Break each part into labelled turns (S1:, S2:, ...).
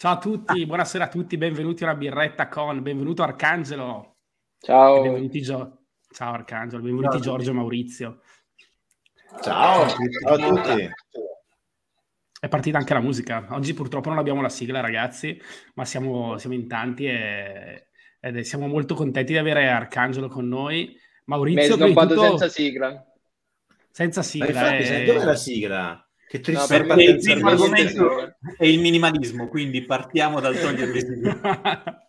S1: Ciao a tutti, buonasera a tutti, benvenuti a una birretta con, benvenuto Arcangelo.
S2: Ciao.
S1: Benvenuti Gio- Ciao Arcangelo, benvenuti
S3: Ciao
S1: Giorgio e Maurizio.
S3: Ciao, ciao a tutti.
S1: È partita anche la musica. Oggi purtroppo non abbiamo la sigla, ragazzi, ma siamo, siamo in tanti e, ed è- siamo molto contenti di avere Arcangelo con noi. Maurizio, prima di
S2: snobbato
S1: tutto,
S2: senza sigla.
S1: senza
S3: Ma
S1: sigla.
S3: infatti,
S1: eh.
S3: sai, dov'è la sigla? Che
S2: No,
S3: triste
S2: per-
S3: partenza
S4: il primo argomento è il minimalismo, quindi partiamo dal togliere sigle.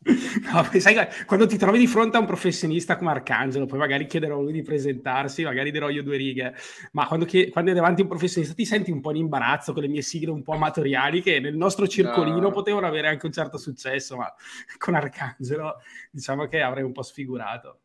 S1: No, sai, quando ti trovi di fronte a un professionista come Arcangelo, poi magari chiederò a lui di presentarsi, magari dirò io due righe, ma quando, chie- quando è davanti a un professionista ti senti un po' in imbarazzo con le mie sigle un po' amatoriali che nel nostro circolino
S2: No.
S1: potevano avere anche un certo successo, ma con Arcangelo diciamo che avrei un po' sfigurato.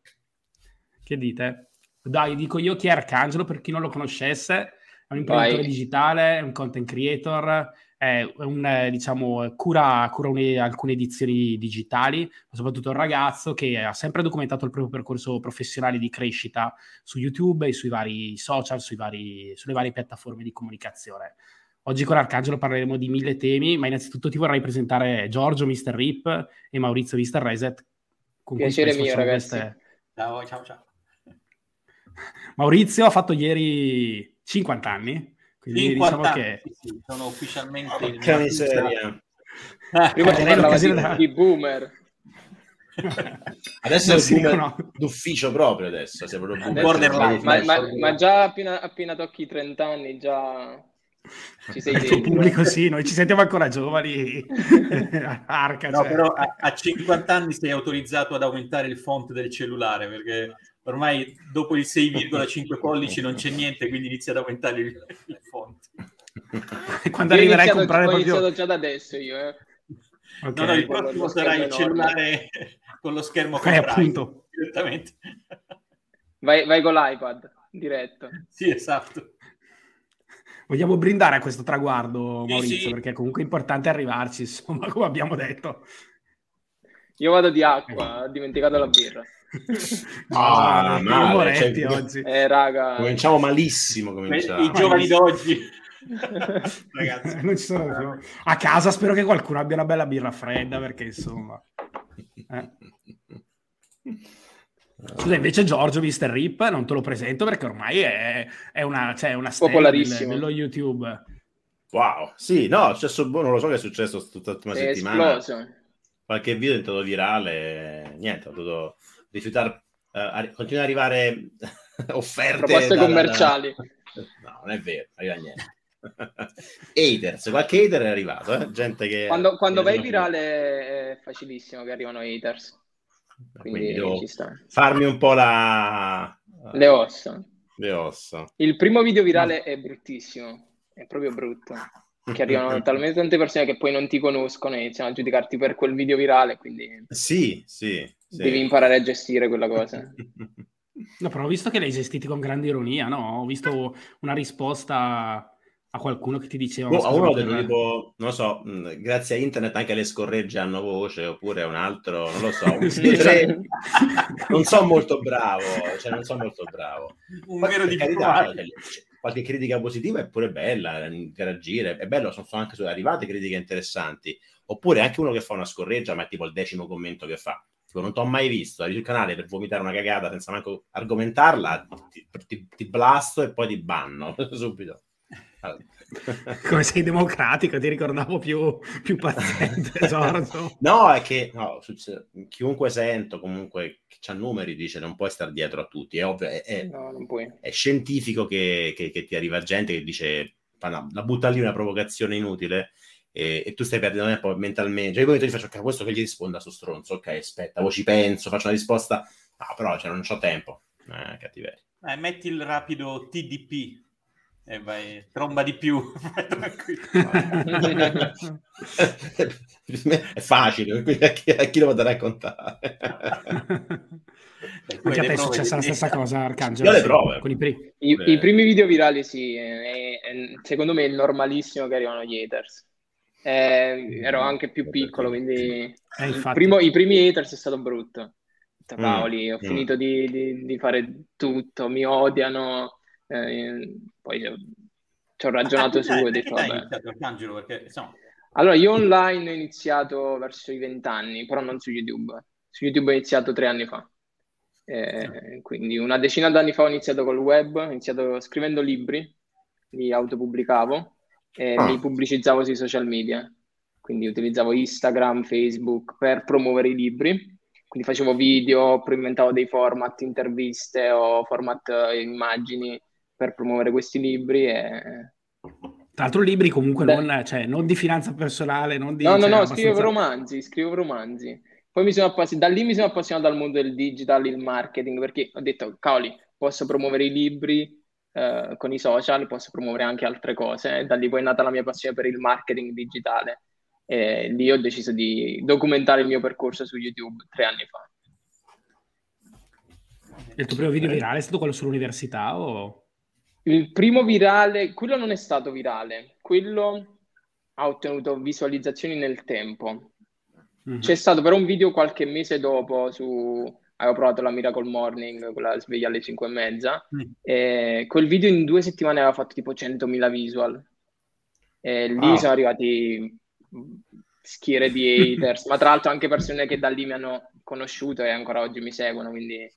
S1: Che dite? Dai, dico io chi è Arcangelo per chi non lo conoscesse, è un imprenditore
S2: Vai.
S1: digitale, è un content creator, è un, eh, diciamo, cura, cura une- alcune edizioni digitali, ma soprattutto un ragazzo che ha sempre documentato il proprio percorso professionale di crescita su YouTube e sui vari social, sui vari- sulle varie piattaforme di comunicazione. Oggi con Arcangelo parleremo di mille temi, ma innanzitutto ti vorrei presentare Giorgio, Mr. Rip e Maurizio, Mr. Reset. con
S2: Piacere mio, ragazzi.
S4: Ciao, ciao, ciao.
S1: Maurizio ha fatto ieri 50 anni, quindi
S4: 50
S1: diciamo
S4: anni,
S1: che...
S4: sì, sono ufficialmente il
S3: Porca
S4: mio
S3: miseria.
S2: Parlava
S1: l'occasione
S2: di,
S1: da-
S2: di boomer.
S3: Adesso
S1: Non
S3: è
S1: si
S3: il boomer
S1: riconosce.
S3: d'ufficio proprio adesso. Sei proprio
S2: Adesso-
S3: boomer.
S4: borderline.
S2: ma, ma- ma già appena, appena tocchi i 30 anni già ci sei
S1: Il tuo
S2: dentro.
S1: pubblico sì, noi ci sentiamo ancora giovani. Arca,
S4: No,
S1: cioè.
S4: però a, a 50 anni sei autorizzato ad aumentare il font del cellulare perché ormai dopo il 6,5 pollici non c'è niente, quindi inizia ad aumentare il, il font.
S1: Quando
S2: Io ho
S1: arriverai a comprare
S2: ho
S1: proprio...
S2: iniziato già da adesso io, eh.
S1: Ok.
S4: No, no, il prossimo sarà il
S2: enorme.
S4: cellulare con lo schermo
S1: Eh,
S4: contrario,
S1: appunto.
S4: direttamente.
S2: Vai, vai con l'iPad, diretto.
S4: sì, esatto.
S1: Vogliamo brindare a questo traguardo,
S4: Sì,
S1: Maurizio,
S4: sì.
S1: perché comunque è importante arrivarci, insomma, come abbiamo detto.
S2: Io vado di acqua, ho dimenticato la birra.
S3: Ah,
S1: no,
S3: male, cioè,
S1: oggi.
S2: Eh, raga.
S3: Cominciamo malissimo. Cominciamo.
S4: I giovani d'oggi. Ragazzi.
S1: non ci sono più. A casa spero che qualcuno abbia una bella birra fredda, perché insomma... eh. Scusa, invece Giorgio Mr. Rip non te lo presento perché ormai è, è una, cioè, è una stella del- dello YouTube.
S3: Wow. Sì, no, è successo, boh, non lo so che è successo tutta l'ultima settimana.
S2: esploso.
S3: Qualche video è diventato virale. Niente, ho dovuto rifiutare. eh, continuano ad arrivare offerte.
S2: Proposte
S3: da- da-
S2: commerciali.
S3: No, non è vero, arriva niente. haters, qualche hater è arrivato, eh? gente che...
S2: Quando, quando vai virale è facilissimo che arrivano haters. Quindi,
S3: Quindi
S2: sta.
S3: farmi un po' la...
S2: Le ossa.
S3: le ossa.
S2: Il primo video virale è bruttissimo, è proprio brutto. Che arrivano talmente tante persone che poi non ti conoscono e iniziano a giudicarti per quel video virale, quindi
S3: Sì, sì. sì.
S2: devi imparare a gestire quella cosa.
S1: No, però ho visto che l'hai gestiti con grande ironia, no? Ho visto una risposta a qualcuno che ti diceva... "Ma
S3: a uno
S1: per-
S3: del tipo, non lo so, mh, grazie a internet anche le scorregge hanno voce, oppure un altro, non lo so,
S1: Sì,
S3: tre- non so molto bravo, cioè non so molto bravo.
S4: Un vero di
S3: carità, cioè, qualche critica positiva è pure bella, eh, interagire, è bello, sono, sono anche arrivate critiche interessanti, oppure anche uno che fa una scorreggia, ma è tipo il decimo commento che fa. Tipo, non ti ho mai visto, arrivi sul canale per vomitare una cagata senza manco argomentarla, ti, ti- ti blasto e poi ti banno subito. Allora.
S1: Come sei democratico, ti ricordavo più, più paziente, Giorgio.
S3: No, è che no, succe- chiunque sento comunque che ha numeri dice non puoi stare dietro a tutti. È ovvio, è, è-
S2: No, non puoi.
S3: è scientifico che, che- che ti arriva gente che dice la butta lì una provocazione inutile e, e tu stai perdendo tempo mentalmente. Cioè, io poi ti faccio questo che gli risponda su stronzo. Ok, aspetta, poi ci penso, faccio una risposta. No, però cioè, non ho tempo. Eh, cattiveria.
S4: Eh, metti il rapido TDP. E vai, tromba di più.
S3: è facile, a chi, a chi lo vado a raccontare?
S1: Anche a te è successa la stessa cosa, Arcangelo?
S3: Io le prove.
S1: Con i, primi.
S2: I, I, primi video virali, sì, è, è, secondo me è normalissimo che arrivano gli haters. Eh, ero anche più piccolo, quindi
S1: eh,
S2: primo, i primi haters è stato brutto. Cavoli, mm, ho mm. finito di, di, di, fare tutto, mi odiano. Eh, poi ci ho ragionato ah, su e ho detto, vabbè.
S4: Perché, insomma...
S2: Allora, io online ho iniziato verso i vent'anni, però non su YouTube. Su YouTube ho iniziato tre anni fa. Eh, quindi una decina d'anni fa ho iniziato col web, ho iniziato scrivendo libri, li autopubblicavo e ah. li pubblicizzavo sui social media. Quindi utilizzavo Instagram, Facebook per promuovere i libri. Quindi facevo video, inventavo dei format, interviste o format eh, immagini per promuovere questi libri. E...
S1: Tra l'altro libri comunque non, cioè, non, di finanza personale, non di...
S2: No, no,
S1: cioè,
S2: no, abbastanza... scrivo romanzi, scrivo romanzi. Poi mi sono appassionato, da lì mi sono appassionato al mondo del digital, il marketing, perché ho detto, cavoli, posso promuovere i libri eh, con i social, posso promuovere anche altre cose. E da lì poi è nata la mia passione per il marketing digitale. E lì ho deciso di documentare il mio percorso su YouTube tre anni fa.
S1: Il tuo primo video virale è stato quello sull'università o...
S2: Il primo virale, quello non è stato virale, quello ha ottenuto visualizzazioni nel tempo. Mm-hmm. C'è stato però un video qualche mese dopo su... Avevo provato la Miracle Morning, quella sveglia alle 5 e mezza, mm. e quel video in due settimane aveva fatto tipo 100.000 visual. E lì oh. sono arrivati schiere di haters, ma tra l'altro anche persone che da lì mi hanno conosciuto e ancora oggi mi seguono, quindi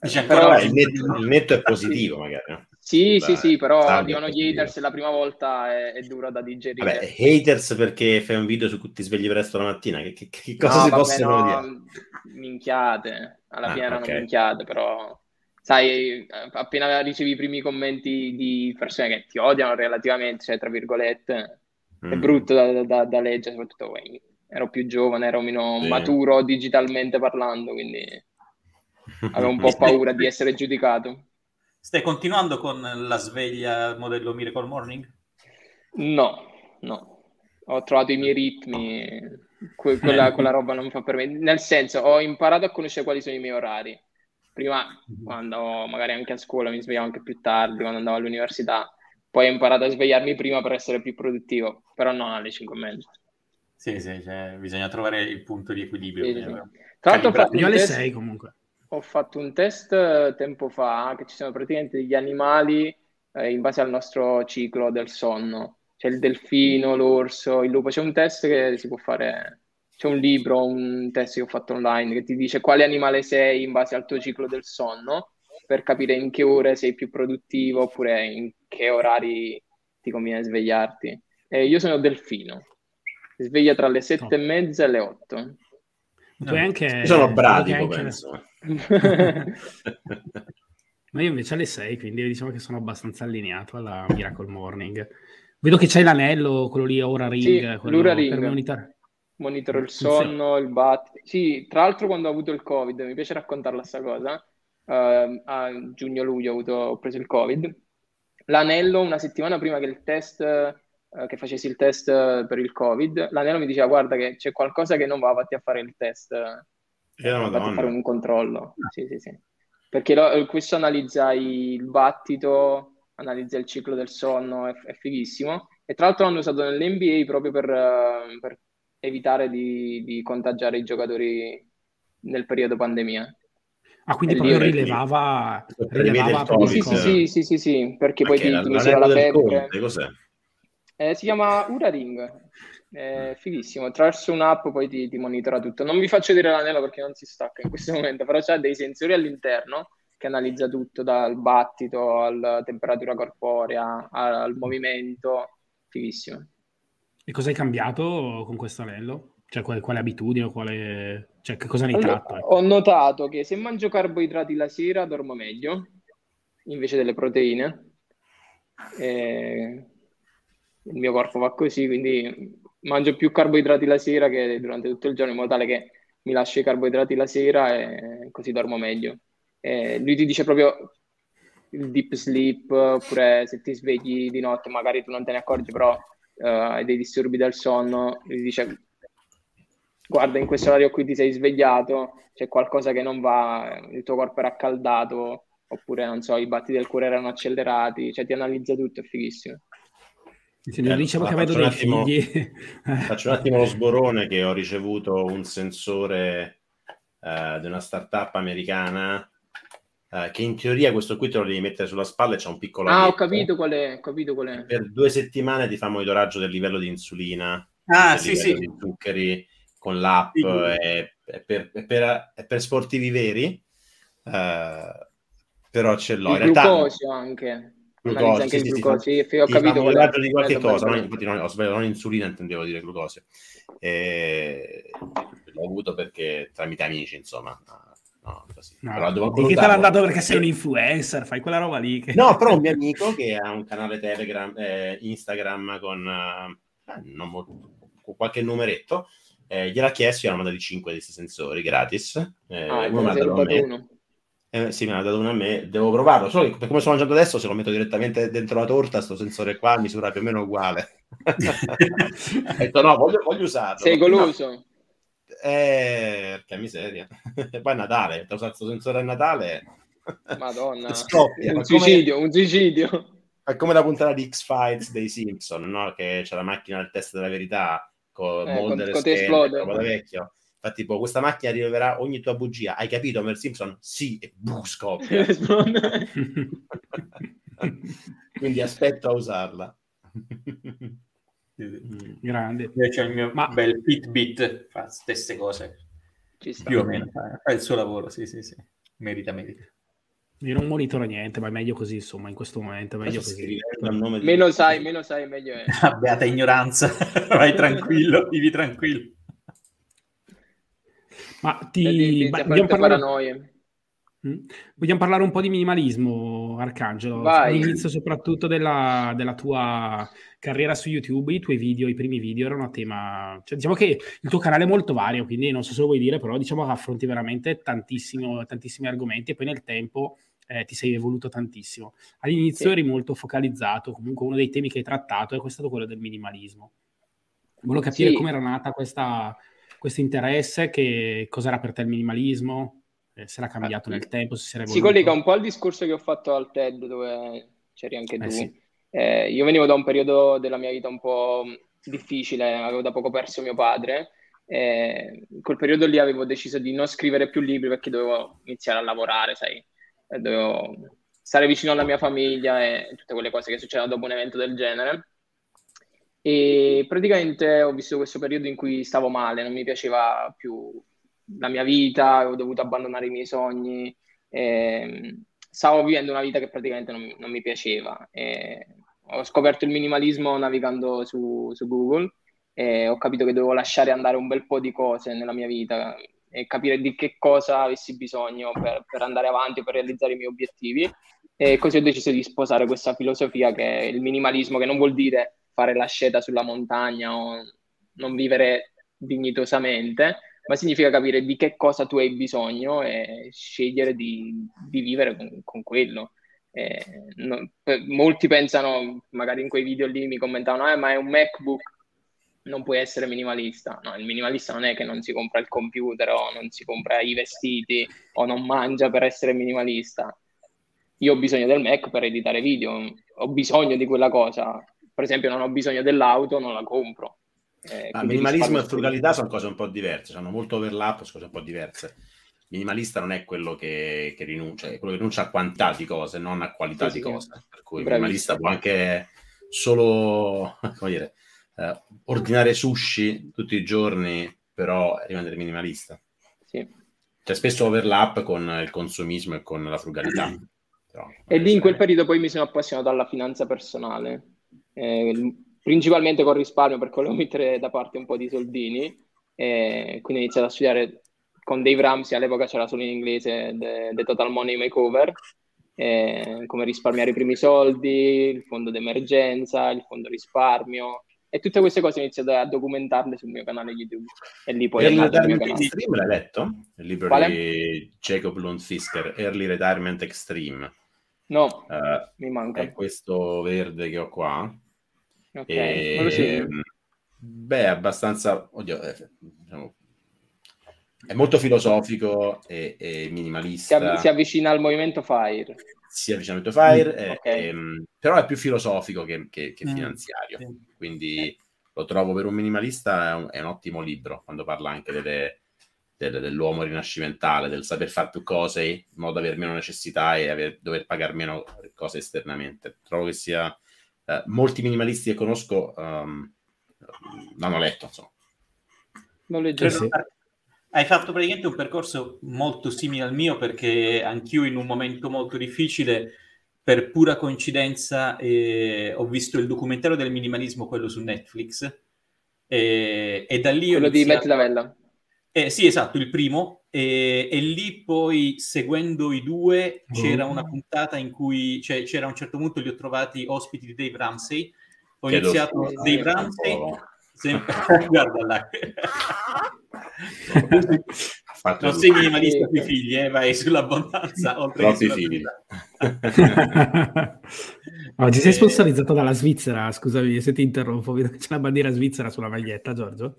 S3: Dice però, il, netto, il, netto, è positivo, magari.
S2: Sì, Beh, sì, sì, però arrivano gli haters la prima volta è, è dura da digerire.
S3: Vabbè, haters perché fai un video su cui ti svegli presto la mattina, che, che, che cosa no, si vabbè, possono no, dire?
S2: Minchiate, alla ah, fine erano okay. minchiate, però sai, appena ricevi i primi commenti di persone che ti odiano relativamente, cioè tra virgolette, mm. è brutto da, da, da leggere, soprattutto poi ero più giovane, ero meno sì. maturo digitalmente parlando, quindi avevo un po' paura di essere giudicato.
S4: Stai continuando con la sveglia modello Miracle Morning?
S2: No, no. Ho trovato i miei ritmi, que- quella, quella roba non mi fa per me. Nel senso, ho imparato a conoscere quali sono i miei orari. Prima, mhm. quando magari anche a scuola mi svegliavo anche più tardi, quando andavo all'università, poi ho imparato a svegliarmi prima per essere più produttivo, però non alle 5 e mezza.
S4: Sì, sì, cioè, bisogna trovare il punto di equilibrio. Sì, sì.
S1: Tra l'altro, io alle 6 comunque
S2: ho fatto un test eh, tempo fa che ci sono praticamente degli animali eh, in base al nostro ciclo del sonno. C'è il delfino, l'orso, il lupo. C'è un test che si può fare, c'è un libro, un test che ho fatto online che ti dice quale animale sei in base al tuo ciclo del sonno per capire in che ore sei più produttivo oppure in che orari ti conviene svegliarti. E io sono delfino, sveglia tra le sette oh. e mezza e le otto.
S1: Tu anche,
S3: sono bradico, penso.
S1: Ma io invece alle 6, quindi diciamo che sono abbastanza allineato alla Miracle Morning. Vedo che c'hai l'anello, quello lì Ora Ring,
S2: sì, l'Ura Ring. monitor... Monitoro il sonno, il bat. Sì, tra l'altro quando ho avuto il Covid, mi piace raccontarla questa cosa, uh, a giugno-luglio ho, avuto, ho preso il Covid. L'anello, una settimana prima che il test uh, che facessi il test per il Covid, l'anello mi diceva guarda che c'è qualcosa che non va, vatti a fare il test
S3: eh, a
S2: fare un controllo. Sì, sì, sì. Perché lo, questo analizza il battito, analizza il ciclo del sonno, è, è fighissimo. E tra l'altro l'hanno usato nell'NBA proprio per, uh, per evitare di, di, contagiare i giocatori nel periodo pandemia.
S1: Ah, quindi e proprio rilevava, rilevava
S2: sì, sì, sì, sì, sì, sì, perché poi ti, ti misura la febbre.
S3: Cos'è?
S2: Eh, si chiama Ura Ring, è fighissimo. Attraverso un'app poi ti, ti, monitora tutto. Non vi faccio vedere l'anello perché non si stacca in questo momento, però c'ha dei sensori all'interno che analizza tutto dal battito alla temperatura corporea al movimento. Fighissimo.
S1: E cosa hai cambiato con questo anello? Cioè, quale, quale abitudine? Quale... Cioè, che cosa ne allora, tratto?
S2: Ecco? Ho notato che se mangio carboidrati la sera dormo meglio invece delle proteine. E il mio corpo va così, quindi mangio più carboidrati la sera che durante tutto il giorno, in modo tale che mi lascio i carboidrati la sera e così dormo meglio. E lui ti dice proprio il deep sleep, oppure se ti svegli di notte magari tu non te ne accorgi, però uh, hai dei disturbi del sonno, gli dice guarda in questo orario qui ti sei svegliato, c'è qualcosa che non va, il tuo corpo era accaldato, oppure non so, i battiti del cuore erano accelerati, cioè ti analizza tutto, è fighissimo.
S1: Eh, diciamo che vedo dei attimo, figli.
S3: faccio un attimo lo sborone che ho ricevuto un sensore uh, di una startup americana uh, che in teoria questo qui te lo devi mettere sulla spalla e c'è un piccolo...
S2: Ah, ho capito qual è, ho capito qual è.
S3: Per due settimane ti fa monitoraggio del livello di insulina,
S4: ah, sì, sì.
S3: di zuccheri con l'app, sì. è, è, per, è, per, è, per, sportivi veri, uh, però ce l'ho.
S2: Il in realtà, anche.
S3: Glucosio,
S2: anche
S3: sì,
S2: il
S3: sì,
S2: glucosio. Sì, ho capito
S3: qual di qualche cosa, non, infatti non, ho sbagliato, non insulina intendevo dire glucosio. E... L'ho avuto perché tramite amici, insomma.
S1: No, così. No, però devo che te l'ha dato perché sei un influencer, fai quella roba lì. Che...
S3: No, però un mio amico che ha un canale Telegram, eh, Instagram con eh, non molto, qualche numeretto, eh, gliel'ha chiesto, gli hanno mandato 5 di questi sensori gratis. Eh,
S2: ah, uno me uno.
S3: Eh, sì, me l'ha dato uno a me, devo provarlo. Solo che per come sto mangiando adesso, se lo metto direttamente dentro la torta, sto sensore qua misura più o meno uguale. Ho detto no, voglio, voglio usarlo.
S2: Sei goloso? No.
S3: Eh, che miseria. E poi è Natale, ho usato questo sensore a Natale.
S2: Madonna.
S3: Scoppia.
S2: Un suicidio, un suicidio.
S3: È come la puntata di X-Files dei Simpson, no? Che c'è la macchina al test della verità con eh, Mulder con, e Scully, da vecchio. Infatti, tipo, questa macchina rileverà ogni tua bugia. Hai capito, Mer Simpson? Sì, e buh, scoppia. Quindi aspetto a usarla.
S1: Grande.
S4: C'è il mio Ma... bel Fitbit, fa stesse cose. Più o meno. Fa il suo lavoro, sì, sì, sì. Merita, merita.
S1: Io non monitoro niente, ma è meglio così, insomma, in questo momento è meglio così.
S2: Meno sai, meno sai, meglio è.
S4: Beata ignoranza, vai tranquillo, vivi tranquillo.
S1: Ma ti... Ba- vogliamo, parlare... Mm? vogliamo parlare un po' di minimalismo, Arcangelo?
S2: Vai.
S1: All'inizio soprattutto della, della, tua carriera su YouTube, i tuoi video, i primi video erano a tema... Cioè, diciamo che il tuo canale è molto vario, quindi non so se lo vuoi dire, però diciamo che affronti veramente tantissimi argomenti e poi nel tempo eh, ti sei evoluto tantissimo. All'inizio sì. eri molto focalizzato, comunque uno dei temi che hai trattato è stato quello del minimalismo. Volevo capire sì. come era nata questa questo interesse, che cos'era per te il minimalismo, eh, se era cambiato nel tempo, se si era
S2: Si collega un po' al discorso che ho fatto al TED dove c'eri anche eh, tu. Eh, sì. eh, io venivo da un periodo della mia vita un po' difficile, avevo da poco perso mio padre. Eh, quel periodo lì avevo deciso di non scrivere più libri perché dovevo iniziare a lavorare, sai, dovevo stare vicino alla mia famiglia e tutte quelle cose che succedono dopo un evento del genere. E praticamente ho visto questo periodo in cui stavo male, non mi piaceva più la mia vita, ho dovuto abbandonare i miei sogni, stavo vivendo una vita che praticamente non, non mi piaceva. E ho scoperto il minimalismo navigando su, su Google e ho capito che dovevo lasciare andare un bel po' di cose nella mia vita e capire di che cosa avessi bisogno per, per andare avanti per realizzare i miei obiettivi. E così ho deciso di sposare questa filosofia che è il minimalismo, che non vuol dire fare la sceta sulla montagna o non vivere dignitosamente, ma significa capire di che cosa tu hai bisogno e scegliere di, di vivere con, con quello. Eh, no, molti pensano, magari in quei video lì mi commentavano, eh, ma è un MacBook, non puoi essere minimalista. No, il minimalista non è che non si compra il computer o non si compra i vestiti o non mangia per essere minimalista. Io ho bisogno del Mac per editare video, ho bisogno di quella cosa, per esempio non ho bisogno dell'auto, non la compro.
S3: Eh, minimalismo e frugalità sono cose un po' diverse, hanno molto overlap, sono cose un po' diverse. Minimalista non è quello che, che rinuncia, è quello che rinuncia a quantità di cose, non a qualità sì, di cose. Per cui il minimalista può anche solo, come dire, eh, ordinare sushi tutti i giorni, però rimanere minimalista.
S2: Sì.
S3: C'è spesso overlap con il consumismo e con la frugalità.
S2: Però, e lì in quel periodo poi mi sono appassionato alla finanza personale eh, principalmente con risparmio perché volevo mettere da parte un po' di soldini, e quindi ho iniziato a studiare con Dave Ramsey, all'epoca c'era solo in inglese The, the Total Money Makeover, eh, come risparmiare i primi soldi, il fondo d'emergenza, il fondo risparmio, e tutte queste cose ho iniziato a documentarle sul mio canale YouTube. E lì poi
S3: Early Retirement Extreme l'hai letto? Il libro Quale? di Jacob Lundfisker, Early Retirement Extreme.
S2: No,
S3: Eh,
S2: mi manca.
S3: è questo verde che ho qua.
S2: Ok,
S3: E,
S2: segno.
S3: beh, è abbastanza, oddio, eh, diciamo, è molto filosofico e, e
S2: Si,
S3: minimalista.
S2: av- si avvicina al movimento FIRE.
S3: si avvicina a Fire, eh,
S2: ok.
S3: ehm, però è più filosofico che, che- che
S4: Mm,
S3: finanziario.
S4: sì.
S3: Quindi lo trovo per un minimalista è un, è un ottimo libro quando parla anche delle- delle- dell'uomo rinascimentale, del saper fare più cose in modo da avere meno necessità e aver- dover pagare meno cose esternamente. Trovo che sia eh, molti minimalisti che conosco ehm, l'hanno letto, insomma.
S2: Lo leggerò.
S1: Sì.
S4: Hai fatto praticamente un percorso molto simile al mio perché anch'io in un momento molto difficile, per pura coincidenza, eh, ho visto il documentario del minimalismo, quello su Netflix, e, e da lì ho
S2: Quello di
S4: iniziato-
S2: Matt Lavella.
S4: Eh, sì, esatto, il primo. E, e lì poi, seguendo i due, c'era
S1: Oh.
S4: una puntata in cui cioè, c'era a un certo punto li ho trovati ospiti di Dave Ramsey. Ho
S3: Chiedo
S4: iniziato
S3: scusa,
S4: Dave
S3: eh,
S4: Ramsey. sempre- Guarda là. Non sei minimalista sui figli, eh, vai sull'abbondanza oltre che
S3: troppi
S4: sulla
S3: figli.
S1: Oggi sei
S4: Eh,
S1: sponsorizzato dalla Svizzera, scusami se ti interrompo, vedo che c'è la bandiera svizzera sulla maglietta, Giorgio.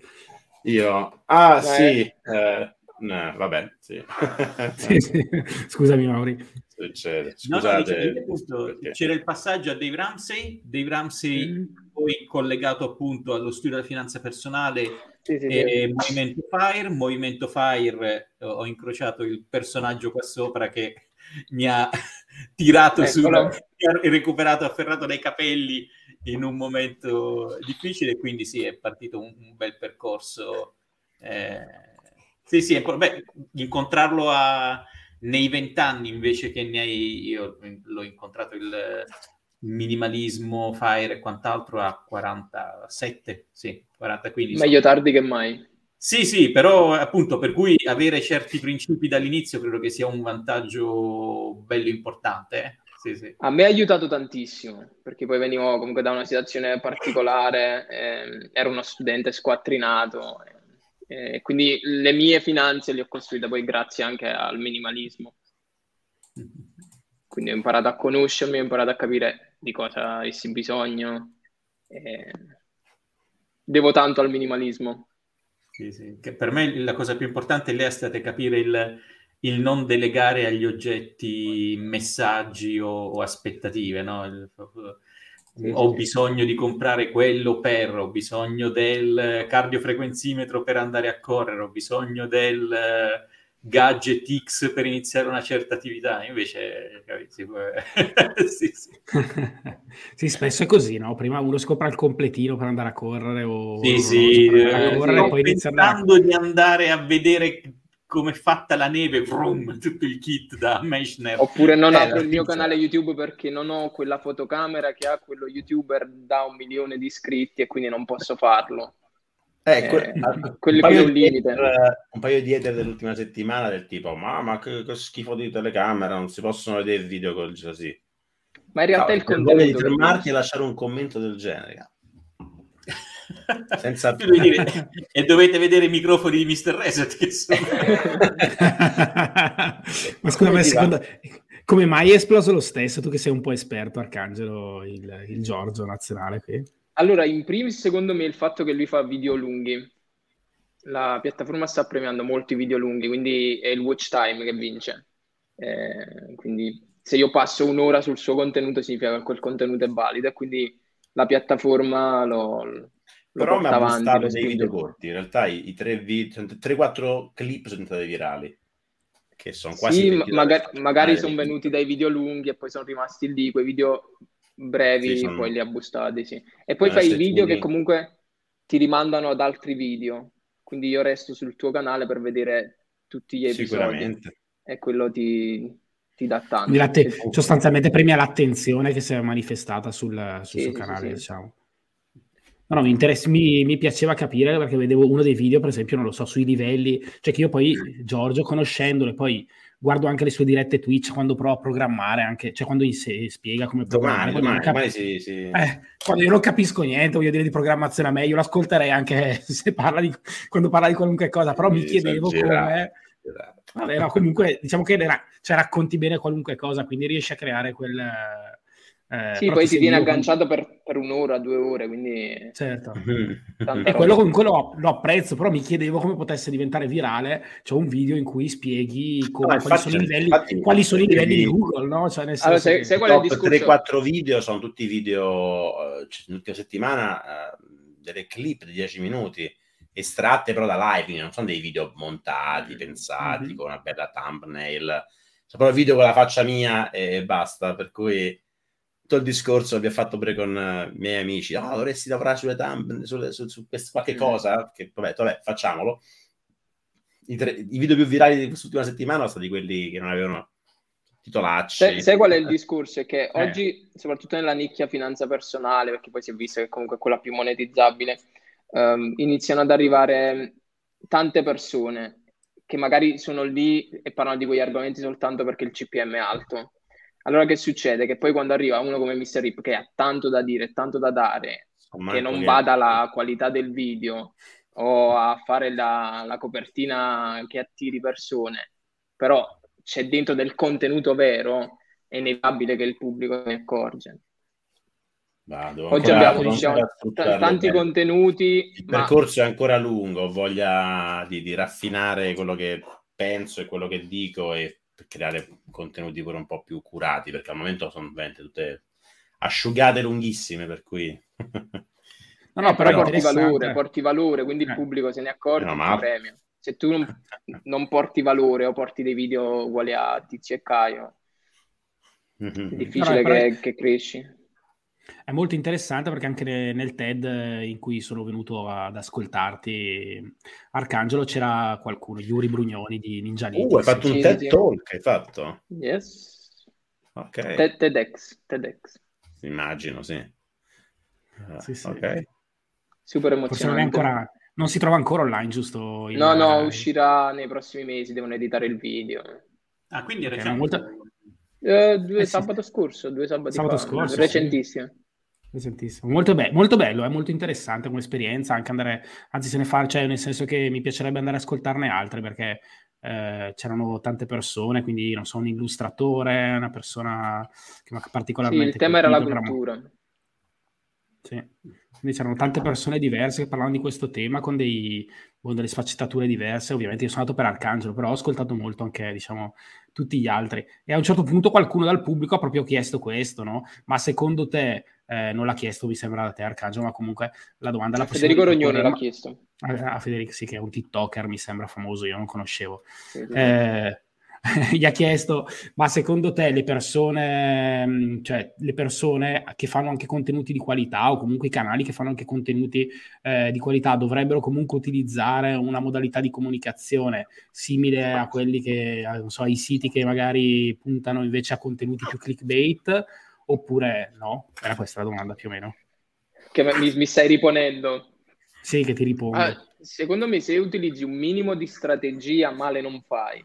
S3: Io, ah
S2: Eh.
S3: sì, eh, no, vabbè, sì.
S1: Sì, sì. Scusami Mauri.
S3: Succede,
S4: No, no,
S3: scusate.
S4: dicevo, appunto,
S3: perché-
S4: c'era il passaggio a Dave Ramsey, Dave Ramsey
S2: Mm.
S4: poi collegato appunto allo studio della finanza personale
S2: Sì, sì, sì.
S4: e Movimento Fire. Movimento Fire eh, ho incrociato il personaggio qua sopra che mi ha tirato su,
S2: Eccolo.
S4: mi ha recuperato, afferrato dai capelli in un momento difficile, quindi sì, è partito un, un bel percorso. Eh, sì, sì, beh, incontrarlo a- nei vent'anni invece che ne hai, io l'ho incontrato il minimalismo, fire e quant'altro a 47, sì, 40, quindi
S2: Meglio tardi che mai.
S4: sì, sì, però appunto per cui avere certi principi dall'inizio credo che sia un vantaggio bello importante. eh. Sì, sì.
S2: A me ha aiutato tantissimo, perché poi venivo comunque da una situazione particolare, ehm, ero uno studente squattrinato, eh, quindi le mie finanze le ho costruite poi grazie anche al minimalismo. Quindi ho imparato a conoscermi, ho imparato a capire di cosa avessi bisogno. e Devo tanto al minimalismo.
S4: Sì, sì, che per me la cosa più importante lì è stata capire il, il non delegare agli oggetti messaggi o, o aspettative, no? Il-
S2: Sì,
S4: ho
S2: sì,
S4: bisogno di comprare quello per, ho bisogno del cardiofrequenzimetro per andare a correre, ho bisogno del eh, gadget X per iniziare una certa attività. Invece, capisci, sì, sì.
S1: sì, spesso è così, no? Prima uno scopre il completino per andare a correre o
S4: Sì, sì,
S1: per andare a
S2: eh,
S1: correre
S2: sì,
S1: e poi inizia a
S4: pensando di andare a vedere come è fatta la neve, vroom, tutto il kit da Meissner.
S2: Oppure non
S4: Eh,
S2: apro il mio canale YouTube perché non ho quella fotocamera che ha quello YouTuber da un milione di iscritti e quindi non posso farlo.
S3: Eh, que-
S2: Eh,
S3: un
S2: quello
S3: paio
S2: che è un
S3: di
S2: limite.
S3: hater- Un paio di hater dell'ultima settimana del tipo, mamma che, che schifo di telecamera, non si possono vedere video così.
S2: Ma in realtà
S3: No,
S2: il
S3: di
S2: contenuto che
S3: fermarti e lasciare un commento del genere. Senza-
S4: dire, e dovete vedere i microfoni di Mr. Reset che sono...
S1: Ma scusa, ma secondo... come mai è esploso lo stesso? Tu che sei un po' esperto, Arcangelo, il, il Giorgio nazionale qui.
S2: Allora, in primis, secondo me, il fatto che lui fa video lunghi. La piattaforma sta premiando molti video lunghi, quindi è il watch time che vince. Eh, quindi se io passo un'ora sul suo contenuto significa che quel contenuto è valido e quindi la piattaforma lo, lo
S3: Però mi ha
S2: lo
S3: dei video corti. In realtà i, i tre video, 3-4 clip sono diventati virali. Che sono quasi
S2: Sì,
S3: 20
S2: ma- magari, magari sono venuti dai video lunghi e poi sono rimasti lì, quei video brevi,
S3: Sì, sono-
S2: poi li ha boostati, sì. E poi fai i video
S3: tu-
S2: che comunque ti rimandano ad altri video, quindi io resto sul tuo canale per vedere tutti gli episodi
S3: Sicuramente.
S2: e quello ti, ti dà tanto. Perché-
S1: sostanzialmente premia l'attenzione che si è manifestata sul, sul
S2: Sì,
S1: suo
S2: sì,
S1: canale,
S2: sì.
S1: diciamo. No, no, mi, interess- mi, mi piaceva capire perché vedevo uno dei video, per esempio, non lo so, sui livelli, cioè che io poi, Giorgio, conoscendolo, e poi guardo anche le sue dirette Twitch quando provo a programmare, anche, cioè quando se spiega come programmare.
S3: Domani,
S1: cap-
S3: domani sì, sì.
S1: eh, quando io non capisco niente, voglio dire di programmazione a me, io l'ascolterei anche se parla di, quando parla di qualunque cosa, però mi
S3: Sì,
S1: chiedevo come Vabbè, no, comunque diciamo che era, cioè, racconti bene qualunque cosa, quindi riesci a creare quel...
S2: Eh, sì, poi ti viene agganciato con... per, per, un'ora, due ore, quindi...
S1: Certo. e quello comunque lo, lo, apprezzo, però mi chiedevo come potesse diventare virale. C'è un video in cui spieghi come, no, quali, sono livelli, infatti, quali, sono i livelli, di Google, no? Cioè, nel
S3: allora, se, se il discorso... 3-4 video sono tutti video, uh, l'ultima settimana, uh, delle clip di 10 minuti estratte però da live, quindi non sono dei video montati, mm. pensati mm-hmm. con una bella thumbnail, sono proprio video con la faccia mia e basta, per cui tutto il discorso l'abbiamo fatto pure con uh, i miei amici, oh, dovresti lavorare sulle thumbnail, sulle, su, su quest- qualche mm. cosa, che vabbè, vabbè facciamolo. I, tre, I, video più virali di quest'ultima settimana sono stati quelli che non avevano titolacci.
S2: Sai, sai qual è il discorso? È che eh. oggi, soprattutto nella nicchia finanza personale, perché poi si è visto che comunque è quella più monetizzabile, um, iniziano ad arrivare tante persone che magari sono lì e parlano di quegli argomenti soltanto perché il CPM è alto. Allora che succede? Che poi quando arriva uno come Mr. Rip che ha tanto da dire, tanto da dare, che non va dalla qualità del video o a fare la, la copertina che attiri persone, però c'è dentro del contenuto vero, è inevitabile che il pubblico ne accorge.
S3: Vado,
S2: Oggi abbiamo diciamo, tanti bene. contenuti.
S3: Il ma... percorso è ancora lungo, ho voglia di, di, raffinare quello che penso e quello che dico e creare contenuti pure un po' più curati, perché al momento sono veramente tutte asciugate lunghissime, per cui...
S2: no, no, però porti valore, porti valore, quindi eh. il pubblico se ne accorge no, ma... premia. Se tu non, non, porti valore o porti dei video uguali a Tizio e Caio, mm-hmm. è difficile no, che, che cresci.
S1: È molto interessante perché anche nel TED in cui sono venuto ad ascoltarti, Arcangelo, c'era qualcuno, Yuri Brugnoni di Ninja Ninja.
S3: Uh, hai fatto un TED Talk, hai fatto?
S2: Yes.
S3: Ok.
S2: TED, TEDx, TEDx.
S3: Immagino, sì.
S1: Uh, sì, sì. Ok.
S2: Super emozionante. Non,
S1: ancora, non, si trova ancora online, giusto?
S2: no, no, uscirà nei prossimi mesi, devono editare il video.
S4: Ah, quindi è recente. Okay, molta...
S2: Uh, due eh, sabato sì. scorso, due sabati sabato fa, scorso, recentissimo. Sì.
S1: Recentissimo. Molto, be- molto bello, è molto interessante come esperienza, anche andare, anzi se ne fa, cioè nel senso che mi piacerebbe andare a ascoltarne altre perché eh, c'erano tante persone, quindi non so, un illustratore, una persona che mi ha particolarmente...
S2: Sì, il tema era la cultura.
S1: Sì. Quindi c'erano tante persone diverse che parlavano di questo tema con dei, con delle sfaccettature diverse. Ovviamente io sono andato per Arcangelo, però ho ascoltato molto anche, diciamo, tutti gli altri. E a un certo punto qualcuno dal pubblico ha proprio chiesto questo, no? Ma secondo te, eh, non l'ha chiesto, mi sembra da te Arcangelo, ma comunque la domanda la
S2: Federico Rognone l'ha chiesto.
S1: A, a, Federico, sì, che è un TikToker, mi sembra famoso, io non conoscevo. Sì, sì. Eh, gli ha chiesto, ma secondo te le persone, mm, cioè le persone che fanno anche contenuti di qualità o comunque i canali che fanno anche contenuti eh, di qualità dovrebbero comunque utilizzare una modalità di comunicazione simile a quelli che, non so, ai siti che magari puntano invece a contenuti più clickbait oppure no? Era questa la domanda più o meno.
S2: Che mi, mi stai riponendo.
S1: Sì, che ti ripongo. Ah,
S2: secondo me se utilizzi un minimo di strategia male non fai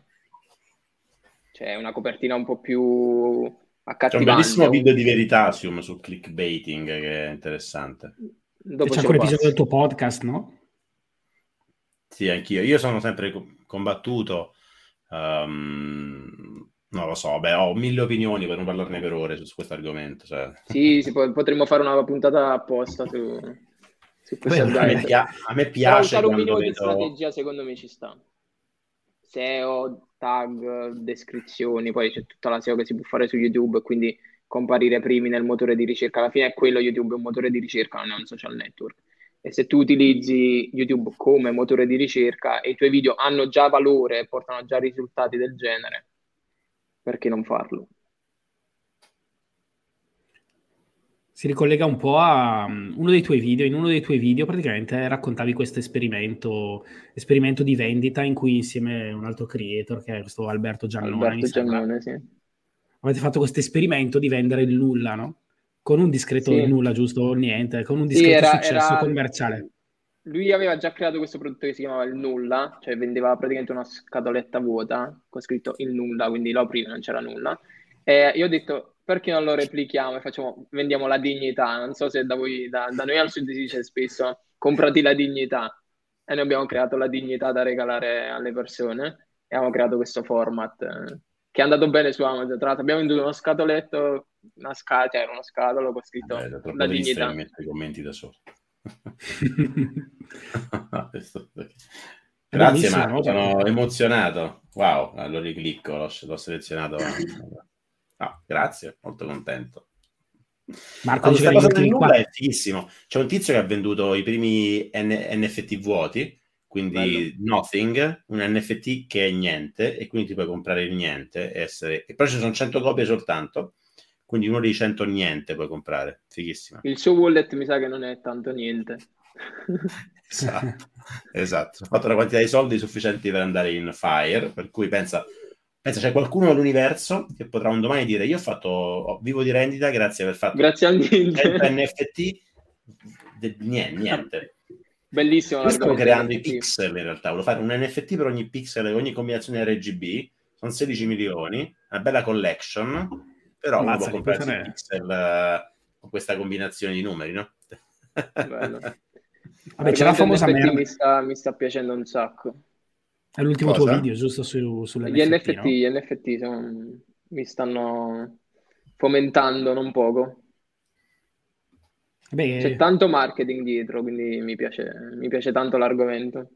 S2: cioè una copertina un po' più accattivante. C'è
S3: un bellissimo video di Veritasium sul clickbaiting che è interessante.
S1: Dopo c'è anche l'episodio del tuo podcast, no?
S3: Sì, anch'io. Io sono sempre combattuto. Um, non lo so, beh, ho mille opinioni per non parlarne per ore su, su questo argomento. Cioè.
S2: Sì, sì, potremmo fare una puntata apposta su,
S3: su questo Beh, a, me pia- a me piace.
S2: Però un minimo vedo... di strategia, secondo me, ci sta. SEO, tag, descrizioni, poi c'è tutta la SEO che si può fare su YouTube, quindi comparire primi nel motore di ricerca. Alla fine è quello YouTube, è un motore di ricerca, non è un social network. E se tu utilizzi YouTube come motore di ricerca e i tuoi video hanno già valore e portano già risultati del genere, perché non farlo?
S1: Si ricollega un po' a um, uno dei tuoi video. In uno dei tuoi video praticamente raccontavi questo esperimento, esperimento di vendita in cui insieme a un altro creator, che è questo Alberto Giannone,
S2: Alberto Giannone sì.
S1: avete fatto questo esperimento di vendere il nulla, no? Con un discreto sì. nulla, giusto? O niente, con un discreto sì, era, successo era... commerciale.
S2: Lui aveva già creato questo prodotto che si chiamava il nulla, cioè vendeva praticamente una scatoletta vuota con scritto il nulla, quindi lo apriva non c'era nulla. E io ho detto, perché non lo replichiamo e facciamo, vendiamo la dignità? Non so se da voi, da, da noi al sud si dice spesso comprati la dignità e noi abbiamo creato la dignità da regalare alle persone abbiamo creato questo format eh, che è andato bene su Amazon. Tra l'altro abbiamo venduto uno scatoletto, una scatola, cioè uno scatolo con scritto
S3: Vabbè,
S2: la dignità.
S3: i commenti da solo. Grazie Marco, sono emozionato. Wow, lo riclicco, l'ho, l'ho selezionato. Ah, grazie, molto contento.
S1: Marco,
S3: questa cosa del nulla è fighissimo. C'è un tizio che ha venduto i primi N- NFT vuoti, quindi Bello. nothing, un NFT che è niente, e quindi ti puoi comprare il niente. E, essere... e poi ci sono 100 copie soltanto, quindi uno dei 100 niente puoi comprare. Fighissimo.
S2: Il suo wallet mi sa che non è tanto niente.
S3: esatto, esatto. Ho fatto una quantità di soldi sufficienti per andare in Fire, per cui pensa Pensa, c'è qualcuno all'universo che potrà un domani dire: Io ho fatto vivo di rendita grazie per fatto
S2: grazie a
S3: NFT. De, niente, niente.
S2: Bellissimo.
S3: Io sto creando i pixel in realtà. Volevo fare un NFT per ogni pixel, ogni combinazione RGB. Sono 16 milioni, una bella collection. Però uno può comprare i pixel uh, con questa combinazione di numeri, no?
S2: Vabbè, c'è la famosa merda. Mi sta, mi sta piacendo un sacco.
S1: È l'ultimo Cosa? tuo video, giusto? Su, sulle
S2: gli NFT, no? gli NFT sono, mi stanno fomentando non poco. Beh, C'è tanto marketing dietro, quindi mi piace, mi piace tanto l'argomento.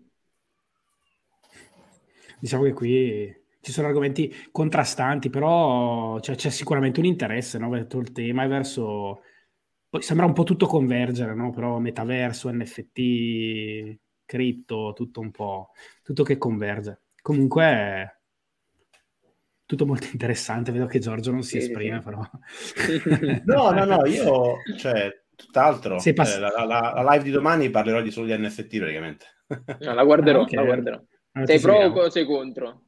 S1: Diciamo che qui ci sono argomenti contrastanti, però cioè, c'è sicuramente un interesse no, verso il tema e verso... Poi sembra un po' tutto convergere, no? però metaverso, NFT, cripto, tutto un po', tutto che converge. Comunque, tutto molto interessante. Vedo che Giorgio non si sì, esprime, sì. però.
S3: no, no, no, io, cioè, tutt'altro. Pass- eh, la, la, la, live di domani parlerò di solo di NFT praticamente.
S2: No, la guarderò, ah, okay. la guarderò. Ah, sei pro o sei contro?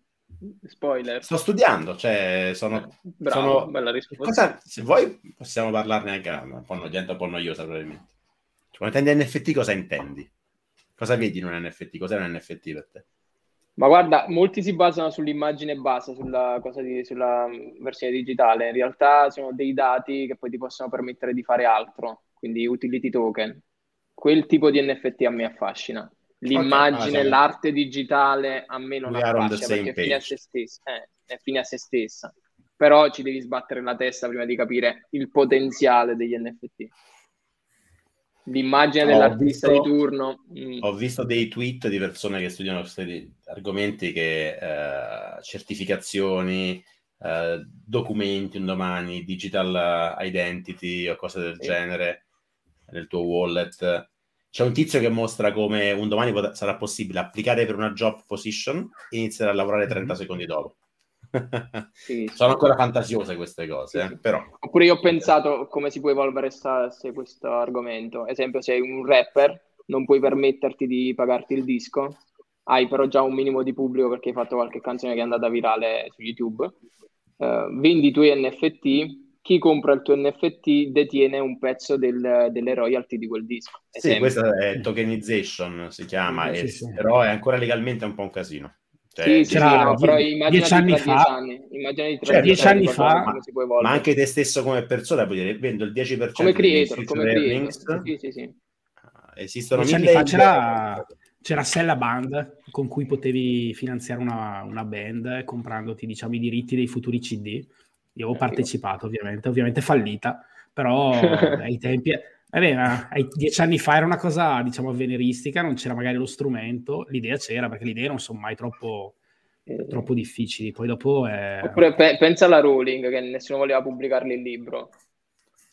S2: Spoiler.
S3: Sto studiando, cioè sono...
S2: Bravo,
S3: sono...
S2: bella risposta.
S3: Cosa, se vuoi possiamo parlarne anche, un po' gente un po' noiosa probabilmente. Cioè, quando intendi NFT cosa intendi? Cosa vedi in un NFT? Cos'è un NFT per te?
S2: Ma guarda, molti si basano sull'immagine base, sulla, di, sulla versione digitale. In realtà sono dei dati che poi ti possono permettere di fare altro, quindi utility token. Quel tipo di NFT a me affascina. L'immagine, okay, ah, l'arte digitale a me non affascina perché è fine, a se stessa, eh, è fine a se stessa. Però ci devi sbattere la testa prima di capire il potenziale degli NFT l'immagine dell'artista visto, di turno.
S3: Mm. Ho visto dei tweet di persone che studiano questi argomenti che eh, certificazioni, eh, documenti un domani, digital identity o cose del sì. genere nel tuo wallet. C'è un tizio che mostra come un domani pot- sarà possibile applicare per una job position e iniziare a lavorare 30 mm-hmm. secondi dopo. Sì, Sono ancora fantasiose queste cose, eh? però.
S2: Oppure io ho pensato come si può evolvere sta, se questo argomento. Ad esempio, sei un rapper, non puoi permetterti di pagarti il disco, hai però già un minimo di pubblico perché hai fatto qualche canzone che è andata virale su YouTube. Uh, vendi i tuoi NFT, chi compra il tuo NFT detiene un pezzo del, delle royalty di quel disco.
S3: Sì, questa è tokenization, si chiama, sì, e, sì. però è ancora legalmente un po' un casino.
S2: Cioè, sì, c'era no, però dieci anni fa, anni,
S1: cioè, dieci anni fa
S3: ma, ma, anche te stesso come persona puoi dire vendo il 10%
S2: come creator, come creator. Sì, sì, sì.
S3: Ah, esistono
S1: dieci anni fa c'era, c'era Sella Band con cui potevi finanziare una, una, band comprandoti diciamo i diritti dei futuri CD io ho partecipato ovviamente ovviamente fallita però ai tempi eh ma dieci anni fa era una cosa, diciamo, avveniristica, non c'era magari lo strumento, l'idea c'era, perché le idee non sono mai troppo, eh. troppo difficili. Poi dopo è...
S2: Oppure pe- pensa alla Rowling, che nessuno voleva pubblicarle il libro.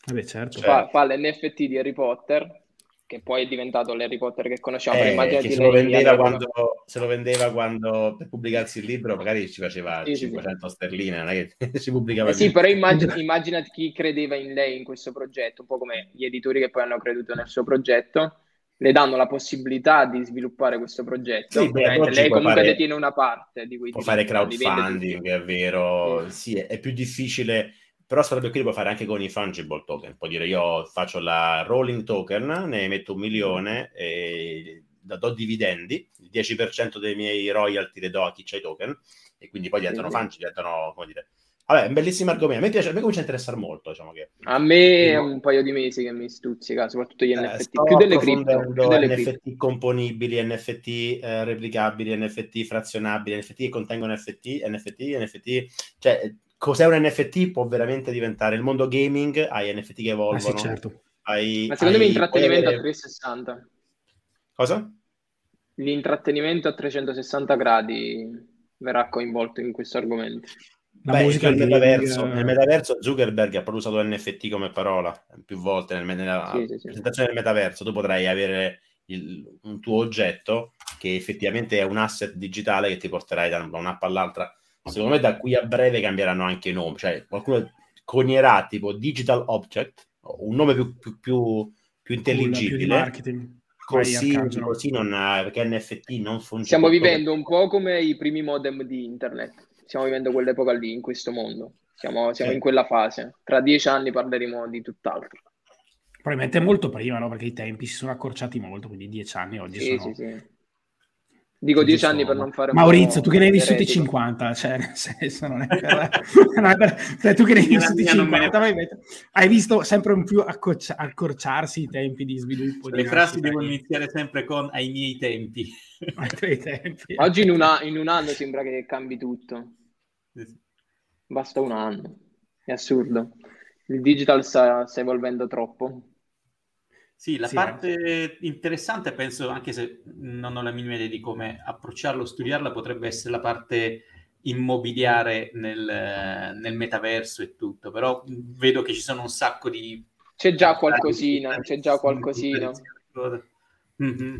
S1: Vabbè, certo.
S2: Fa, fa l'NFT di Harry Potter, che poi è diventato l'Harry Potter che conosciamo.
S3: Eh, che se, lo vendeva quando, se lo vendeva quando per pubblicarsi il libro magari ci faceva sì, 500 sì. sterline, non è che si pubblicava
S2: eh sì, però immagina, immaginati chi credeva in lei in questo progetto, un po' come gli editori che poi hanno creduto nel suo progetto, le danno la possibilità di sviluppare questo progetto. Sì, beh, lei comunque fare, detiene una parte di quei
S3: Può fare crowdfunding, è vero, sì. sì, è più difficile però sarebbe qui lo puoi fare anche con i fungible token. Puoi dire io faccio la rolling token, ne metto un milione e do dividendi, il 10% dei miei royalty le do a chi c'ha i token e quindi poi diventano fungible, diventano, come dire, Vabbè, un bellissimo argomento. A me piace, a me comincia a interessare molto. Diciamo che...
S2: A me è un paio di mesi che mi stuzzica, soprattutto gli eh, NFT. Più delle cripto. Più delle
S3: NFT cripto. componibili, NFT eh, replicabili, NFT frazionabili, NFT che contengono NFT, NFT, NFT. Cioè, cos'è un NFT può veramente diventare il mondo gaming, hai NFT che evolvono. Ah, sì,
S1: certo.
S2: hai, Ma secondo hai, me intrattenimento avere... a 360.
S3: Cosa?
S2: L'intrattenimento a 360 gradi verrà coinvolto in questo argomento.
S3: La Beh, musica nel metaverso, nel metaverso Zuckerberg ha proprio usato NFT come parola più volte nel, nella sì, sì, sì. presentazione del metaverso. Tu potrai avere il, un tuo oggetto che effettivamente è un asset digitale che ti porterai da, da un'app all'altra. Secondo me da qui a breve cambieranno anche i nomi, cioè qualcuno conierà tipo digital object, un nome più, più, più, più intelligibile. Più così, così non, perché NFT non funziona.
S2: Stiamo vivendo un po' come i primi modem di internet stiamo vivendo quell'epoca lì, in questo mondo. Siamo, siamo sì. in quella fase. Tra dieci anni parleremo di tutt'altro.
S1: Probabilmente molto prima, no? Perché i tempi si sono accorciati molto, quindi dieci anni oggi sì, sono... Sì, sì.
S2: Dico dieci anni per non fare
S1: Maurizio, tu che ne hai vissuti 50, cioè nel senso non è per... non è per... Cioè, tu che ne hai vissuti 50, me... hai visto sempre in più accorci... accorciarsi i tempi di sviluppo.
S4: Le di frasi devono iniziare sempre con ai miei tempi.
S1: ai tuoi tempi.
S2: Oggi in, una... in, un anno sembra che cambi tutto. Basta un anno. È assurdo. Il digital sta, sta evolvendo troppo.
S4: Sì, la sì, parte interessante, penso, anche se non ho la minima idea di come approcciarlo, studiarla, potrebbe essere la parte immobiliare nel, nel metaverso e tutto, però vedo che ci sono un sacco di...
S2: C'è già qualcosina, c'è già qualcosina.
S4: Mm-hmm.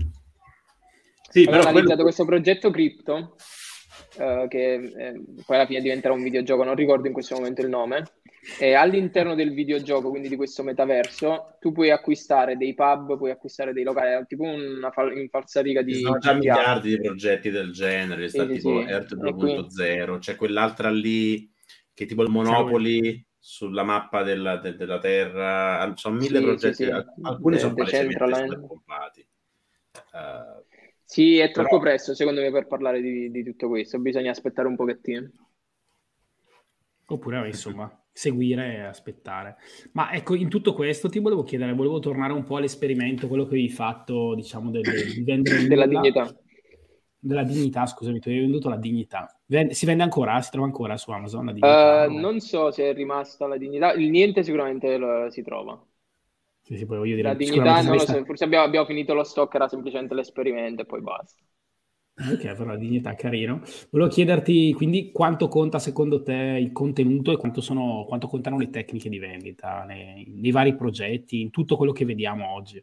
S2: Sì, Ho analizzato quello... questo progetto cripto, eh, che eh, poi alla fine diventerà un videogioco, non ricordo in questo momento il nome, e all'interno del videogioco, quindi di questo metaverso, tu puoi acquistare dei pub, puoi acquistare dei locali, tipo una fal- falsariga di... Ci
S3: sono già miliardi di progetti del genere, sì, sta sì, tipo sì. Earth 2.0, quindi... c'è quell'altra lì che è tipo il Monopoli sulla mappa della, de- della Terra, sono mille progetti, alcuni de- sono palesemente scompati.
S2: Uh, sì, è troppo però... presto secondo me per parlare di, di tutto questo, bisogna aspettare un pochettino.
S1: Oppure, insomma, seguire e aspettare. Ma ecco, in tutto questo ti volevo chiedere, volevo tornare un po' all'esperimento, quello che avevi fatto, diciamo, del, di vendere...
S2: della dignità.
S1: Della dignità, scusami, tu hai venduto la dignità. si vende ancora? Si trova ancora su Amazon la
S2: dignità? Uh, non so se è rimasta la dignità, il niente sicuramente lo, si trova.
S1: Sì, sì, poi voglio dire,
S2: la dignità non lo so, forse abbiamo, abbiamo finito lo stock, era semplicemente l'esperimento e poi basta.
S1: Ok, però la dignità, carino. Volevo chiederti quindi quanto conta secondo te il contenuto e quanto, sono, quanto contano le tecniche di vendita nei, nei, vari progetti, in tutto quello che vediamo oggi.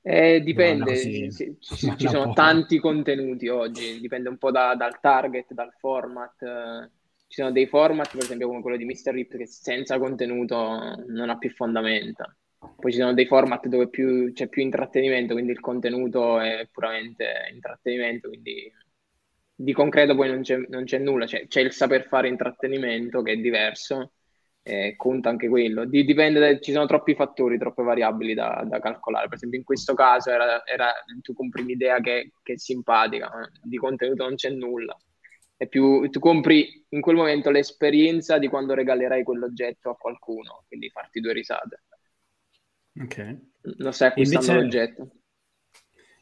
S2: Eh, dipende, ci, ci, ci sono tanti contenuti oggi, dipende un po' da, dal target, dal format. Ci sono dei format, per esempio come quello di Mr. Rip, che senza contenuto non ha più fondamenta. Poi ci sono dei format dove più, c'è più intrattenimento, quindi il contenuto è puramente intrattenimento, quindi di concreto poi non c'è, non c'è nulla, c'è, c'è, il saper fare intrattenimento che è diverso, e conta anche quello. Di, dipende, ci sono troppi fattori, troppe variabili da, da, calcolare. Per esempio in questo caso era, era tu compri un'idea che, che è simpatica, di contenuto non c'è nulla. È più, tu compri in quel momento l'esperienza di quando regalerai quell'oggetto a qualcuno, quindi farti due risate.
S1: Ok.
S2: Non stai acquistando invece, l'oggetto.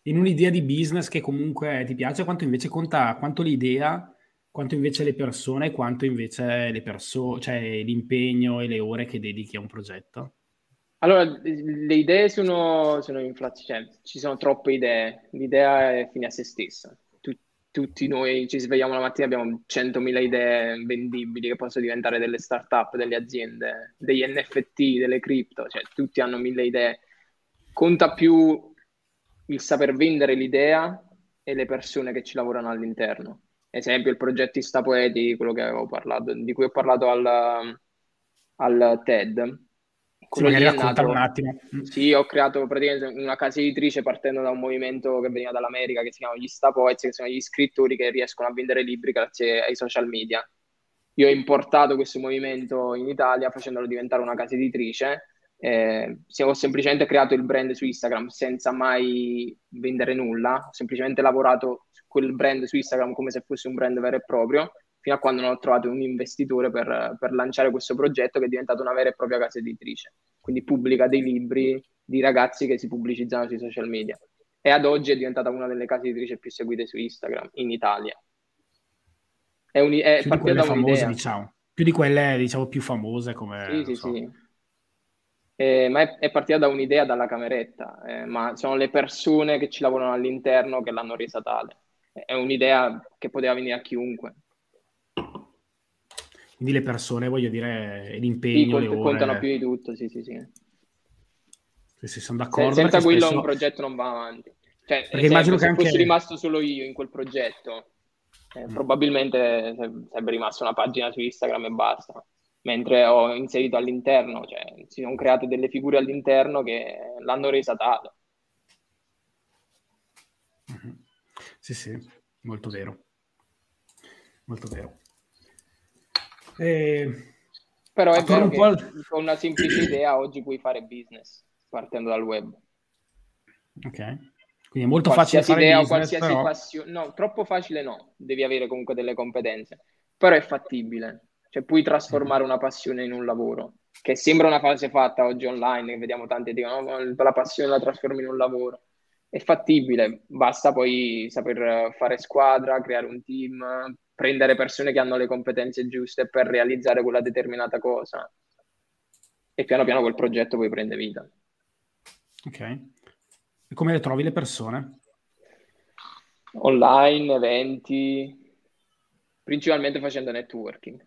S1: In un'idea di business che comunque ti piace, quanto invece conta, quanto l'idea, quanto invece le persone, quanto invece le persone, cioè l'impegno e le ore che dedichi a un progetto?
S2: Allora, le idee sono, sono inflazionate, cioè, ci sono troppe idee, l'idea è fine a se stessa. Tutti noi ci svegliamo la mattina, abbiamo 100.000 idee vendibili che possono diventare delle start-up, delle aziende, degli NFT, delle cripto, cioè tutti hanno mille idee conta più il saper vendere l'idea e le persone che ci lavorano all'interno. Esempio, il progettista poeti, quello che avevo parlato, di cui ho parlato al, al TED.
S1: Sì, magari nato, un attimo.
S2: Sì, ho creato praticamente una casa editrice partendo da un movimento che veniva dall'America che si chiama gli Sta Poets, che sono gli scrittori che riescono a vendere libri grazie ai social media. Io ho importato questo movimento in Italia facendolo diventare una casa editrice eh, ho semplicemente creato il brand su Instagram senza mai vendere nulla, ho semplicemente lavorato su quel brand su Instagram come se fosse un brand vero e proprio, fino a quando non ho trovato un investitore per, per lanciare questo progetto che è diventato una vera e propria casa editrice. Quindi pubblica dei libri di ragazzi che si pubblicizzano sui social media. E ad oggi è diventata una delle case editrici più seguite su Instagram in Italia.
S1: È, un, è partita da un'idea. Famose, diciamo. Più di quelle, diciamo, più famose come...
S2: Sì, sì, so. sì. Eh, ma è, è, partita da un'idea dalla cameretta, eh, ma sono le persone che ci lavorano all'interno che l'hanno resa tale. È un'idea che poteva venire a chiunque.
S1: Quindi le persone, voglio dire, l'impegno, sì,
S2: cont- contano più di tutto, sì, sì, sì.
S1: Sì, sì, sono d'accordo.
S2: Se, senza quello spesso... un progetto non va avanti. Cioè, perché immagino che anche... fossi rimasto solo io in quel progetto, eh, mm. probabilmente sarebbe rimasta una pagina su Instagram e basta. Mentre ho inserito all'interno, cioè si sono create delle figure all'interno che l'hanno resa tale.
S1: Mm-hmm. Sì, sì, molto vero. Molto vero.
S2: E... Però è vero che al... con una semplice idea oggi puoi fare business partendo dal web.
S1: Ok. Quindi è molto facile fare idea business, qualsiasi però...
S2: passione. No, troppo facile no, devi avere comunque delle competenze. Però è fattibile. Cioè puoi trasformare una passione in un lavoro. Che sembra una fase fatta oggi online, che vediamo tanti dicono no, la passione la trasformi in un lavoro. È fattibile, basta poi saper fare squadra, creare un team, prendere persone che hanno le competenze giuste per realizzare quella determinata cosa e piano piano quel progetto poi prende vita.
S1: Ok. E come le trovi le persone?
S2: Online, eventi, principalmente facendo networking.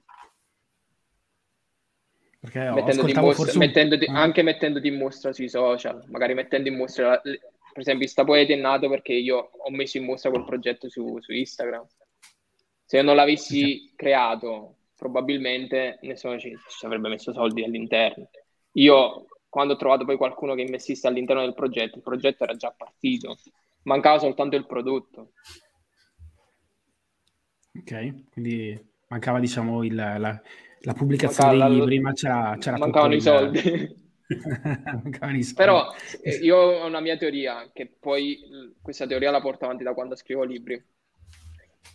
S1: Perché
S2: mettendoti in mostra, un... mettendoti, ah. anche mettendoti in mostra sui social, magari mettendo in mostra, per esempio, sta poeta è nato perché io ho messo in mostra quel progetto su, su Instagram se non l'avessi creato, probabilmente nessuno ci, ci, avrebbe messo soldi all'interno. Io, quando ho trovato poi qualcuno che investisse all'interno del progetto, il progetto era già partito, mancava soltanto il prodotto.
S1: Ok, quindi mancava diciamo il, la, la, pubblicazione mancava dei libri, ma c'era, c'era
S2: mancavano i soldi. mancavano i soldi. Però eh, io ho una mia teoria, che poi questa teoria la porto avanti da quando scrivo libri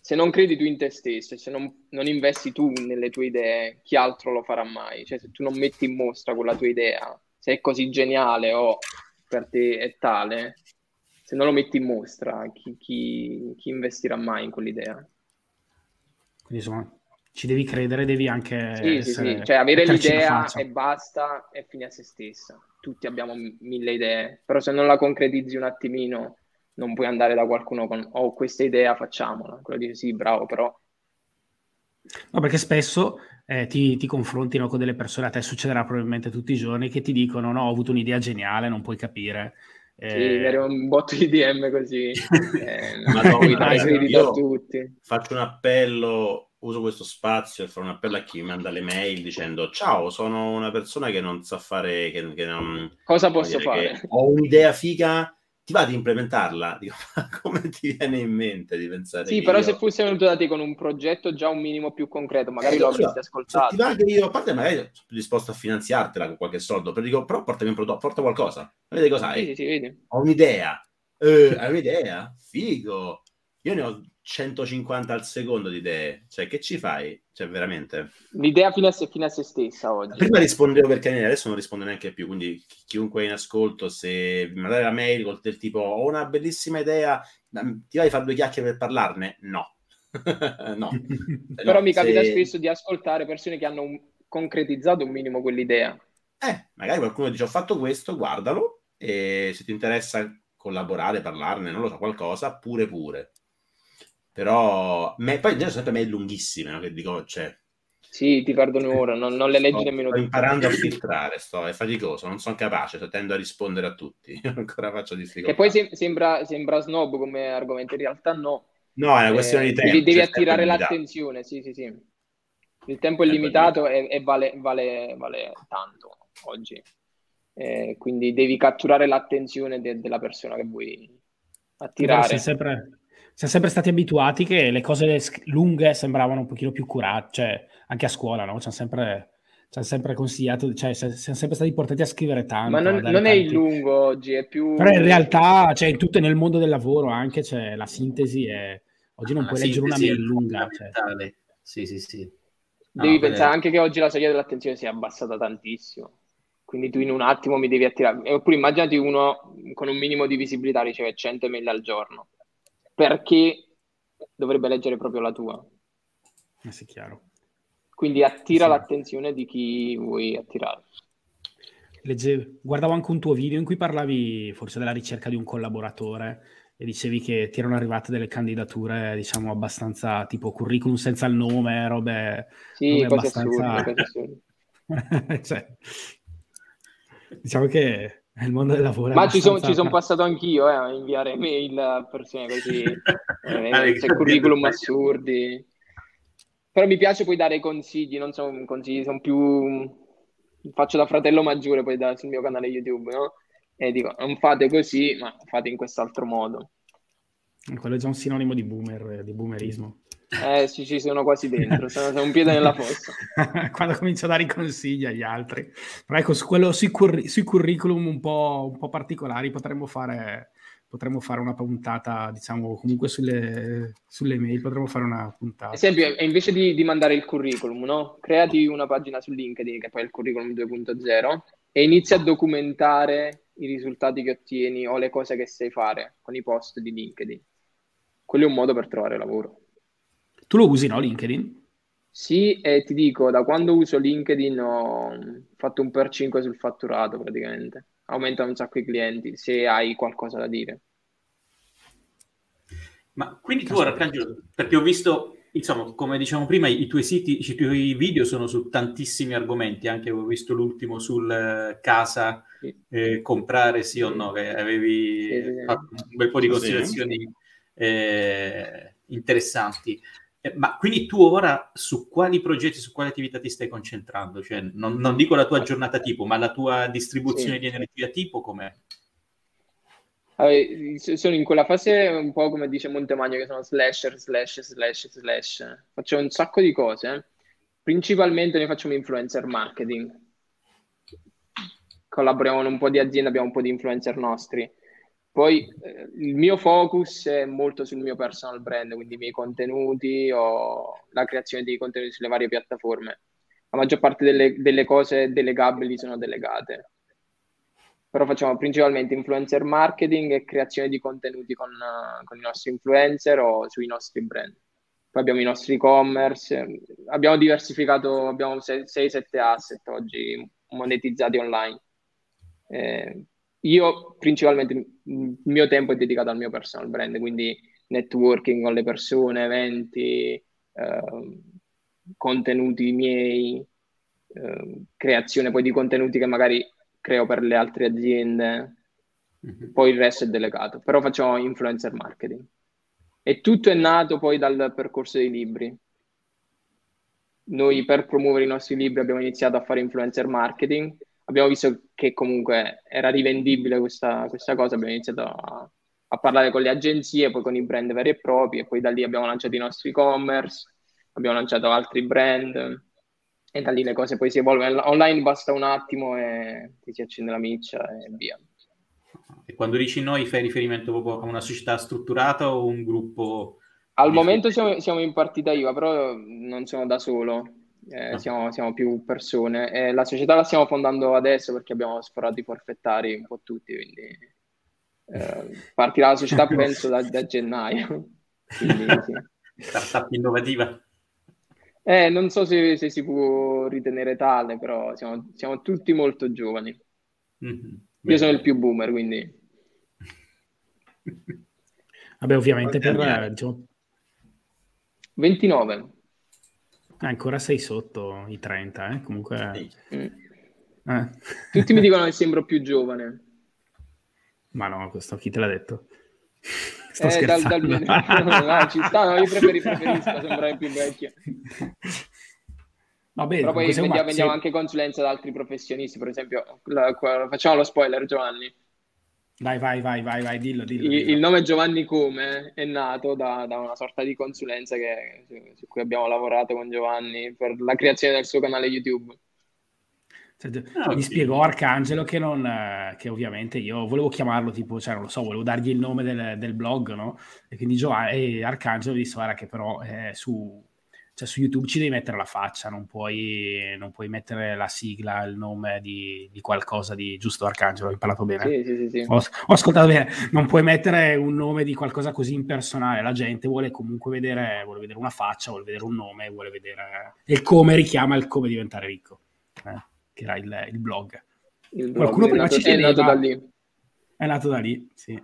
S2: se non credi tu in te stesso, se non, non, investi tu nelle tue idee, chi altro lo farà mai? Cioè, se tu non metti in mostra quella tua idea, se è così geniale o per te è tale, se non lo metti in mostra, chi, chi, chi investirà mai in quell'idea?
S1: Quindi insomma, ci devi credere, devi anche...
S2: Sì, sì, sì, cioè avere l'idea e basta è fine a se stessa. Tutti abbiamo mille idee, però se non la concretizzi un attimino non puoi andare da qualcuno con ho oh, questa idea, facciamola. Quello dice sì, bravo, però.
S1: No, perché spesso eh, ti, ti confrontino con delle persone, a te succederà probabilmente tutti i giorni, che ti dicono no, ho avuto un'idea geniale, non puoi capire.
S2: Eh... Sì, arriva un botto di DM così. eh, Madonna, a tutti.
S3: Faccio un appello, uso questo spazio per fare un appello a chi mi manda le mail dicendo ciao, sono una persona che non sa fare... Che, che non,
S2: Cosa posso fare?
S3: Ho un'idea figa ti va di implementarla? Dico, come ti viene in mente di pensare?
S2: Sì, però io... se fossimo dati con un progetto già un minimo più concreto, magari eh, lo avresti ascoltato.
S3: ti va che io, a parte magari sono disposto a finanziartela con qualche soldo, però dico, però portami un prodotto, porta qualcosa. Vedi cosa hai?
S2: Sì, sì, vedi.
S3: Ho un'idea. Eh, hai un'idea? Figo. Io ne ho 150 al secondo di idee. Cioè, che ci fai? Cioè, veramente.
S2: L'idea fino a se, fino a se stessa oggi.
S3: Prima rispondevo per canale, adesso non rispondo neanche più. Quindi, chiunque è in ascolto, se mandate la mail col del tipo ho una bellissima idea, ti vai a fare due chiacchiere per parlarne? No. no.
S2: Però mi capita se... spesso di ascoltare persone che hanno un... concretizzato un minimo quell'idea.
S3: Eh, magari qualcuno dice ho fatto questo, guardalo e se ti interessa collaborare, parlarne, non lo so, qualcosa, pure pure. Però me, poi sono sempre mail lunghissime, no? che dico, cioè...
S2: Sì, ti perdono ora, non, non le leggi
S3: sto,
S2: nemmeno.
S3: Sto imparando a filtrare, sto, è faticoso, non sono capace, cioè, tendo a rispondere a tutti, ancora faccio difficoltà.
S2: E poi se, sembra, sembra snob come argomento, in realtà no.
S3: No, è una questione eh, di tempo.
S2: Devi, devi cioè, attirare l'attenzione, sì, sì, sì. Il tempo è limitato e, e vale, vale, vale, tanto oggi. Eh, quindi devi catturare l'attenzione de- della persona che vuoi attirare.
S1: Sei sempre, siamo sempre stati abituati che le cose lunghe sembravano un pochino più curate, cioè anche a scuola, no? Ci hanno sempre, sempre consigliato, cioè siamo sempre stati portati a scrivere tanto.
S2: Ma non, non è il lungo oggi, è più...
S1: Però in realtà, cioè, in tutto nel mondo del lavoro anche, cioè, la sintesi è... Oggi non la puoi leggere una mail lunga. Cioè.
S4: Sì, sì, sì.
S2: Devi no, pensare anche che oggi la soglia dell'attenzione si è abbassata tantissimo. Quindi tu in un attimo mi devi attirare. Oppure immaginati uno con un minimo di visibilità riceve 100 email al giorno. Perché dovrebbe leggere proprio la tua?
S1: Eh sì, chiaro.
S2: Quindi attira sì. l'attenzione di chi vuoi attirare.
S1: Leggevo, guardavo anche un tuo video in cui parlavi forse della ricerca di un collaboratore e dicevi che ti erano arrivate delle candidature, diciamo, abbastanza tipo curriculum senza il nome, robe,
S2: sì, robe abbastanza... Assurde,
S1: cioè, diciamo che il mondo del lavoro.
S2: Ma ci sono son passato anch'io eh, a inviare mail a persone così, eh, cioè, curriculum assurdi. Però mi piace poi dare consigli, non sono consigli, sono più... Faccio da fratello maggiore poi da, sul mio canale YouTube, no? E dico, non fate così, ma fate in quest'altro modo.
S1: Quello è già un sinonimo di boomer, di boomerismo.
S2: Eh sì, ci sono quasi dentro, sono, un piede nella fossa.
S1: Quando comincio a dare i consigli agli altri. Però ecco, su quello, sui, curri- sui curriculum un po', un po', particolari potremmo fare, potremmo fare una puntata, diciamo, comunque sulle, sulle mail potremmo fare una puntata. Ad
S2: esempio, invece di, di mandare il curriculum, no? Creati una pagina su LinkedIn, che poi è il curriculum 2.0, e inizia a documentare i risultati che ottieni o le cose che sai fare con i post di LinkedIn. Quello è un modo per trovare lavoro.
S1: Tu lo usi, no, LinkedIn?
S2: Sì, e ti dico, da quando uso LinkedIn ho fatto un per 5 sul fatturato praticamente. Aumenta un sacco i clienti se hai qualcosa da dire.
S4: Ma quindi tu, Arcangelo, perché ho visto insomma, come diciamo prima, i tuoi siti, i tuoi video sono su tantissimi argomenti, anche ho visto l'ultimo sul uh, casa, sì. eh, comprare sì o no, che avevi sì, fatto un bel po' di considerazioni eh, interessanti. Eh, ma quindi tu ora su quali progetti, su quali attività ti stai concentrando? Cioè, non, non dico la tua giornata tipo, ma la tua distribuzione di energia tipo com'è?
S2: sono in quella fase un po' come dice Montemagno che sono slasher, slash, slash, slash. Faccio un sacco di cose. Principalmente noi facciamo influencer marketing. Collaboriamo con un po' di aziende, abbiamo un po' di influencer nostri. Poi eh, il mio focus è molto sul mio personal brand, quindi i miei contenuti o la creazione dei contenuti sulle varie piattaforme. La maggior parte delle, delle cose delegabili sono delegate però facciamo principalmente influencer marketing e creazione di contenuti con, con i nostri influencer o sui nostri brand. Poi abbiamo i nostri e-commerce, abbiamo diversificato, abbiamo 6-7 asset oggi monetizzati online. Eh, io principalmente il mio tempo è dedicato al mio personal brand, quindi networking con le persone, eventi, eh, contenuti miei, eh, creazione poi di contenuti che magari creo per le altre aziende, mm-hmm. poi il resto è delegato, però facciamo influencer marketing. E tutto è nato poi dal percorso dei libri. Noi per promuovere i nostri libri abbiamo iniziato a fare influencer marketing, abbiamo visto che comunque era rivendibile questa, questa cosa, abbiamo iniziato a, a, parlare con le agenzie, poi con i brand veri e propri e poi da lì abbiamo lanciato i nostri e-commerce, abbiamo lanciato altri brand e da lì le cose poi si evolvono. Online basta un attimo e ti si accende la miccia e via.
S4: E quando dici noi fai riferimento proprio a una società strutturata o un gruppo?
S2: Al momento siamo, siamo, in partita IVA, però non sono da solo, eh, ah. siamo, siamo, più persone. E la società la stiamo fondando adesso perché abbiamo sforato i forfettari un po' tutti, quindi eh, partirà la società penso da, da gennaio. Quindi,
S4: sì. Startup innovativa.
S2: Eh, non so se, se, si può ritenere tale, però siamo, siamo tutti molto giovani. Mm-hmm. Io sono il più boomer, quindi...
S1: Vabbè, ovviamente per... Diciamo...
S2: 29.
S1: Ah, ancora sei sotto i 30, eh? Comunque... Mm.
S2: Eh. Tutti mi dicono che sembro più giovane.
S1: Ma no, questo chi te l'ha detto?
S2: Sto eh, dal, dal... no, ci sta, no, io preferi, preferisco sembrare più vecchio. Vabbè, Però poi vendiamo, ma... vendiamo anche consulenza da altri professionisti, per esempio, la, facciamo lo spoiler Giovanni.
S1: Vai, vai, vai, vai, vai, dillo, dillo.
S2: Il, il nome Giovanni Come è nato da, da una sorta di consulenza che, su, su, cui abbiamo lavorato con Giovanni per la creazione del suo canale YouTube.
S1: Cioè, ah, mi spiegò Arcangelo che, non, che ovviamente io volevo chiamarlo tipo, cioè non lo so, volevo dargli il nome del, del blog, no? E quindi Giovanni, e Arcangelo disse guarda che però eh, su, cioè su YouTube ci devi mettere la faccia, non puoi, non puoi mettere la sigla, il nome di, di, qualcosa di giusto Arcangelo, ho imparato bene.
S2: Sì, sì, sì,
S1: ho, ho, ascoltato bene, non puoi mettere un nome di qualcosa così impersonale, la gente vuole comunque vedere, vuole vedere una faccia, vuole vedere un nome, vuole vedere il come richiama il come diventare ricco, eh, che era il, il blog.
S2: Il blog Qualcuno prima nato, ci chiedeva... È nato da lì.
S1: È nato da lì, sì.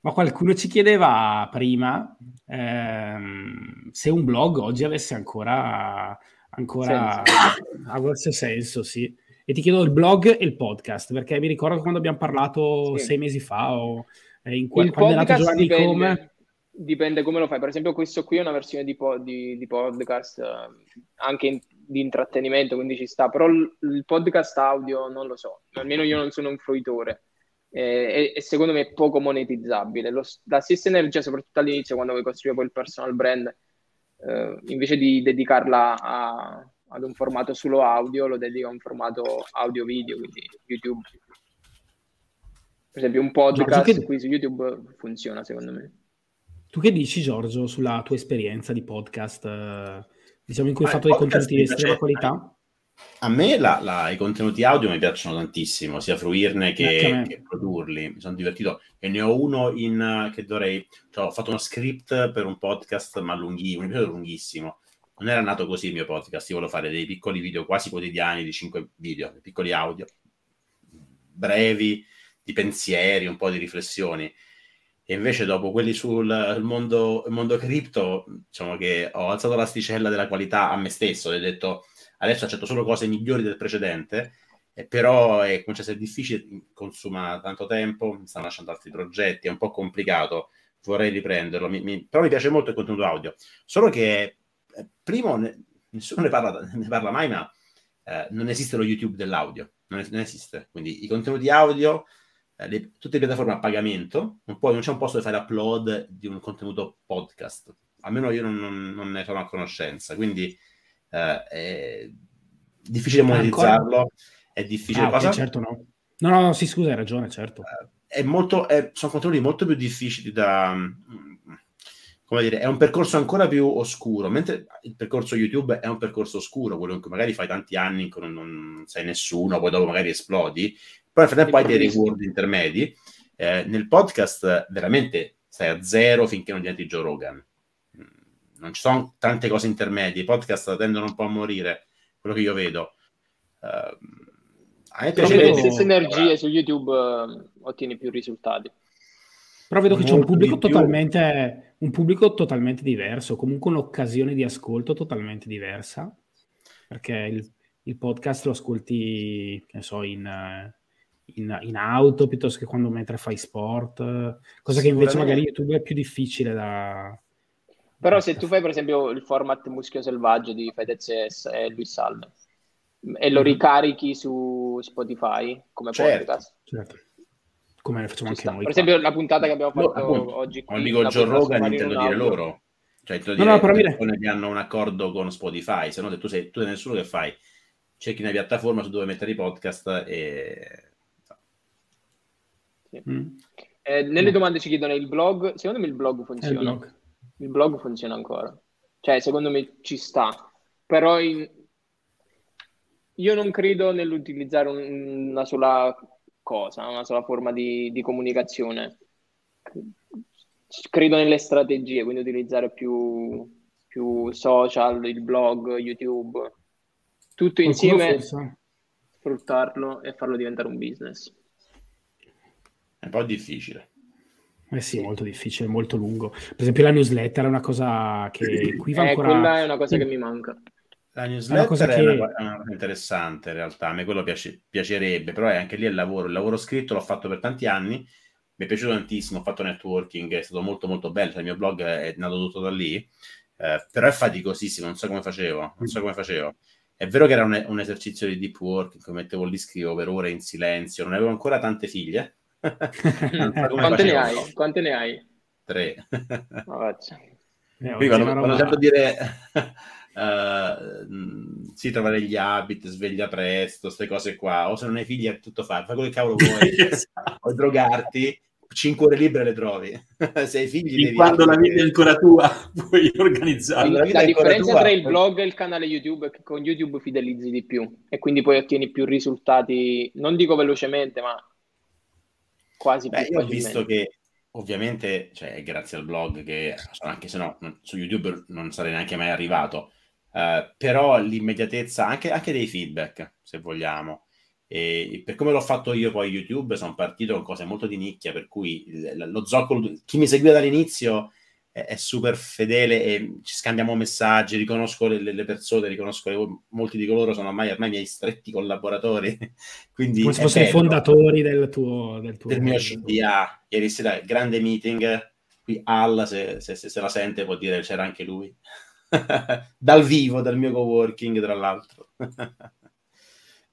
S1: Ma qualcuno ci chiedeva prima ehm, se un blog oggi avesse ancora, ancora avesse senso, sì. E ti chiedo il blog e il podcast, perché mi ricordo quando abbiamo parlato sì. sei mesi fa o eh, in
S2: que- quando è nato Giovanni dipende, come... Dipende come lo fai. Per esempio questo qui è una versione di, po- di, di podcast eh, anche in, di intrattenimento, quindi ci sta. Però l- il podcast audio non lo so, almeno io non sono un fruitore eh, e, secondo me è poco monetizzabile. Lo, la stessa energia, soprattutto all'inizio, quando vuoi costruire poi il personal brand, eh, invece di dedicarla a, ad un formato solo audio, lo dedico a un formato audio-video, quindi YouTube. Per esempio, un podcast che... qui su YouTube funziona, secondo me.
S1: Tu che dici, Giorgio, sulla tua esperienza di podcast, eh, diciamo in cui hai fatto dei contenuti di estrema qualità?
S3: A me la, la, i contenuti audio mi piacciono tantissimo, sia fruirne che, che, produrli. Mi sono divertito e ne ho uno in che dovrei. Cioè, ho fatto uno script per un podcast, ma lunghissimo, un episodio lunghissimo. Non era nato così il mio podcast. Io volevo fare dei piccoli video quasi quotidiani di 5 video, piccoli audio brevi, di pensieri, un po' di riflessioni. E invece, dopo quelli sul mondo, mondo cripto, diciamo che ho alzato l'asticella della qualità a me stesso e ho detto adesso accetto solo cose migliori del precedente, eh, però è, comincia a essere difficile, consuma tanto tempo, mi stanno lasciando altri progetti, è un po' complicato, vorrei riprenderlo, mi, mi, però mi piace molto il contenuto audio, solo che eh, primo ne, nessuno ne parla, ne parla mai, ma eh, non esiste lo YouTube dell'audio, non, es- non esiste, quindi i contenuti audio eh, le, tutte le piattaforme a pagamento, non, puoi, non c'è un posto dove fare upload di un contenuto podcast, almeno io non, non, non ne sono a conoscenza, quindi eh, è difficile monetizzarlo, Ancora? è difficile...
S1: Ah, cosa? Okay, certo no. No, no, no, sì, scusa, hai ragione, certo.
S3: Eh, è molto, è, sono controlli molto più difficili da... Come dire, è un percorso ancora più oscuro, mentre il percorso YouTube è un percorso oscuro, quello in cui magari fai tanti anni in cui non, non sei nessuno, poi dopo magari esplodi, poi nel frattempo hai dei reward intermedi. Eh, nel podcast veramente stai a zero finché non diventi Joe Rogan non ci sono tante cose intermedie, i podcast tendono un po' a morire, quello che io vedo. Uh,
S2: a me piace le stesse energie su YouTube uh, ottieni più risultati.
S1: Però vedo che c'è un pubblico, totalmente, un pubblico totalmente diverso, comunque un'occasione di ascolto totalmente diversa, perché il, il podcast lo ascolti, che so, in, in, in, auto piuttosto che quando mentre fai sport, cosa che invece magari YouTube è più difficile da,
S2: però se tu fai per esempio il format Muschio Selvaggio di Fedez e Luis Salve e lo mm. ricarichi su Spotify come certo, podcast. Certo.
S1: Come facciamo anche noi.
S2: Per esempio la puntata che abbiamo fatto no, oggi
S3: qui. Dico Joe Rogan intendo dire loro. Cioè intendo no, dire no, persone che hanno un accordo con Spotify, se no se tu sei, tu sei nessuno che fai. Cerchi una piattaforma su dove mettere i podcast e...
S2: Sì. Mm. Eh, nelle mm. domande ci chiedono il blog, secondo me il blog funziona. Il blog il blog funziona ancora. Cioè, secondo me ci sta. Però in... io non credo nell'utilizzare un, una sola cosa, una sola forma di, di, comunicazione. Credo nelle strategie, quindi utilizzare più, più social, il blog, YouTube, tutto insieme, sfruttarlo e farlo diventare un business.
S3: È un po' difficile.
S1: Eh sì, molto difficile, molto lungo. Per esempio la newsletter è una cosa che qui va
S2: eh,
S1: ancora...
S2: quella è una cosa che mi manca.
S3: La newsletter è una cosa, che... è una, è cosa interessante in realtà, a me quello piace, piacerebbe, però è anche lì il lavoro. Il lavoro scritto l'ho fatto per tanti anni, mi è piaciuto tantissimo, ho fatto networking, è stato molto molto bello, cioè, il mio blog è nato tutto da lì, eh, però è faticosissimo, non so come facevo, non so come facevo. È vero che era un, un esercizio di deep work, in cui mettevo lì, scrivo per ore in silenzio, non avevo ancora tante figlie,
S2: Quante ne hai? Quante ne hai?
S3: Tre.
S2: Oh,
S3: Qui quando, quando sento dire uh, si trovare gli abiti, sveglia presto, queste cose qua, o se non hai figli è tutto fare, fai quello che cavolo vuoi, esatto. o drogarti, 5 ore libere le trovi. Se hai figli
S4: devi quando la vita è ancora tua, puoi organizzarla.
S2: La, la differenza tra il blog e il canale YouTube è che con YouTube fidelizzi di più e quindi poi ottieni più risultati, non dico velocemente, ma quasi
S3: Beh, più io ho visto che ovviamente, cioè, grazie al blog che anche se no su YouTube non sarei neanche mai arrivato, uh, però l'immediatezza anche, anche dei feedback, se vogliamo. E per come l'ho fatto io poi YouTube, sono partito con cose molto di nicchia, per cui lo zoccolo, chi mi seguiva dall'inizio è, è super fedele e ci scambiamo messaggi, riconosco le, le persone, riconosco le, molti di coloro sono ormai, ormai miei stretti collaboratori. Quindi
S5: Come se fossero i fondatori del tuo,
S3: del, tuo del mio CDA. Ieri sera, grande meeting, qui Al, se, se, se, se la sente, può dire c'era anche lui. dal vivo, dal mio coworking, tra l'altro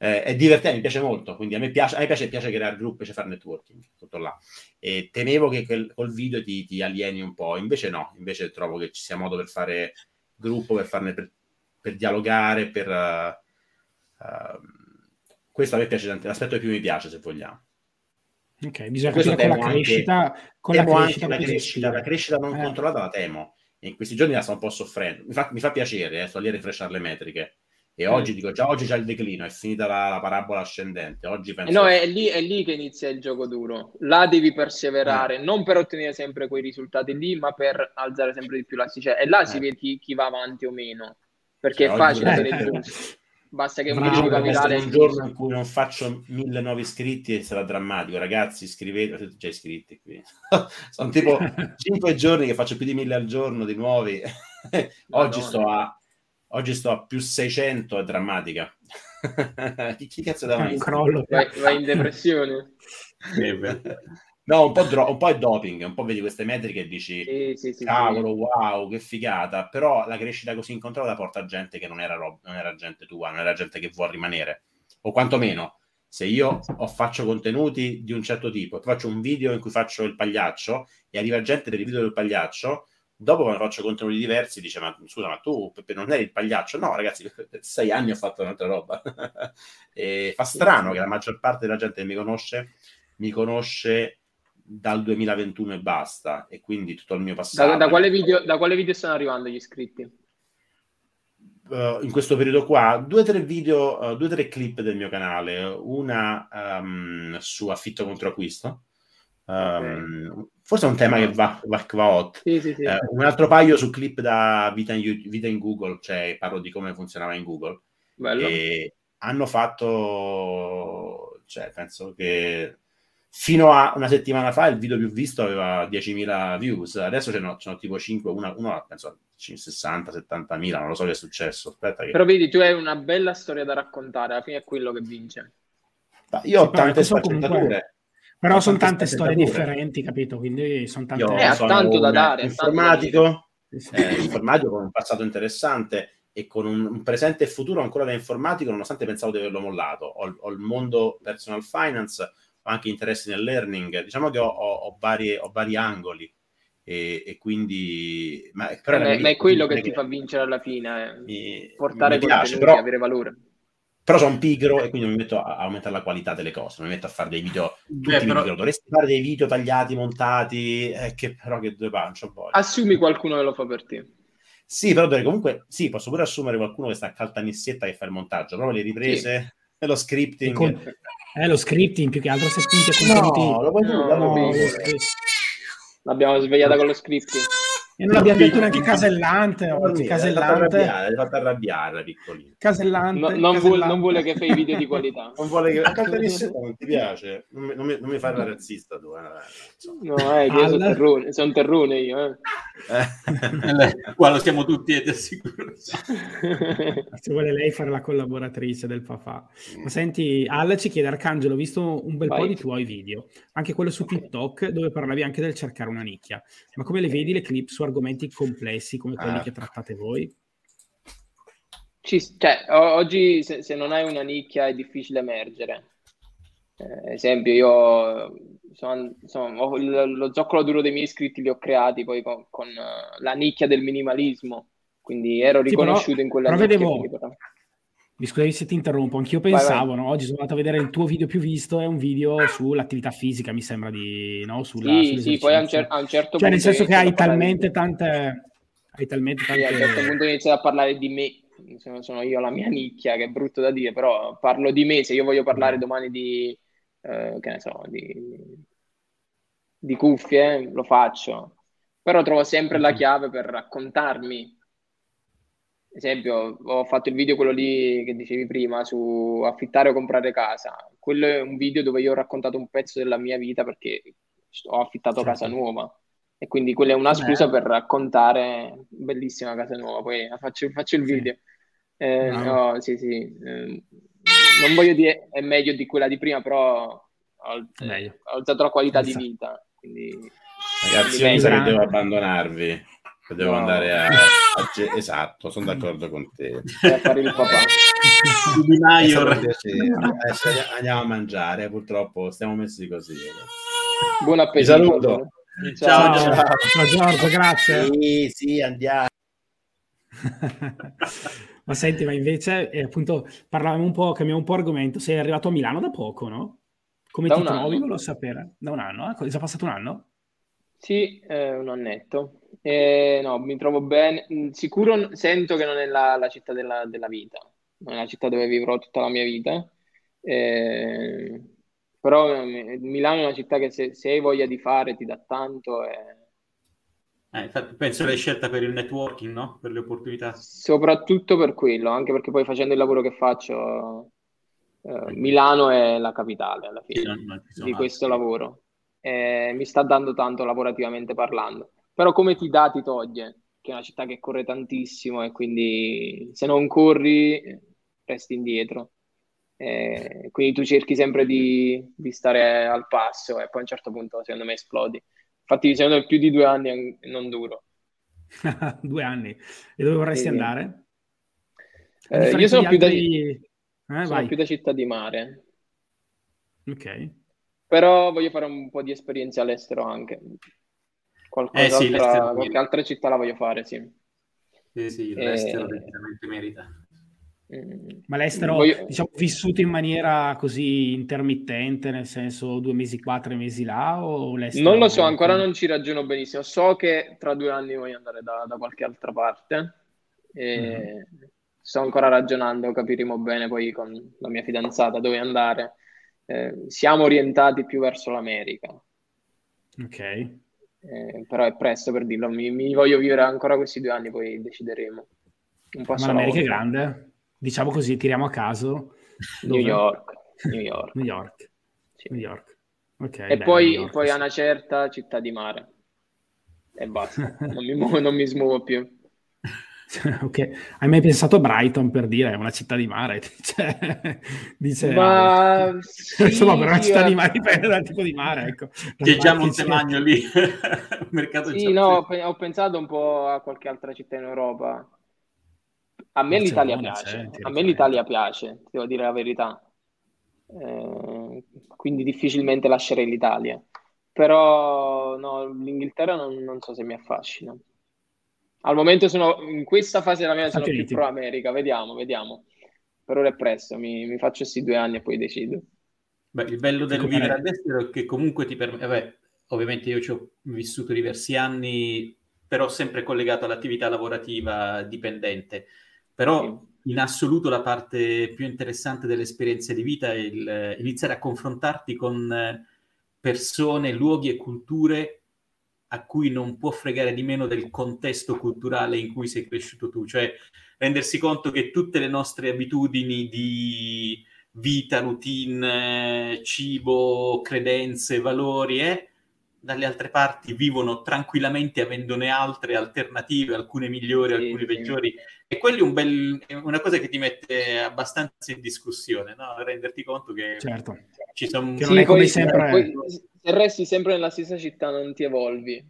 S3: eh, è divertente, mi piace molto, quindi a me piace, a me piace, piace creare gruppi, piace fare networking, tutto là. E temevo che quel, col video ti, ti, alieni un po', invece no, invece trovo che ci sia modo per fare gruppo, per farne, per, per dialogare, per... Uh, uh, questo a me piace tanto, l'aspetto che più mi piace, se vogliamo.
S5: Ok, bisogna capire con la crescita,
S3: anche, con la crescita, la crescita, la crescita non eh. controllata la temo. in questi giorni la sto un po' soffrendo. Mi fa, mi fa piacere, eh, sto lì a rifresciare le metriche e mm. oggi dico già oggi c'è il declino, è finita la, la parabola ascendente. Oggi penso...
S2: Eh no, è lì, è lì, che inizia il gioco duro. Là devi perseverare, eh. non per ottenere sempre quei risultati lì, ma per alzare sempre di più l'asticella. E là eh. si vede chi, chi, va avanti o meno. Perché cioè, è facile avere il giusto. Basta che un video
S3: va virale. un giorno in cui non faccio mille nuovi iscritti e sarà drammatico. Ragazzi, iscrivete, siete già iscritti qui. Sono tipo cinque giorni che faccio più di mille al giorno di nuovi. Oggi sto a Oggi sto a più 600, è drammatica. chi, chi cazzo da
S2: mai? Crollo. Vai, vai in depressione.
S3: no, un po', dro- un po', è doping, un po' vedi queste metriche e dici, sì, sì, sì, cavolo, wow, che figata. Però la crescita così incontrollata porta gente che non era, rob- non era gente tua, non era gente che vuole rimanere. O quantomeno, se io ho, faccio contenuti di un certo tipo, faccio un video in cui faccio il pagliaccio e arriva gente per il video del pagliaccio, Dopo quando faccio contenuti diversi dice ma scusa ma tu Peppe, non eri il pagliaccio? No ragazzi, per sei anni ho fatto un'altra roba. fa strano che la maggior parte della gente che mi conosce mi conosce dal 2021 e basta e quindi tutto il mio passato.
S2: Da, da, quale, video, da quale video stanno arrivando gli iscritti?
S3: Uh, in questo periodo qua due o tre video, uh, due o tre clip del mio canale, una um, su affitto contro acquisto, um, okay. Forse è un tema che va, va, va hot. Sì, sì, sì. Eh, un altro paio su clip da vita in, vita in, Google, cioè parlo di come funzionava in Google. Bello. E hanno fatto, cioè penso che fino a una settimana fa il video più visto aveva 10.000 views, adesso ce n'ho, ce n'ho tipo 5, una, uno penso 60, 70.000, non lo so che è successo. Aspetta che...
S2: Però vedi, tu hai una bella storia da raccontare, alla fine è quello che vince.
S3: Ma io ho tante sfaccettature. Comunque
S5: però sono tante storie differenti, capito? Quindi sono tante... Io
S2: eh, tanto da dare.
S3: Informatico, eh, informatico con un passato interessante e con un, presente e futuro ancora da informatico, nonostante pensavo di averlo mollato. Ho, ho il mondo personal finance, ho anche interessi nel learning. Diciamo che ho, ho, ho, varie, ho vari angoli. E, e, quindi
S2: ma, però eh, ma, ma è quello che, che ti fa vincere alla fine eh. mi, portare mi piace, però, avere valore
S3: però sono pigro e quindi non mi metto a, aumentare la qualità delle cose, non mi metto a fare dei video tutti Beh, però... dovresti fare dei video tagliati, montati, eh, che però che due pancia poi.
S2: Assumi qualcuno che lo fa per te.
S3: Sì, però comunque sì, posso pure assumere qualcuno che sta a caltanissetta che fa il montaggio, però le riprese sì. e lo scripting. Con...
S5: Eh, lo scripting più che altro se a contenuti.
S3: No, lo puoi no, no, no,
S2: L'abbiamo svegliata con lo scripting.
S5: E non abbiamo detto neanche casellante oggi. Casellante.
S3: Hai fatto arrabbiare, piccolino.
S5: Casellante.
S2: No, non, vuole, non, vuole, che fai video di qualità.
S3: non vuole che... non ti piace. Non mi, non mi, non mi fai la razzista tu. Eh,
S2: no, è che All... sono terrone, sono terrone io. Eh.
S4: Eh. Qua lo siamo tutti ed è sicuro.
S5: Se vuole lei fare la collaboratrice del papà. Ma senti, Al ci chiede Arcangelo, ho visto un bel Vai. po' di tuoi video, anche quello su TikTok dove parlavi anche del cercare una nicchia. Ma come le vedi le clip su argomenti complessi come quelli ah. che trattate voi?
S2: Ci, cioè, oggi se, se, non hai una nicchia è difficile emergere. Eh, esempio, io sono, sono, ho, lo zoccolo duro dei miei iscritti li ho creati poi con, con uh, la nicchia del minimalismo, quindi ero riconosciuto sì, però, in quella
S5: però vedevo, mi scusi se ti interrompo, anch'io pensavo, vai, vai. No? oggi sono andato a vedere il tuo video più visto, è un video sull'attività fisica, mi sembra di... No?
S2: Sulla, sì, sì, poi a un, cer- a un certo
S5: cioè, punto... Cioè nel senso che hai talmente di... tante... Hai talmente tante...
S2: Sì, a un certo punto inizia a parlare di me, sono, sono io la mia nicchia, che è brutto da dire, però parlo di me, se io voglio parlare mm. domani di... Eh, che ne so, di, di cuffie, lo faccio. Però trovo sempre la chiave per raccontarmi esempio, ho fatto il video quello lì che dicevi prima su affittare o comprare casa. Quello è un video dove io ho raccontato un pezzo della mia vita perché ho affittato certo. casa nuova. E quindi quella è una scusa Beh. per raccontare bellissima casa nuova. Poi faccio, faccio il video. Sì. Eh, no. no, sì, sì. Eh, non voglio dire è meglio di quella di prima, però ho, ho alzato la qualità di vita. Quindi,
S3: Ragazzi, io mi sa che devo abbandonarvi. Devo no. andare a, a, Esatto, sono d'accordo con te.
S2: A fare il papà.
S3: andiamo a mangiare, purtroppo stiamo messi così.
S2: Buon appetito.
S3: Vi saluto.
S5: Ciao, ciao, ciao. ciao Giorgio, grazie.
S3: Sì, sì, andiamo.
S5: ma senti, ma invece, eh, appunto, parlavamo un po', cambiamo un po' argomento. Sei arrivato a Milano da poco, no? Come da ti trovi? Volevo sapere. Da un anno? Eh? È già passato un anno?
S2: Sì, eh, un annetto. Eh, no, mi trovo bene. Mm, sicuro sento che non è la, la città della, della, vita, non è la città dove vivrò tutta la mia vita. Eh, però eh, Milano è una città che se, se, hai voglia di fare ti dà tanto. E...
S4: Eh, infatti, penso l'hai scelta per il networking, no? Per le opportunità.
S2: Soprattutto per quello, anche perché poi facendo il lavoro che faccio, eh, Milano è la capitale alla fine non di questo lavoro. mi sta dando tanto lavorativamente parlando però come ti dà ti toglie, che è una città che corre tantissimo e quindi se non corri resti indietro. Eh, quindi tu cerchi sempre di, di, stare al passo e poi a un certo punto secondo me esplodi. Infatti secondo me più di due anni non duro.
S5: due anni. E dove vorresti sì. andare?
S2: Eh, io sono, più, altri... da, eh, sono più da città di mare.
S5: Ok.
S2: Però voglio fare un po' di esperienze all'estero anche. Qualcosa eh sì, qualche altra città la voglio fare, sì.
S4: Sì, sì, l'estero e... decisamente merita.
S5: Mm. Ma l'estero, voglio... diciamo, vissuto in maniera così intermittente, nel senso due mesi qua, tre mesi là, o l'estero...
S2: Non lo so, ancora non ci ragiono benissimo. So che tra due anni voglio andare da, da qualche altra parte. E mm. Sto ancora ragionando, capiremo bene poi con la mia fidanzata dove andare. Eh, siamo orientati più verso l'America.
S5: Ok
S2: eh, però è presto per dirlo, mi, mi, voglio vivere ancora questi due anni, poi decideremo.
S5: Un Ma l'America è grande, diciamo così, tiriamo a caso.
S2: New York. New York.
S5: New York. Sì. New York.
S2: Okay, e beh, poi, York, poi sì. a una certa città di mare. E basta, non mi, muovo, non mi smuovo più.
S5: ok, hai mai pensato a Brighton per dire è una città di mare? Cioè, dice,
S2: Ma sì,
S5: insomma, per una città di mare dipende dal tipo di mare. Ecco.
S4: C'è già Montemagno lì, mercato
S2: Sì, no, ho pensato un po' a qualche altra città in Europa. A me l'Italia piace, a me l'Italia piace, devo dire la verità. Eh, quindi difficilmente lascerei l'Italia. Però no, l'Inghilterra non, non so se mi affascina. Al momento sono in questa fase della mia vita sono più pro America, vediamo, vediamo. Per ora è presto, mi, mi faccio questi due anni e poi decido.
S4: Beh, il bello del vivere all'estero è che comunque ti permette, Beh, ovviamente io ci ho vissuto diversi anni, però sempre collegato all'attività lavorativa dipendente. Però sì. in assoluto la parte più interessante dell'esperienza di vita è il, iniziare a confrontarti con persone, luoghi e culture a cui non può fregare di meno del contesto culturale in cui sei cresciuto tu, cioè rendersi conto che tutte le nostre abitudini di vita, routine, cibo, credenze, valori, eh, dalle altre parti vivono tranquillamente avendone altre alternative, alcune migliori, alcune peggiori. E quello è, un bel, è, una cosa che ti mette abbastanza in discussione, no? renderti conto che
S5: certo.
S4: Ci sono...
S5: Che non sì, è come poi, sempre... Poi,
S2: se resti sempre nella stessa città non ti evolvi.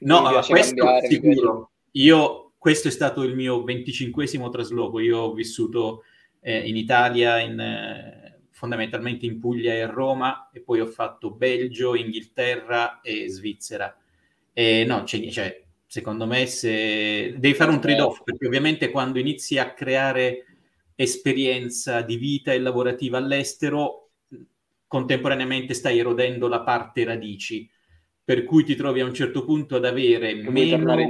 S4: No, questo cambiare, sicuro. Io, questo è stato il mio venticinquesimo trasloco. Io ho vissuto eh, in Italia, in, eh, fondamentalmente in Puglia e Roma, e poi ho fatto Belgio, Inghilterra e Svizzera. E no, c'è, cioè, secondo me se... devi fare un trade-off, perché ovviamente quando inizi a creare esperienza di vita e lavorativa all'estero, contemporaneamente stai erodendo la parte radici, per cui ti trovi a un certo punto ad avere meno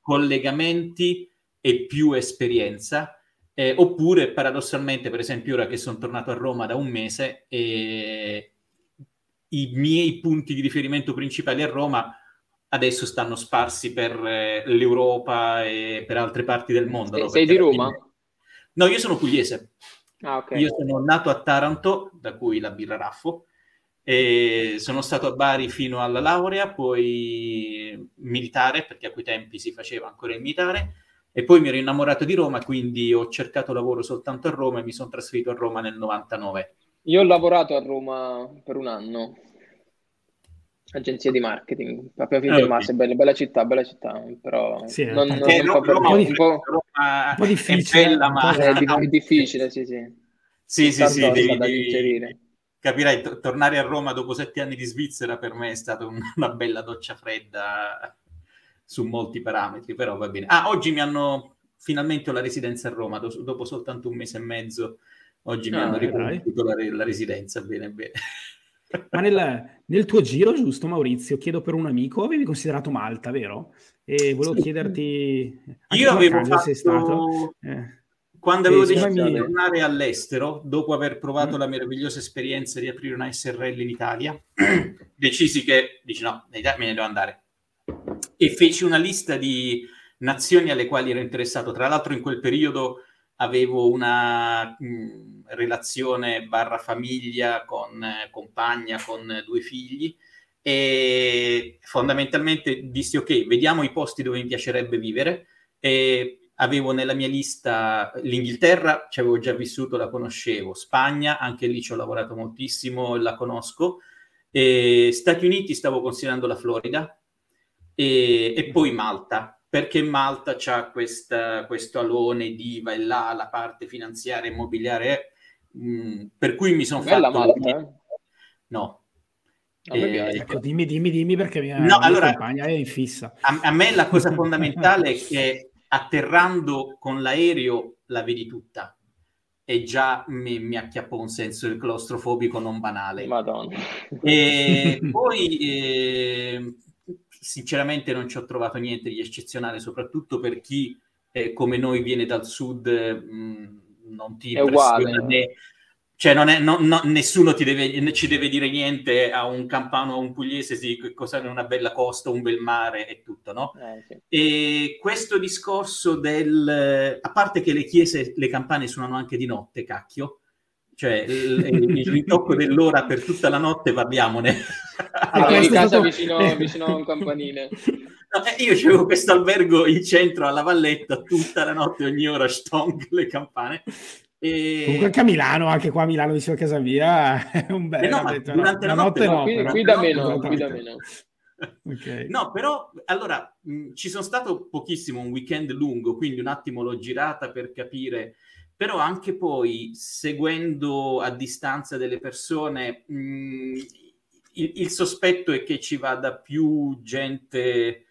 S4: collegamenti e più esperienza, eh, oppure paradossalmente, per esempio, ora che sono tornato a Roma da un mese, eh, i miei punti di riferimento principali a Roma adesso stanno sparsi per eh, l'Europa e per altre parti del mondo.
S2: Sei, no? sei di Roma? Fine...
S4: No, io sono pugliese.
S2: Ah, okay.
S4: Io sono nato a Taranto, da cui la birra Raffo, e sono stato a Bari fino alla laurea, poi militare, perché a quei tempi si faceva ancora il militare, e poi mi ero innamorato di Roma, quindi ho cercato lavoro soltanto a Roma e mi sono trasferito a Roma nel 99.
S2: Io ho lavorato a Roma per un anno, agenzia di marketing, proprio a Finte bella, bella città, bella città, però
S5: sì,
S2: non,
S5: non,
S2: non
S5: Roma,
S2: Roma,
S5: un, po', un po' difficile,
S4: è bella, ma
S2: è, è difficile, sì, sì.
S4: Sì, sì, sì, devi, devi, capirai, to- tornare a Roma dopo sette anni di Svizzera per me è stata un, una bella doccia fredda su molti parametri, però va bene. Ah, oggi mi hanno finalmente la residenza a Roma, do- dopo soltanto un mese e mezzo, oggi mi ah, hanno riconosciuto la, la, residenza, bene, bene.
S5: Ma nel, nel, tuo giro, giusto Maurizio, chiedo per un amico, avevi considerato Malta, vero? E volevo sì. chiederti...
S4: Io avevo fatto... Stato, eh. Quando avevo deciso di tornare all'estero, dopo aver provato mm. la meravigliosa esperienza di aprire una SRL in Italia, decisi che, dici no, me ne devo andare. E feci una lista di nazioni alle quali ero interessato. Tra l'altro in quel periodo avevo una mh, mm, relazione barra famiglia con eh, compagna, con due figli. E fondamentalmente dissi ok, vediamo i posti dove mi piacerebbe vivere. E avevo nella mia lista l'Inghilterra, ci avevo già vissuto, la conoscevo, Spagna, anche lì ci ho lavorato moltissimo, la conosco, e Stati Uniti stavo considerando la Florida. E, e poi Malta, perché Malta ha questo alone di va e là, la parte finanziaria immobiliare, mh, mm, per cui mi sono
S2: fatto... Malta, eh?
S4: No,
S5: eh, ecco, dimmi, dimmi, dimmi perché mia, no, allora, compagna è in fissa.
S4: A, a, me la cosa fondamentale è che atterrando con l'aereo la vedi tutta e già mi, mi acchiappò un senso del claustrofobico non banale.
S2: Madonna.
S4: E poi eh, sinceramente non ci ho trovato niente di eccezionale, soprattutto per chi eh, come noi viene dal sud, mh, mm, non ti
S2: è uguale.
S4: né cioè, non è, no, no, nessuno deve, ci deve dire niente a un campano o a un pugliese sì, che cos'è una bella costa, un bel mare e tutto, no?
S2: Eh, sì.
S4: E questo discorso del... A parte che le chiese, le campane suonano anche di notte, cacchio, cioè il, il ritocco dell'ora per tutta la notte, parliamone.
S2: Allora, in casa vicino, vicino a un campanile.
S4: No, io avevo questo albergo in centro alla valletta, tutta la notte, ogni ora, stong, le campane.
S5: E... Comunque anche a Milano, anche qua a Milano vicino a casa mia, è un bel... Eh
S4: no, detto, durante no, la notte,
S2: no, qui, qui da meno, qui da meno.
S4: Okay. No, però allora mh, ci sono stato pochissimo, un weekend lungo, quindi un attimo l'ho girata per capire, però anche poi seguendo a distanza delle persone, mh, il, il, sospetto è che ci vada più gente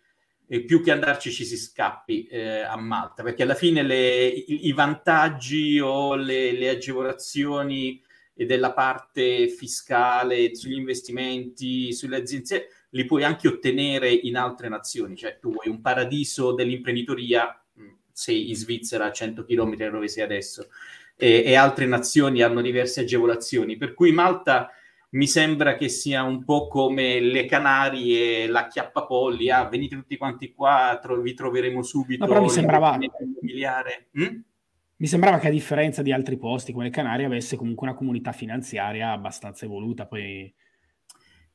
S4: e più che andarci ci si scappi eh, a Malta, perché alla fine le, i, i, vantaggi o le, le, agevolazioni della parte fiscale sugli investimenti, sulle aziende, li puoi anche ottenere in altre nazioni, cioè tu vuoi un paradiso dell'imprenditoria, mm, sei in Svizzera a 100 km dove sei adesso, e, e altre nazioni hanno diverse agevolazioni, per cui Malta mi sembra che sia un po' come le Canarie, la chiappapolli, ah, venite tutti quanti qua, tro- vi troveremo subito.
S5: No, però mi sembrava...
S4: Mm?
S5: Mi sembrava che a differenza di altri posti come le Canarie avesse comunque una comunità finanziaria abbastanza evoluta, poi...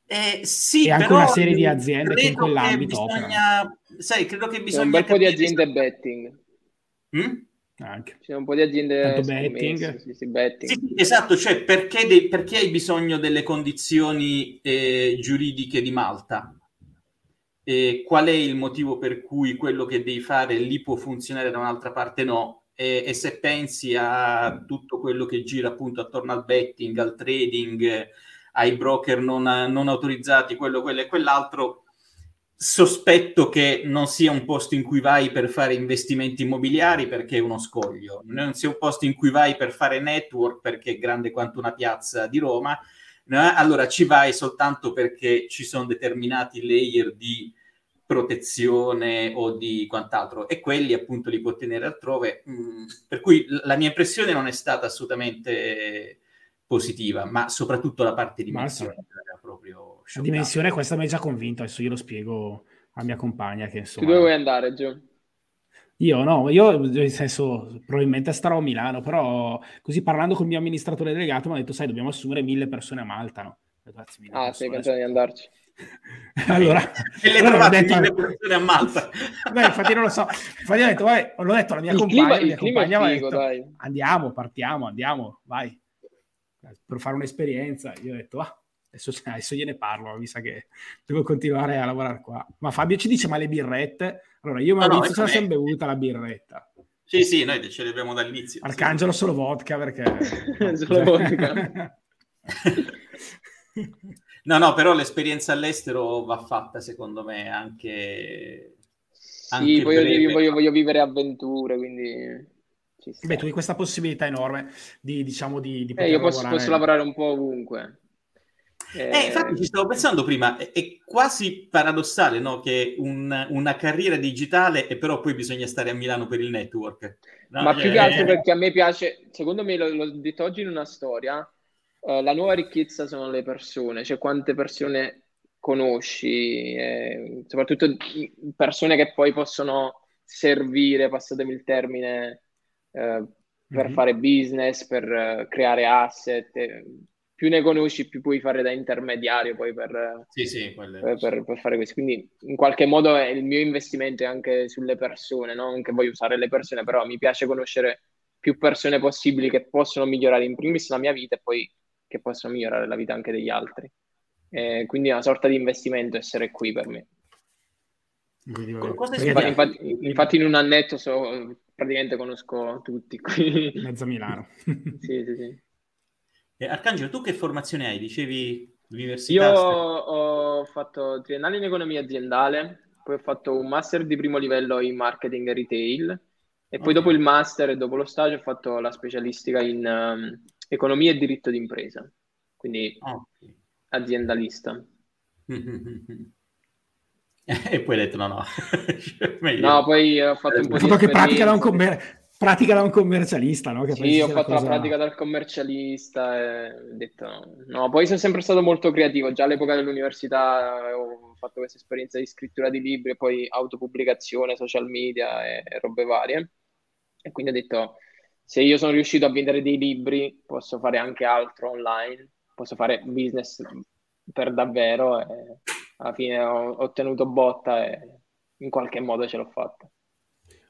S4: Eh, sì,
S5: e anche
S4: però
S5: una serie di aziende che in quell'ambito
S4: bisogna... Sai, credo che bisogna...
S2: un bel po' di aziende betting.
S4: Mm?
S5: Anche.
S2: C'è un po' di aziende
S5: betting.
S2: Sì, sì, betting.
S4: Sì, esatto, cioè perché, de- perché, hai bisogno delle condizioni eh, giuridiche di Malta? E qual è il motivo per cui quello che devi fare lì può funzionare da un'altra parte no? E, e se pensi a tutto quello che gira appunto attorno al betting, al trading, ai broker non, non autorizzati, quello, quello e quell'altro, sospetto che non sia un posto in cui vai per fare investimenti immobiliari perché è uno scoglio, non sia un posto in cui vai per fare network perché è grande quanto una piazza di Roma, allora ci vai soltanto perché ci sono determinati layer di protezione o di quant'altro. E quelli appunto li può tenere altrove. Mm, per cui la mia impressione non è stata assolutamente positiva, ma soprattutto la parte di dimensione era proprio
S1: La dimensione questa mi ha già convinto, adesso io lo spiego a mia compagna che insomma...
S2: Tu dove vuoi andare, Gio?
S1: Io no, io nel senso probabilmente starò a Milano, però così parlando con il mio amministratore delegato mi ha detto sai dobbiamo assumere mille persone a Malta, no?
S2: ah, sei pensato di andarci?
S1: allora,
S4: e le allora detto, mille persone a Malta.
S1: Beh, infatti non lo so. Infatti ho detto, vabbè, l'ho detto alla mia il compagna, clima, mia compagna figo, detto, andiamo, partiamo, andiamo, vai per fare un'esperienza. Io ho detto, ah, adesso, adesso gliene parlo, mi sa che devo continuare a lavorare qua. Ma Fabio ci dice, ma le birrette? Allora, io mi no, no, la sempre bevuta la birretta.
S4: Sì, sì, noi ce le abbiamo dall'inizio.
S1: Arcangelo sì. solo vodka perché...
S2: solo vodka.
S4: no, no, però l'esperienza all'estero va fatta secondo me anche...
S2: Sì, anche voglio, voglio, voglio vivere avventure, quindi
S1: Beh, tu hai questa possibilità enorme di, diciamo, di, di
S2: eh, io posso lavorare... posso lavorare un po' ovunque.
S4: Eh, eh, infatti ci stavo pensando prima, è, è quasi paradossale no? che un, una carriera digitale e però poi bisogna stare a Milano per il network.
S2: No? Ma più che altro perché a me piace, secondo me, l'ho, detto oggi in una storia, uh, la nuova ricchezza sono le persone, cioè quante persone conosci, eh, soprattutto persone che poi possono servire, passatemi il termine, eh, per mm-hmm. fare business, per uh, creare asset. Più ne conosci, più puoi fare da intermediario poi per,
S4: sì, sì,
S2: per, per, per, fare questo. Quindi in qualche modo è il mio investimento è anche sulle persone, non che voglio usare le persone, però mi piace conoscere più persone possibili che possono migliorare in primis la mia vita e poi che possono migliorare la vita anche degli altri. Eh, quindi è una sorta di investimento essere qui per me. Infatti, infatti, infatti, in un annetto so, praticamente conosco tutti qui.
S1: Mezzo Milano.
S2: sì, sì, sì.
S4: E Arcangelo, tu che formazione hai? Dicevi
S2: l'università? Io ho fatto triennale in economia aziendale, poi ho fatto un master di primo livello in marketing e retail e poi okay. dopo il master e dopo lo stage ho fatto la specialistica in um, economia e diritto d'impresa, quindi okay. aziendalista.
S4: e poi hai detto no, no.
S2: no, poi ho fatto un po' di
S1: che pratica da un, commer- pratica da un commercialista, no? Che
S2: sì, ho fatto cosa... la pratica dal commercialista e ho detto no. no. Poi sono sempre stato molto creativo, già all'epoca dell'università ho fatto questa esperienza di scrittura di libri e poi autopubblicazione, social media e, e robe varie. E quindi ho detto, se io sono riuscito a vendere dei libri, posso fare anche altro online, posso fare business per davvero. E alla fine ho ottenuto botta e in qualche modo ce l'ho fatta.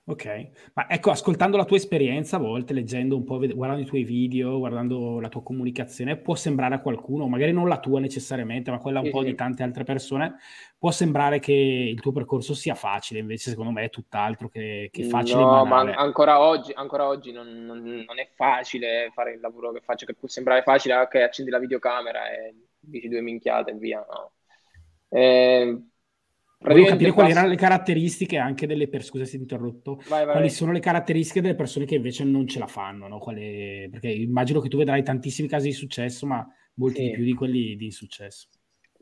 S1: Ok, ma ecco, ascoltando la tua esperienza a volte, leggendo un po', guardando i tuoi video, guardando la tua comunicazione, può sembrare a qualcuno, magari non la tua necessariamente, ma quella un sì, po' sì. di tante altre persone, può sembrare che il tuo percorso sia facile, invece secondo me è tutt'altro che, che facile.
S2: No, ma ancora oggi, ancora oggi non, non, non, è facile fare il lavoro che faccio, che può sembrare facile, ok, accendi la videocamera e dici due minchiate e via, no
S1: eh, Volevo capire quali erano le caratteristiche anche delle persone, scusa se ti interrotto, vai, vai, quali vai. sono le caratteristiche delle persone che invece non ce la fanno, no? Quale... perché immagino che tu vedrai tantissimi casi di successo, ma molti sì. di più di quelli di insuccesso.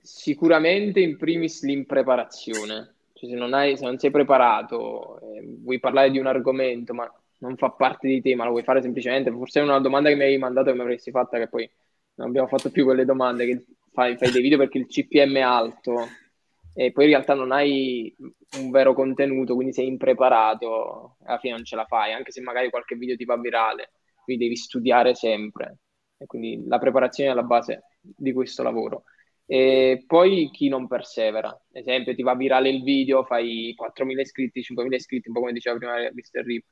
S2: Sicuramente in primis l'impreparazione, cioè se non, hai, se non sei preparato, eh, vuoi parlare di un argomento, ma non fa parte di te, ma lo vuoi fare semplicemente, forse è una domanda che mi hai mandato che mi avresti fatta, che poi non abbiamo fatto più quelle domande, che fai, fai dei video perché il CPM è alto e poi in realtà non hai un vero contenuto, quindi sei impreparato, alla fine non ce la fai, anche se magari qualche video ti va virale, quindi devi studiare sempre. E quindi la preparazione è la base di questo lavoro. E poi chi non persevera, ad esempio ti va virale il video, fai 4.000 iscritti, 5.000 iscritti, un po' come diceva prima Mr. Rip,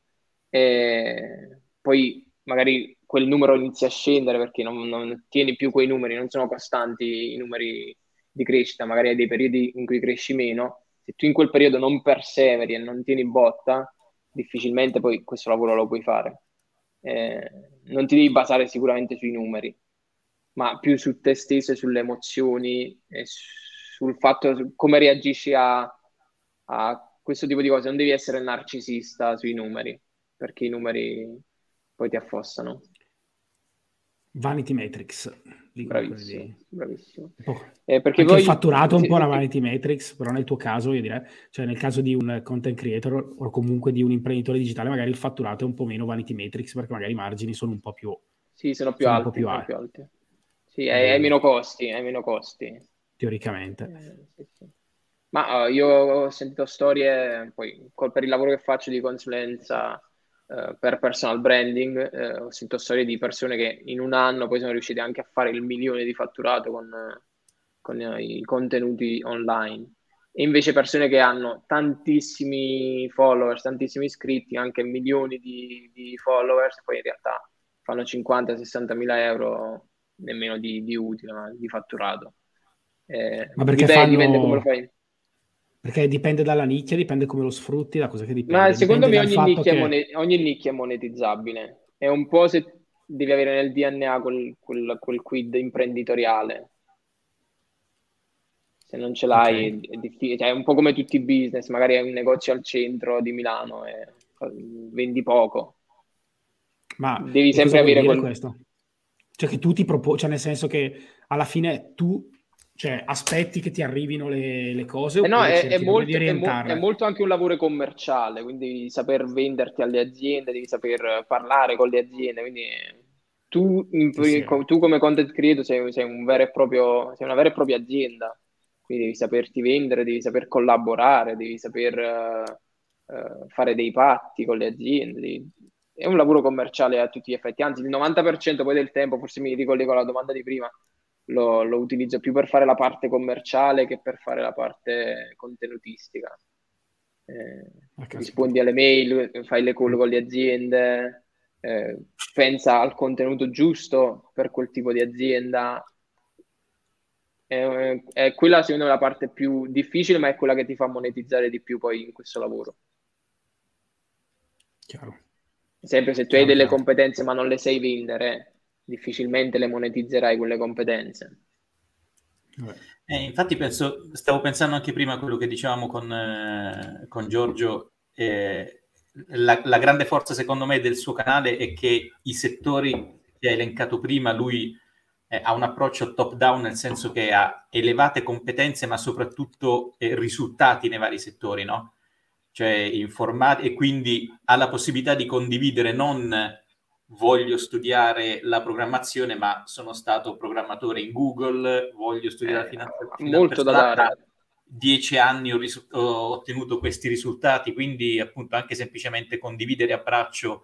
S2: e poi magari quel numero inizia a scendere perché non, non tieni più quei numeri, non sono costanti i numeri di crescita, magari hai dei periodi in cui cresci meno, se tu in quel periodo non perseveri e non tieni botta, difficilmente poi questo lavoro lo puoi fare. Eh, non ti devi basare sicuramente sui numeri, ma più su te stesso sulle emozioni e sul fatto come reagisci a, a questo tipo di cose, non devi essere narcisista sui numeri, perché i numeri poi ti affossano.
S5: Vanity Matrix.
S2: Bravissimo, di... bravissimo.
S5: Eh, perché voi... il fatturato è un po' la Vanity Matrix, però nel tuo caso, io direi, cioè nel caso di un content creator o comunque di un imprenditore digitale, magari il fatturato è un po' meno Vanity Matrix, perché magari i margini sono un po' più...
S2: Sì, sono più, sono alti, più, alti. più alti. Sì, hai, hai, meno costi, hai meno costi.
S5: Teoricamente.
S2: Eh, sì, sì. Ma uh, io ho sentito storie, poi per il lavoro che faccio di consulenza uh, per personal branding, uh, ho sentito storie di persone che in un anno poi sono riuscite anche a fare il milione di fatturato con, con i contenuti online. E invece persone che hanno tantissimi followers, tantissimi iscritti, anche milioni di, di followers, poi in realtà fanno 50-60 mila euro nemmeno di, di utile, di fatturato.
S5: Eh, Ma perché dipende, fanno... dipende come lo fai. Perché dipende dalla nicchia, dipende come lo sfrutti, da cosa che dipende.
S2: Ma secondo
S5: dipende
S2: me ogni nicchia, che... monet- ogni nicchia, è monetizzabile. È un po' se devi avere nel DNA quel, quel, quel quid imprenditoriale. Se non ce l'hai okay. è, difficile. Cioè, è un po' come tutti i business, magari hai un negozio al centro di Milano e vendi poco.
S5: Ma devi sempre avere quel... questo. Cioè che tu ti proponi, cioè nel senso che alla fine tu cioè, aspetti che ti arrivino le, le cose?
S2: Eh no, è, è, molto, è, mo- è, molto, anche un lavoro commerciale, quindi devi saper venderti alle aziende, devi saper parlare con le aziende, quindi tu, sì. tu come content creator sei, sei, un proprio, sei, una vera e propria azienda, quindi devi saperti vendere, devi saper collaborare, devi saper uh, fare dei patti con le aziende, devi... è un lavoro commerciale a tutti gli effetti, anzi il 90% poi del tempo, forse mi ricollego alla domanda di prima, lo, lo, utilizzo più per fare la parte commerciale che per fare la parte contenutistica. Eh, rispondi alle mail, fai le call con le aziende, eh, pensa al contenuto giusto per quel tipo di azienda. È, è quella secondo me la parte più difficile, ma è quella che ti fa monetizzare di più poi in questo lavoro.
S5: Chiaro.
S2: Sempre se tu hai delle competenze ma non le sai vendere, difficilmente le monetizzerai quelle competenze.
S4: Eh, infatti penso, stavo pensando anche prima a quello che dicevamo con, eh, con Giorgio, eh, la, la, grande forza secondo me del suo canale è che i settori che ha elencato prima, lui eh, ha un approccio top down nel senso che ha elevate competenze ma soprattutto eh, risultati nei vari settori, no? Cioè informati e quindi ha la possibilità di condividere non voglio studiare la programmazione, ma sono stato programmatore in Google, voglio studiare
S2: eh,
S4: finanza,
S2: molto da dare.
S4: Dieci anni ho, ris- ho, ottenuto questi risultati, quindi appunto anche semplicemente condividere a braccio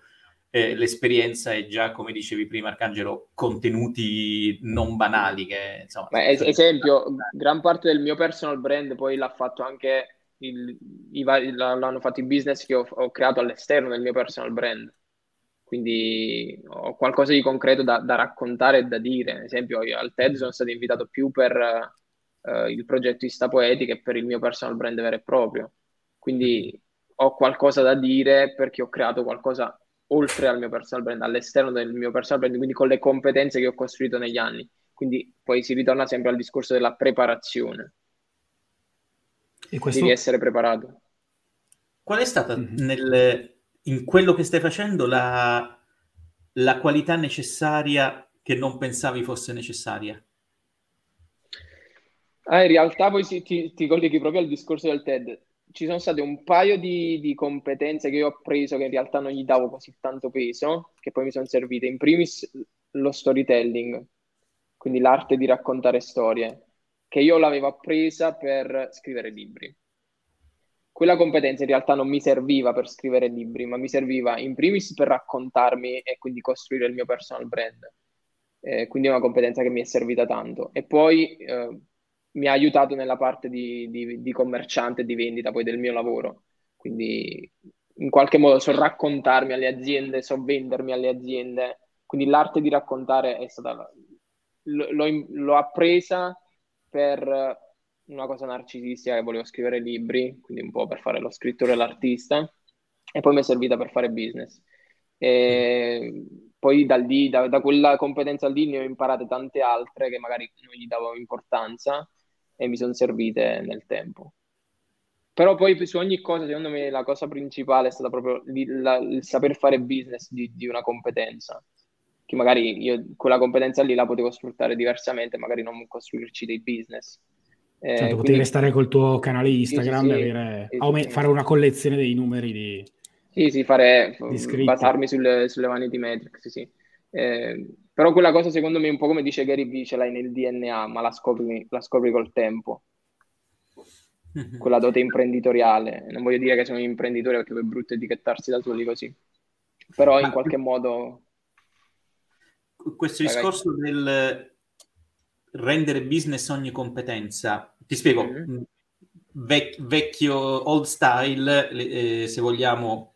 S4: eh, l'esperienza e già, come dicevi prima Arcangelo, contenuti non banali. Che, insomma,
S2: Ma es- esempio, gran parte del mio personal brand poi l'ha fatto anche il, i vari, l'hanno fatto i business che ho, ho creato all'esterno del mio personal brand quindi ho qualcosa di concreto da, da, raccontare e da dire. Ad esempio, io al TED sono stato invitato più per uh, il progetto Ista Poeti che per il mio personal brand vero e proprio. Quindi ho qualcosa da dire perché ho creato qualcosa oltre al mio personal brand, all'esterno del mio personal brand, quindi con le competenze che ho costruito negli anni. Quindi poi si ritorna sempre al discorso della preparazione. E questo... Devi essere preparato.
S4: Qual è stata mm-hmm. nel, in quello che stai facendo la, la qualità necessaria che non pensavi fosse necessaria?
S2: Ah, in realtà poi si, ti, ti, colleghi proprio al discorso del TED. Ci sono state un paio di, di, competenze che io ho preso che in realtà non gli davo così tanto peso, che poi mi sono servite. In primis lo storytelling, quindi l'arte di raccontare storie, che io l'avevo appresa per scrivere libri quella competenza in realtà non mi serviva per scrivere libri, ma mi serviva in primis per raccontarmi e quindi costruire il mio personal brand. Eh, quindi è una competenza che mi è servita tanto. E poi eh, mi ha aiutato nella parte di, di, di commerciante di vendita poi del mio lavoro. Quindi in qualche modo so raccontarmi alle aziende, so vendermi alle aziende. Quindi l'arte di raccontare è stata... L'ho, l'ho appresa per una cosa narcisistica che volevo scrivere libri, quindi un po' per fare lo scrittore e l'artista, e poi mi è servita per fare business. E poi da, lì, da, da quella competenza lì ne ho imparate tante altre che magari non gli davo importanza e mi sono servite nel tempo. Però poi su ogni cosa, secondo me, la cosa principale è stata proprio il, la, il saper fare business di, di, una competenza. Che magari io quella competenza lì la potevo sfruttare diversamente, magari non costruirci dei business.
S5: Eh, certo, potevi restare col tuo canale Instagram sì, sì, e avere, sì, aument- fare una collezione dei numeri di...
S2: Sì, sì, fare, basarmi sulle, sulle vanity metrics, sì. Eh, però quella cosa secondo me un po' come dice Gary Vee ce l'hai nel DNA, ma la scopri, la scopri col tempo. Quella dote imprenditoriale. Non voglio dire che sono un imprenditore perché è brutto etichettarsi da soli così. Però in qualche modo...
S4: Questo discorso del rendere business ogni competenza, ti spiego, mm-hmm. vec- vecchio old style, eh, se vogliamo,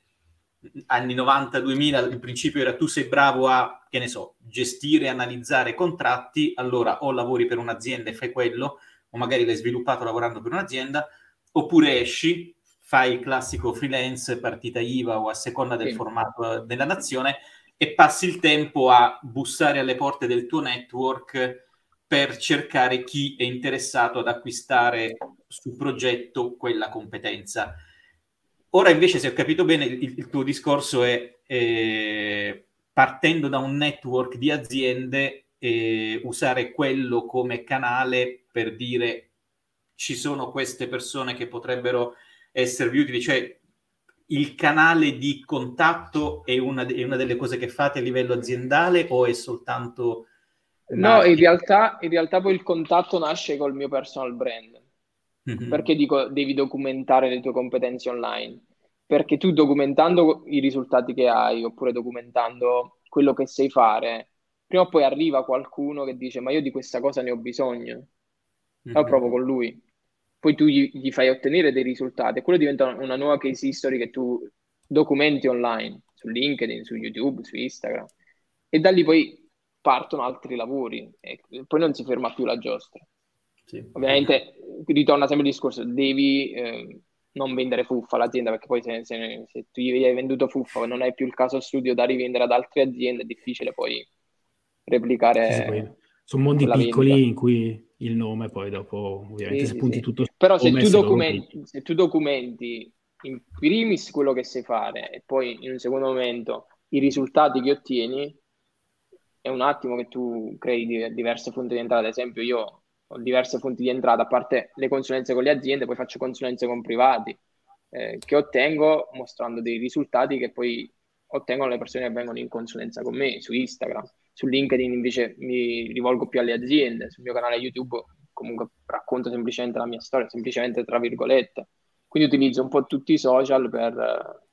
S4: anni 90-2000, il principio era tu sei bravo a, che ne so, gestire analizzare contratti, allora o lavori per un'azienda e fai quello, o magari l'hai sviluppato lavorando per un'azienda, oppure esci, fai il classico freelance, partita IVA o a seconda del sì. formato della nazione e passi il tempo a bussare alle porte del tuo network per cercare chi è interessato ad acquistare sul progetto quella competenza. Ora invece, se ho capito bene, il, il tuo discorso è eh, partendo da un network di aziende, eh, usare quello come canale per dire ci sono queste persone che potrebbero esservi utili, cioè il canale di contatto è una, è una delle cose che fate a livello aziendale o è soltanto...
S2: No, in realtà, in realtà poi il contatto nasce col mio personal brand. Mm-hmm. Perché dico devi documentare le tue competenze online? Perché tu documentando i risultati che hai oppure documentando quello che sai fare, prima o poi arriva qualcuno che dice ma io di questa cosa ne ho bisogno. Mm-hmm. Allora provo con lui. Poi tu gli, gli, fai ottenere dei risultati e quello diventa una nuova case history che tu documenti online, su LinkedIn, su YouTube, su Instagram. E da lì poi partono altri lavori e poi non si ferma più la giostra. Sì. Ovviamente ritorna sempre il discorso, devi eh, non vendere fuffa all'azienda perché poi se, se, se tu gli hai venduto fuffa e non hai più il caso studio da rivendere ad altre aziende è difficile poi replicare. Sì,
S5: poi sono mondi piccoli vendita. in cui il nome poi dopo ovviamente sì, se punti tutto
S2: però se tu, documenti, se tu documenti in primis quello che sai fare e poi in un secondo momento i risultati che ottieni è un attimo che tu crei diverse fonti di entrata ad esempio io ho diverse fonti di entrata, a parte le consulenze con le aziende, poi faccio consulenze con privati eh, che ottengo mostrando dei risultati che poi ottengono le persone che vengono in consulenza con me su Instagram. Su LinkedIn invece mi rivolgo più alle aziende, sul mio canale YouTube comunque racconto semplicemente la mia storia, semplicemente tra virgolette. Quindi utilizzo un po' tutti i social per,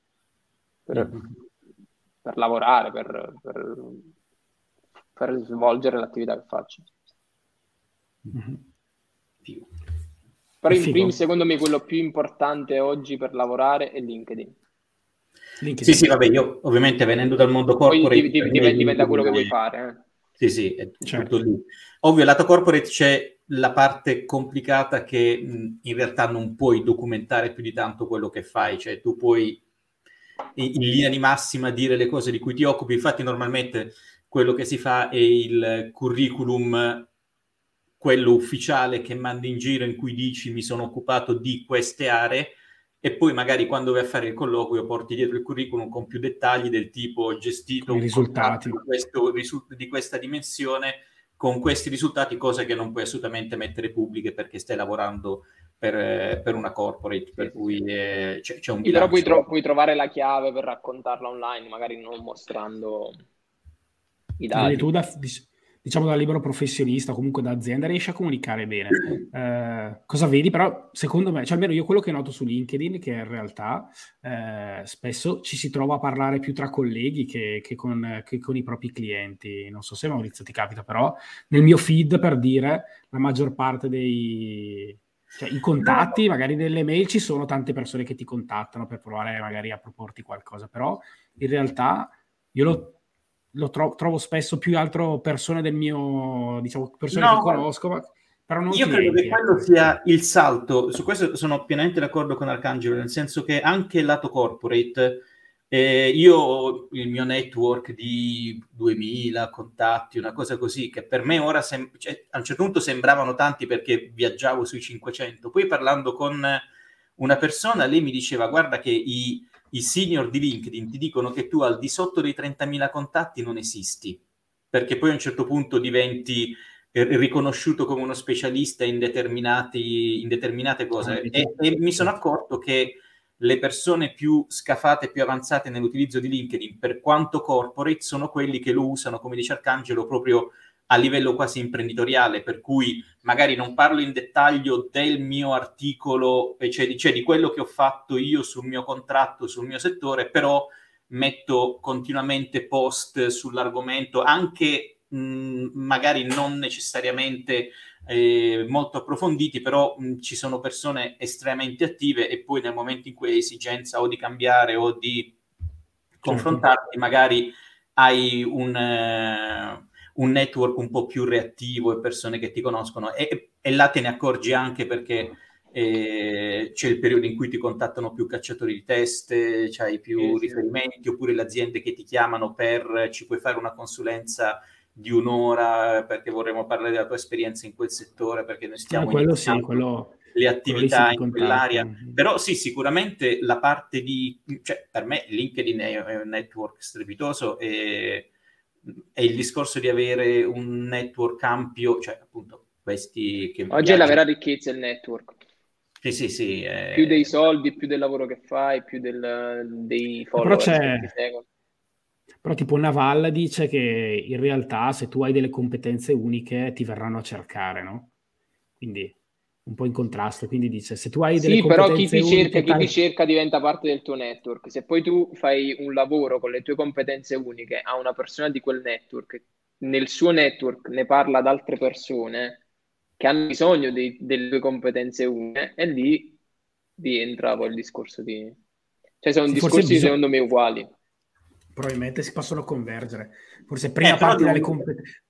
S2: per, mm-hmm. per lavorare, per, per svolgere l'attività che faccio. Mm-hmm. Però in primis, secondo me, quello più importante oggi per lavorare è LinkedIn.
S4: LinkedIn. Sì, sì, vabbè, io ovviamente venendo dal mondo corporate...
S2: Poi dipende, dipende da quello che vuoi fare.
S4: Eh. Sì, sì, è certo. tutto lì. Ovvio, lato corporate c'è la parte complicata che mh, in realtà non puoi documentare più di tanto quello che fai, cioè tu puoi in, in linea di massima dire le cose di cui ti occupi, infatti normalmente quello che si fa è il curriculum quello ufficiale che mandi in giro in cui dici mi sono occupato di queste aree e poi magari quando vai a fare il colloquio porti dietro il curriculum con più dettagli del tipo gestito
S5: un risultati
S4: di, questo, di questa dimensione con questi risultati, cose che non puoi assolutamente mettere pubbliche perché stai lavorando per, per una corporate, per cui eh, c'è, c'è, un
S2: bilancio. Però puoi, tro- puoi, trovare la chiave per raccontarla online, magari non mostrando i dati.
S5: Tu da, diciamo da libero professionista, comunque da azienda, riesci a comunicare bene. Eh, cosa vedi? Però, secondo me, cioè almeno io quello che noto su LinkedIn, che in realtà eh, spesso ci si trova a parlare più tra colleghi che, che, con, che, con, i propri clienti. Non so se Maurizio ti capita, però nel mio feed, per dire, la maggior parte dei... Cioè, i contatti, magari nelle mail ci sono tante persone che ti contattano per provare magari a proporti qualcosa, però in realtà io lo lo tro- trovo spesso più altro persone del mio, diciamo, persone no, che conosco, ma, però non
S4: Io credo che quello sia il salto, su questo sono pienamente d'accordo con Arcangelo, nel senso che anche il lato corporate, eh, io ho il mio network di 2000 contatti, una cosa così, che per me ora sem- cioè, a un certo punto sembravano tanti perché viaggiavo sui 500, poi parlando con una persona, lei mi diceva guarda che i, i senior di LinkedIn ti dicono che tu al di sotto dei 30.000 contatti non esisti, perché poi a un certo punto diventi riconosciuto come uno specialista in, in determinate cose. E, e, mi sono accorto che le persone più scafate, più avanzate nell'utilizzo di LinkedIn, per quanto corporate, sono quelli che lo usano, come dice Arcangelo, proprio a livello quasi imprenditoriale, per cui magari non parlo in dettaglio del mio articolo, cioè di, cioè di quello che ho fatto io sul mio contratto, sul mio settore, però metto continuamente post sull'argomento, anche mh, magari non necessariamente eh, molto approfonditi, però mh, ci sono persone estremamente attive e poi nel momento in cui hai esigenza o di cambiare o di certo. confrontarti, magari hai un... Eh, un network un po' più reattivo e persone che ti conoscono e, e là te ne accorgi anche perché eh, c'è il periodo in cui ti contattano più cacciatori di teste, c'hai più sì, riferimenti, sì. oppure le aziende che ti chiamano per ci puoi fare una consulenza di un'ora perché vorremmo parlare della tua esperienza in quel settore perché noi stiamo
S5: eh, quello sì, quello,
S4: le attività in quell'area. Però sì, sicuramente la parte di... Cioè, per me LinkedIn è un network strepitoso e è il discorso di avere un network ampio, cioè appunto questi che...
S2: Oggi è la vera ricchezza il network.
S4: Sì, sì, sì.
S2: È... Più dei soldi, più del lavoro che fai, più del, dei follower
S5: Però c'è... che ti seguono. Però tipo Naval dice che in realtà se tu hai delle competenze uniche ti verranno a cercare, no? Quindi un po' in contrasto, quindi dice se tu hai delle
S2: sì, però chi ti, cerca, chi ti cerca diventa parte del tuo network, se poi tu fai un lavoro con le tue competenze uniche a una persona di quel network, nel suo network ne parla ad altre persone che hanno bisogno di, delle tue competenze uniche e lì rientra poi il discorso di... cioè sono sì, discorsi bisogna... secondo me uguali.
S5: Probabilmente si possono convergere, forse prima eh, parti dalle competenze...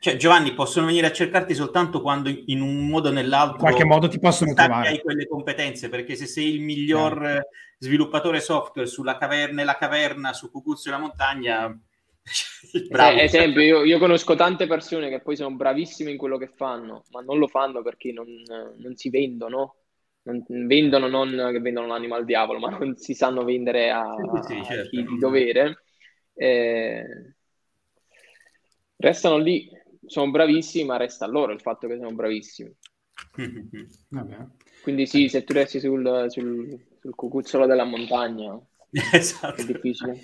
S4: Cioè, Giovanni, possono venire a cercarti soltanto quando in un modo o nell'altro
S5: in qualche modo ti possono trovare
S4: hai quelle competenze, perché se sei il miglior no. sviluppatore software sulla caverna, nella caverna su Cucuzzo e la montagna,
S2: bravo. Eh, esempio, io, io, conosco tante persone che poi sono bravissime in quello che fanno, ma non lo fanno perché non, non si vendono. Non, vendono non che vendono l'anima al diavolo, ma non si sanno vendere a, sì, sì, certo. a chi di dovere. Eh, restano lì, sono bravissimi, ma resta loro il fatto che sono bravissimi. Quindi sì, se tu resti sul, sul, sul cucuzzolo della montagna, esatto. è difficile.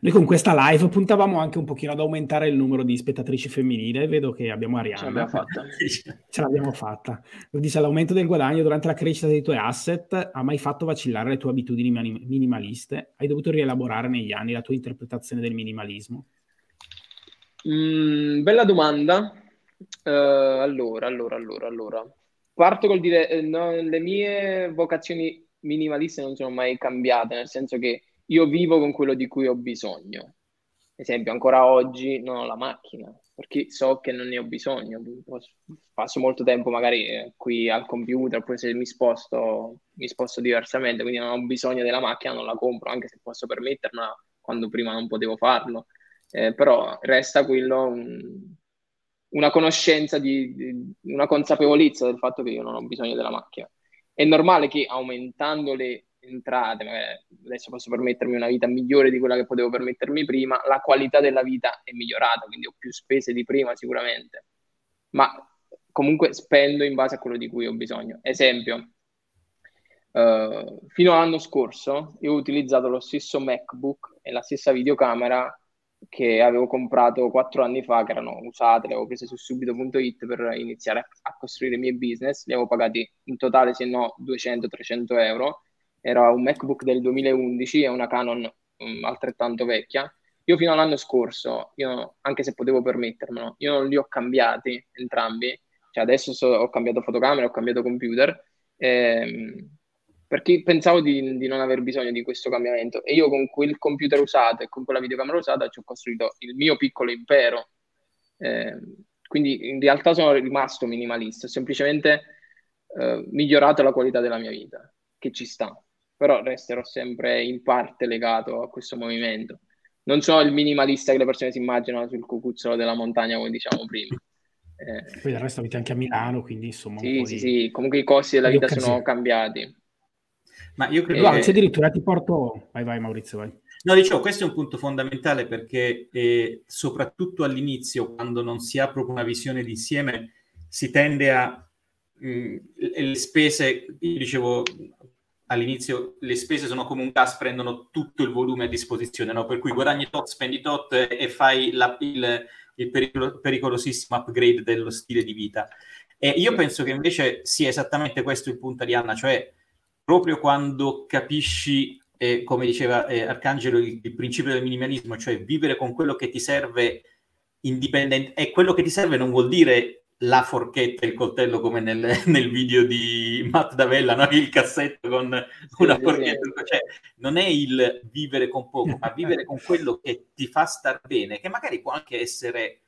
S5: Noi con questa live puntavamo anche un pochino ad aumentare il numero di spettatrici femminili. Vedo che abbiamo Arianna. Ce l'abbiamo fatta. Ce l'abbiamo fatta. Dice l'aumento del guadagno durante la crescita dei tuoi asset ha mai fatto vacillare le tue abitudini minimaliste? Hai dovuto rielaborare negli anni la tua interpretazione del minimalismo?
S2: Mm, bella domanda. Uh, allora, allora, allora, allora. Parto col dire, eh, no, le mie vocazioni minimaliste non sono mai cambiate, nel senso che io vivo con quello di cui ho bisogno. Esempio, ancora oggi non ho la macchina, perché so che non ne ho bisogno. Passo molto tempo magari eh, qui al computer, oppure se mi sposto, mi sposto diversamente, quindi non ho bisogno della macchina, non la compro, anche se posso permettermela quando prima non potevo farlo eh, però resta quello un, una conoscenza, di, di, una consapevolezza del fatto che io non ho bisogno della macchina. È normale che aumentando le entrate, adesso posso permettermi una vita migliore di quella che potevo permettermi prima, la qualità della vita è migliorata, quindi ho più spese di prima sicuramente, ma comunque spendo in base a quello di cui ho bisogno. Esempio, uh, fino all'anno scorso io ho utilizzato lo stesso MacBook e la stessa videocamera che avevo comprato quattro anni fa, che erano usate, le avevo prese su subito.it per iniziare a, costruire i miei business, li avevo pagati in totale, se no, 200-300 euro. Era un MacBook del 2011 e una Canon um, altrettanto vecchia. Io fino all'anno scorso, io, anche se potevo permettermelo, io non li ho cambiati entrambi. Cioè adesso so, ho cambiato fotocamera, ho cambiato computer. Ehm, perché pensavo di, di, non aver bisogno di questo cambiamento e io con quel computer usato e con quella videocamera usata ci ho costruito il mio piccolo impero. Eh, quindi in realtà sono rimasto minimalista, ho semplicemente eh, migliorato la qualità della mia vita, che ci sta, però resterò sempre in parte legato a questo movimento. Non sono il minimalista che le persone si immaginano sul cucuzzolo della montagna, come diciamo prima.
S5: Eh, poi del resto avete anche a Milano, quindi insomma...
S2: Sì, sì, sì, comunque i costi della vita sono cambiati.
S5: Ma io credo eh, che... addirittura ti porto... Vai, vai Maurizio, vai.
S4: No, dicevo, questo è un punto fondamentale perché eh, soprattutto all'inizio, quando non si ha proprio una visione d'insieme, si tende a... Mh, mm, le spese, io dicevo all'inizio, le spese sono come un gas, prendono tutto il volume a disposizione, no? per cui guadagni tot, spendi tot e fai la, il il pericolo, pericolosissimo upgrade dello stile di vita. E io penso che invece sia esattamente questo il punto di Anna, cioè proprio quando capisci, eh, come diceva eh, Arcangelo, il, il, principio del minimalismo, cioè vivere con quello che ti serve indipendente, e quello che ti serve non vuol dire la forchetta e il coltello come nel, nel, video di Matt Davella, no? il cassetto con una sì, forchetta, sì. Cioè, non è il vivere con poco, ma vivere con quello che ti fa star bene, che magari può anche essere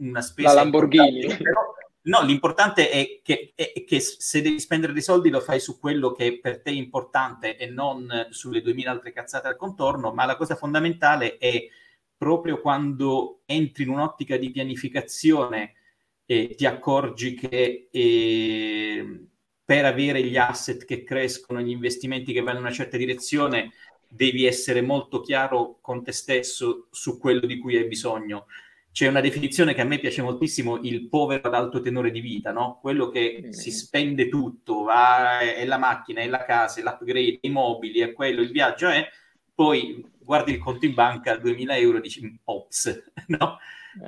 S4: una spesa...
S2: La Lamborghini.
S4: Però, no, l'importante è che, è che, se devi spendere dei soldi lo fai su quello che per te è importante e non sulle 2000 altre cazzate al contorno, ma la cosa fondamentale è proprio quando entri in un'ottica di pianificazione eh, ti accorgi che eh, per avere gli asset che crescono, gli investimenti che vanno in una certa direzione, devi essere molto chiaro con te stesso su quello di cui hai bisogno. C'è una definizione che a me piace moltissimo, il povero ad alto tenore di vita, no? quello che mm. si spende tutto, va, è la macchina, è la casa, è l'upgrade, i mobili, è quello, il viaggio è, poi guardi il conto in banca, 2000 euro, dici, ops, no?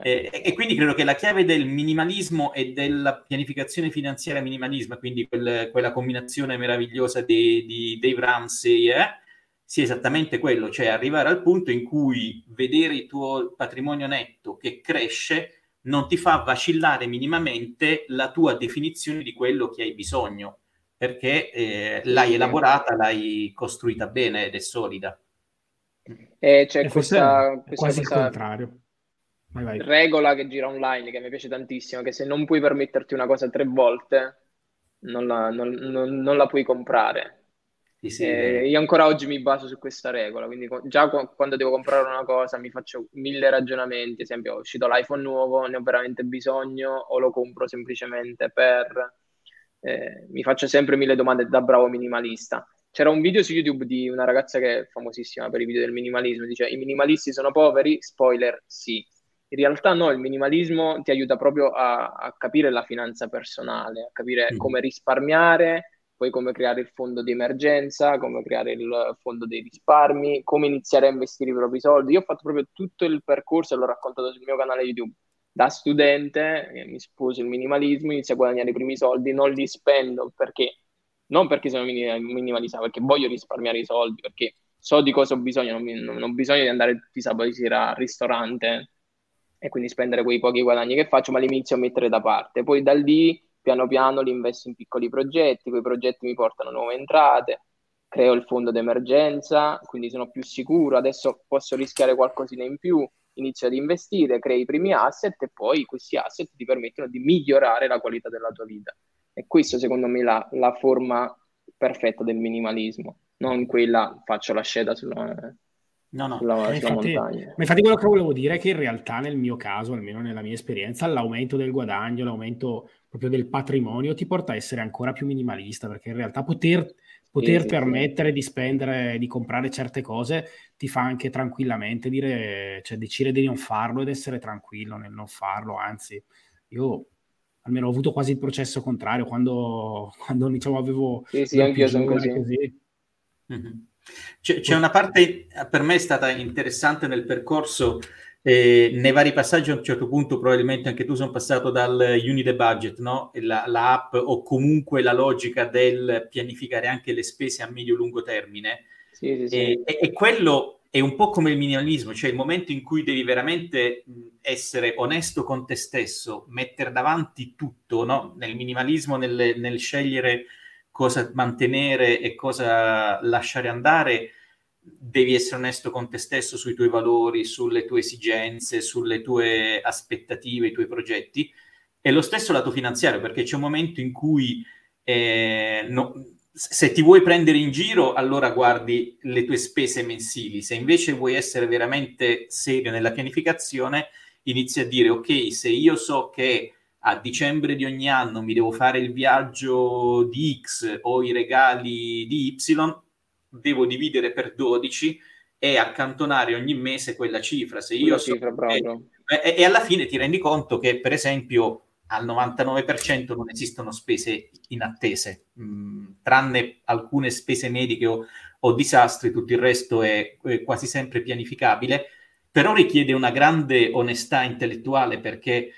S4: Eh. E, e, quindi credo che la chiave del minimalismo e della pianificazione finanziaria minimalismo, quindi quel, quella combinazione meravigliosa di, di Dave Ramsey, eh, sia esattamente quello, cioè arrivare al punto in cui vedere il tuo patrimonio netto che cresce non ti fa vacillare minimamente la tua definizione di quello che hai bisogno, perché eh, l'hai elaborata, l'hai costruita bene ed è solida.
S2: E c'è e questa,
S5: questa quasi questa... il contrario
S2: Vai, vai. regola che gira online, che mi piace tantissimo, che se non puoi permetterti una cosa tre volte, non la, non, non, non la puoi comprare. Sì, sì, eh, io ancora oggi mi baso su questa regola, quindi già quando devo comprare una cosa mi faccio mille ragionamenti, ad esempio è uscito l'iPhone nuovo, ne ho veramente bisogno o lo compro semplicemente per... Eh, mi faccio sempre mille domande da bravo minimalista. C'era un video su YouTube di una ragazza che è famosissima per i video del minimalismo, dice i minimalisti sono poveri, spoiler sì. In realtà no, il minimalismo ti aiuta proprio a, a capire la finanza personale, a capire mm. come risparmiare, poi come creare il fondo di emergenza, come creare il fondo dei risparmi, come iniziare a investire i propri soldi. Io ho fatto proprio tutto il percorso e l'ho raccontato sul mio canale YouTube. Da studente eh, mi sposo il minimalismo, inizio a guadagnare i primi soldi, non li spendo perché non perché sono minimalista, perché voglio risparmiare i soldi, perché so di cosa ho bisogno, non, non, ho bisogno di andare tutti i sabati sera al ristorante e quindi spendere quei pochi guadagni che faccio, ma li inizio a mettere da parte. Poi da lì, piano piano, li investo in piccoli progetti, quei progetti mi portano nuove entrate, creo il fondo d'emergenza, quindi sono più sicuro, adesso posso rischiare qualcosina in più, inizio ad investire, crei i primi asset e poi questi asset ti permettono di migliorare la qualità della tua vita. E questo secondo me è la, la forma perfetta del minimalismo, non quella faccio la sceda sulla,
S5: No, no, sulla infatti, montagna. Ma infatti quello che volevo dire è che in realtà nel mio caso, almeno nella mia esperienza, l'aumento del guadagno, l'aumento proprio del patrimonio ti porta a essere ancora più minimalista, perché in realtà poter, poter sì, permettere sì. di spendere, di comprare certe cose ti fa anche tranquillamente dire, cioè decidere di non farlo ed essere tranquillo nel non farlo, anzi io almeno ho avuto quasi il processo contrario quando, quando diciamo avevo...
S2: Sì, sì, anche io sono così.
S4: così. Mm-hmm. C'è, c'è, una parte per me è stata interessante nel percorso, eh, nei vari passaggi a un certo punto probabilmente anche tu sono passato dal Unity Budget, no? la, la app o comunque la logica del pianificare anche le spese a medio-lungo termine. Sì, sì, sì. E, e, quello è un po' come il minimalismo, cioè il momento in cui devi veramente essere onesto con te stesso, mettere davanti tutto, no? nel minimalismo, nel, nel scegliere cosa mantenere e cosa lasciare andare, devi essere onesto con te stesso sui tuoi valori, sulle tue esigenze, sulle tue aspettative, i tuoi progetti. E lo stesso lato finanziario, perché c'è un momento in cui eh, no, se ti vuoi prendere in giro, allora guardi le tue spese mensili. Se invece vuoi essere veramente serio nella pianificazione, inizi a dire, ok, se io so che a dicembre di ogni anno mi devo fare il viaggio di X o i regali di Y, devo dividere per 12 e accantonare ogni mese quella cifra. Se io so, cifra, e, e, alla fine ti rendi conto che, per esempio, al 99% non esistono spese inattese, mh, mm, tranne alcune spese mediche o, o, disastri, tutto il resto è, è quasi sempre pianificabile, però richiede una grande onestà intellettuale perché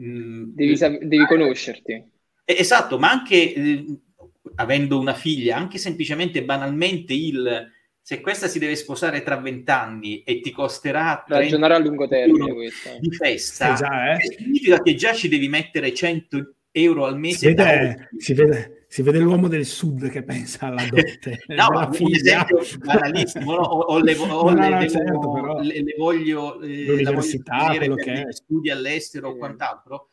S2: Mm, devi, devi conoscerti.
S4: Esatto, ma anche eh, avendo una figlia, anche semplicemente banalmente il se questa si deve sposare tra vent'anni e ti costerà
S2: ragionare a lungo termine
S4: di festa, sì, già, eh? significa che già ci devi mettere 100 euro al mese.
S5: Si vede, si vede, si vede l'uomo del sud che pensa alla dote.
S4: no, ma un esempio banalissimo, no? o, o, le, o no, le, no, certo, però... le, le, voglio, eh,
S5: l'università, quello che
S4: è. studi all'estero o quant'altro,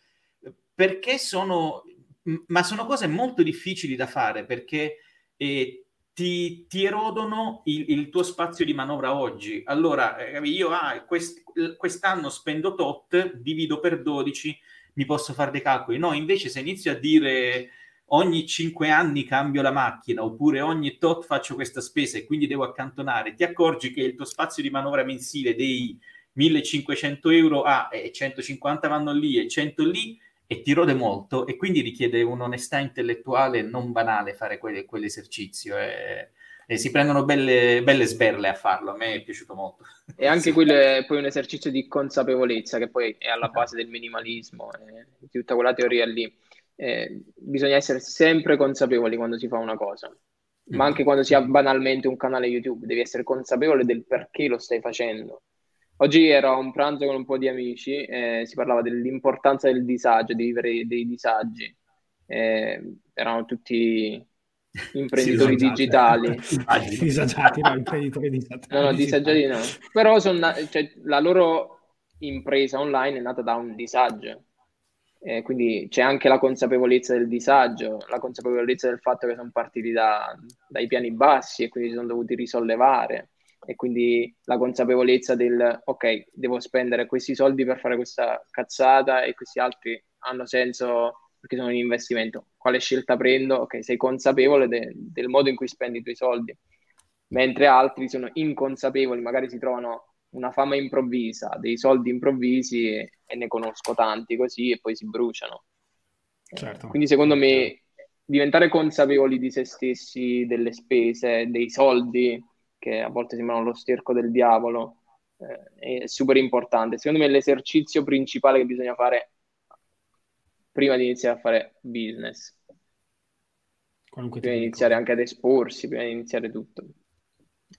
S4: perché sono, ma sono cose molto difficili da fare perché eh, ti, ti, erodono il, il, tuo spazio di manovra oggi. Allora, eh, io ah, quest, quest'anno spendo tot, divido per 12, mi posso fare dei calcoli. No, invece se inizio a dire ogni 5 anni cambio la macchina oppure ogni tot faccio questa spesa e quindi devo accantonare, ti accorgi che il tuo spazio di manovra mensile dei 1500 euro ah, e 150 vanno lì e 100 lì e ti rode molto e quindi richiede un'onestà intellettuale non banale fare quelle, quell'esercizio e, e, si prendono belle, belle sberle a farlo, a me è piaciuto molto.
S2: E anche quello è poi un esercizio di consapevolezza che poi è alla base del minimalismo, eh, di tutta quella teoria lì eh, bisogna essere sempre consapevoli quando si fa una cosa, ma mm. anche quando si ha banalmente un canale YouTube, devi essere consapevole del perché lo stai facendo. Oggi ero a un pranzo con un po' di amici e si parlava dell'importanza del disagio, di vivere dei disagi. Eh, erano tutti imprenditori digitali.
S5: disagiati, no, imprenditori
S2: disagiati. No, no, disagiati no. Però na- cioè, la loro impresa online è nata da un disagio eh, quindi c'è anche la consapevolezza del disagio, la consapevolezza del fatto che sono partiti da, dai piani bassi e quindi si sono dovuti risollevare e quindi la consapevolezza del ok, devo spendere questi soldi per fare questa cazzata e questi altri hanno senso perché sono un investimento. Quale scelta prendo? Ok, sei consapevole de- del modo in cui spendi i tuoi soldi, mentre altri sono inconsapevoli, magari si trovano una fama improvvisa, dei soldi improvvisi e, e ne conosco tanti così e poi si bruciano. Certo. Quindi secondo me diventare consapevoli di se stessi, delle spese, dei soldi, che a volte sembrano lo sterco del diavolo, eh, è super importante. Secondo me l'esercizio principale che bisogna fare prima di iniziare a fare business. Qualunque prima di iniziare anche ad esporsi, prima di iniziare tutto.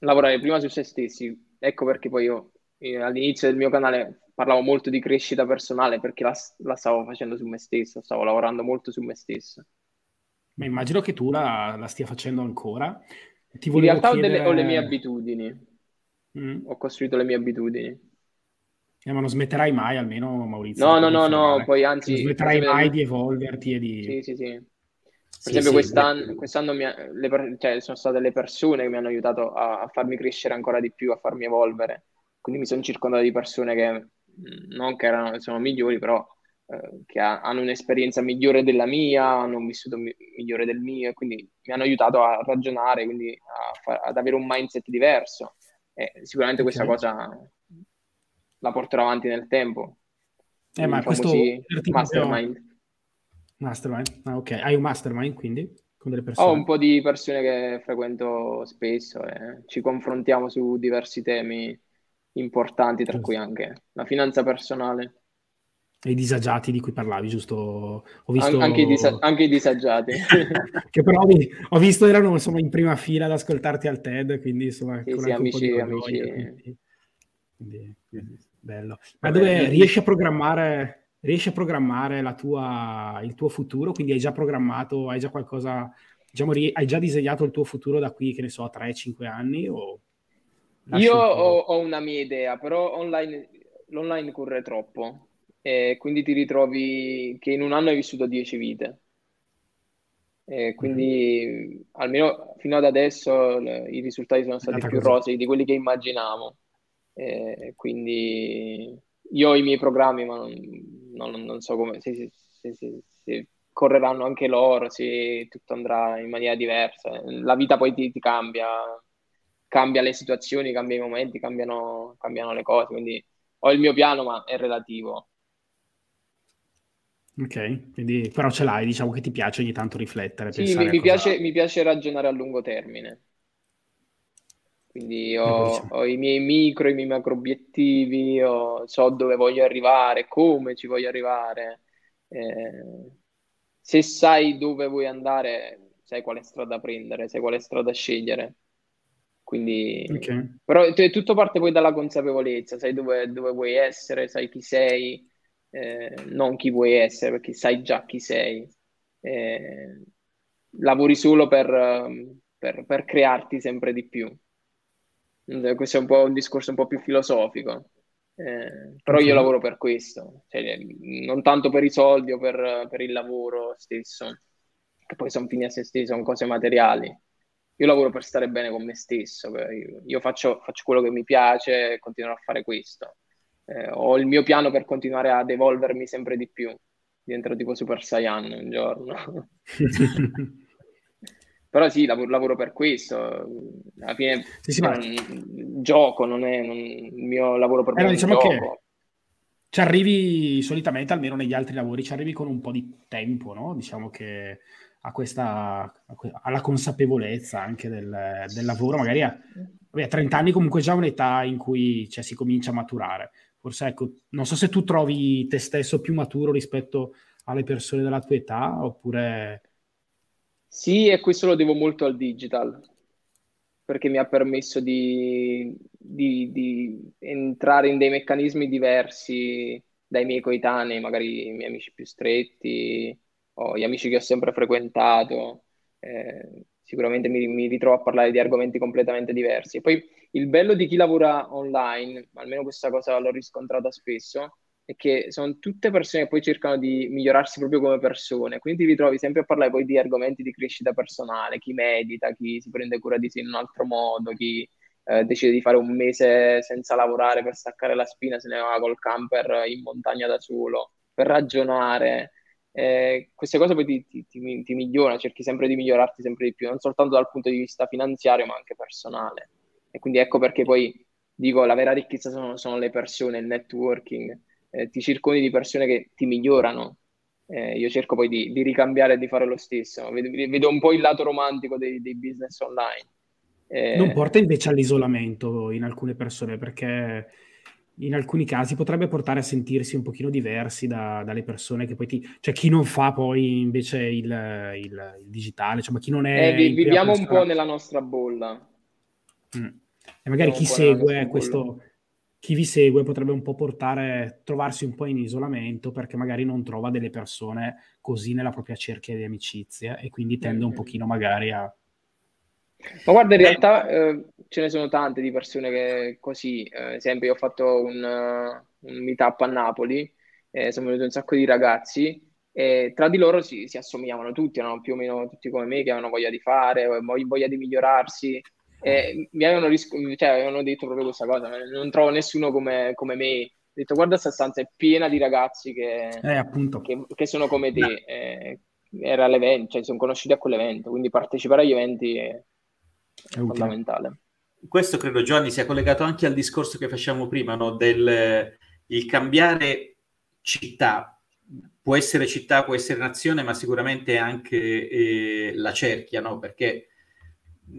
S2: Lavorare prima su se stessi, Ecco perché poi io eh, all'inizio del mio canale parlavo molto di crescita personale perché la, la, stavo facendo su me stesso, stavo lavorando molto su me stesso.
S5: Ma immagino che tu la, la stia facendo ancora.
S2: In realtà chiedere... ho, delle, ho, le mie abitudini. Mm. Ho costruito le mie abitudini.
S5: Eh, ma non smetterai mai, almeno Maurizio.
S2: No, no, no, no, poi anzi... Non
S5: smetterai mai di evolverti e di...
S2: Sì, sì, sì. Per sì, esempio, sì, quest'anno, quest'anno ha, le, cioè, sono state le persone che mi hanno aiutato a, a, farmi crescere ancora di più, a farmi evolvere. Quindi mi sono circondato di persone che non che erano, sono migliori, però eh, che ha, hanno un'esperienza migliore della mia, hanno un vissuto mi, migliore del mio, e quindi mi hanno aiutato a ragionare, quindi a, ad avere un mindset diverso. E sicuramente questa okay. cosa la porterò avanti nel tempo.
S5: Eh, ma questo mastermind. Mastermind? Ah, ok. Hai un mastermind quindi? Con delle persone?
S2: Ho un po' di persone che frequento spesso e ci confrontiamo su diversi temi importanti, tra giusto. cui anche la finanza personale.
S5: I disagiati di cui parlavi, giusto? Ho visto...
S2: An- anche, i disa- anche, i disagiati.
S5: che però ho visto erano insomma, in prima fila ad ascoltarti al TED, quindi insomma...
S2: Sì, sì, amici, amici. Quindi,
S5: quindi, bello. Ma dove riesci a programmare riesci a programmare tua, il tuo futuro, quindi hai già programmato, hai già qualcosa, diciamo, hai già disegnato il tuo futuro da qui, che ne so, 3-5 anni? O
S2: Io ho, ho, una mia idea, però online, l'online corre troppo, e quindi ti ritrovi che in un anno hai vissuto 10 vite. E quindi mm-hmm. almeno fino ad adesso i risultati sono stati più rosei di quelli che immaginavo. E quindi io ho i miei programmi, ma non, non, non so come, se, se, se, se, correranno anche loro, se tutto andrà in maniera diversa. La vita poi ti, ti cambia, cambia le situazioni, cambia i momenti, cambiano, cambiano le cose, quindi ho il mio piano, ma è relativo.
S1: Ok, quindi, però ce l'hai, diciamo che ti piace ogni tanto riflettere.
S2: Sì, mi, mi, piace, mi, piace, ragionare a lungo termine. Quindi ho, ho, i miei micro, i miei macro obiettivi, ho, so dove voglio arrivare, come ci voglio arrivare. Eh, se sai dove vuoi andare, sai quale strada prendere, sai quale strada scegliere. Quindi, okay. però tutto parte poi dalla consapevolezza, sai dove, dove vuoi essere, sai chi sei, eh, non chi vuoi essere, perché sai già chi sei. Eh, lavori solo per, per, per, crearti sempre di più. Eh, questo è un po' un discorso un po' più filosofico. Eh, però io lavoro per questo, cioè, non tanto per i soldi o per, per il lavoro stesso, che poi sono fini a se stessi, sono cose materiali. Io lavoro per stare bene con me stesso, io, io faccio, faccio, quello che mi piace e continuerò a fare questo eh, ho il mio piano per continuare ad evolvermi sempre di più. Diventerò tipo Super Saiyan un giorno. Però sì, lavoro, lavoro, per questo. Alla fine sì, sì, ma... gioco, non è non, il mio lavoro per
S1: eh, diciamo gioco. Che ci arrivi solitamente, almeno negli altri lavori, ci arrivi con un po' di tempo, no? Diciamo che a questa, alla consapevolezza anche del, del lavoro, magari a, a 30 anni comunque già un'età in cui cioè, si comincia a maturare. Forse ecco, non so se tu trovi te stesso più maturo rispetto alle persone della tua età oppure...
S2: Sì, e questo lo devo molto al digital, perché mi ha permesso di, di, di entrare in dei meccanismi diversi dai miei coetanei, magari i miei amici più stretti o gli amici che ho sempre frequentato. Eh, sicuramente mi, mi, ritrovo a parlare di argomenti completamente diversi. Poi il bello di chi lavora online, almeno questa cosa l'ho riscontrata spesso, è che sono tutte persone che poi cercano di migliorarsi proprio come persone, quindi ti ritrovi sempre a parlare poi di argomenti di crescita personale, chi medita, chi si prende cura di sé in un altro modo, chi eh, decide di fare un mese senza lavorare per staccare la spina, se ne va col camper in montagna da solo, per ragionare eh, queste cose poi ti, ti, ti, ti, migliorano, cerchi sempre di migliorarti sempre di più, non soltanto dal punto di vista finanziario, ma anche personale. E quindi ecco perché poi dico la vera ricchezza sono, sono le persone, il networking, eh, ti circoni di persone che ti migliorano. Eh, io cerco poi di, di, ricambiare e di fare lo stesso. Vedo, vedo un po' il lato romantico dei, dei business online.
S1: Eh, non porta invece all'isolamento in alcune persone perché in alcuni casi potrebbe portare a sentirsi un pochino diversi da, dalle persone che poi ti... cioè chi non fa poi invece il, il, il digitale, cioè, ma chi non è...
S2: Eh, viviamo un po' nella nostra bolla.
S1: Mm. E magari chi segue questo, chi vi segue potrebbe un po' portare, trovarsi un po' in isolamento perché magari non trova delle persone così nella propria cerchia di amicizia e quindi tende un pochino magari a
S2: ma guarda, in realtà eh, ce ne sono tante di persone che così, eh, ad esempio io ho fatto un, uh, un meetup a Napoli, eh, sono venuti un sacco di ragazzi e tra di loro si, si assomigliavano tutti, erano più o meno tutti come me che avevano voglia di fare, voglia di migliorarsi. E mi avevano, ris- cioè, avevano detto proprio questa cosa, non trovo nessuno come, come me. Ho detto guarda questa stanza è piena di ragazzi che,
S1: eh,
S2: che, che sono come te. No. Eh, era l'evento, cioè sono conosciuti a quell'evento, quindi partecipare agli eventi è fondamentale.
S4: Questo credo Giovanni sia collegato anche al discorso che facciamo prima, no? del il cambiare città. Può essere città, può essere nazione, ma sicuramente anche eh, la cerchia, no? Perché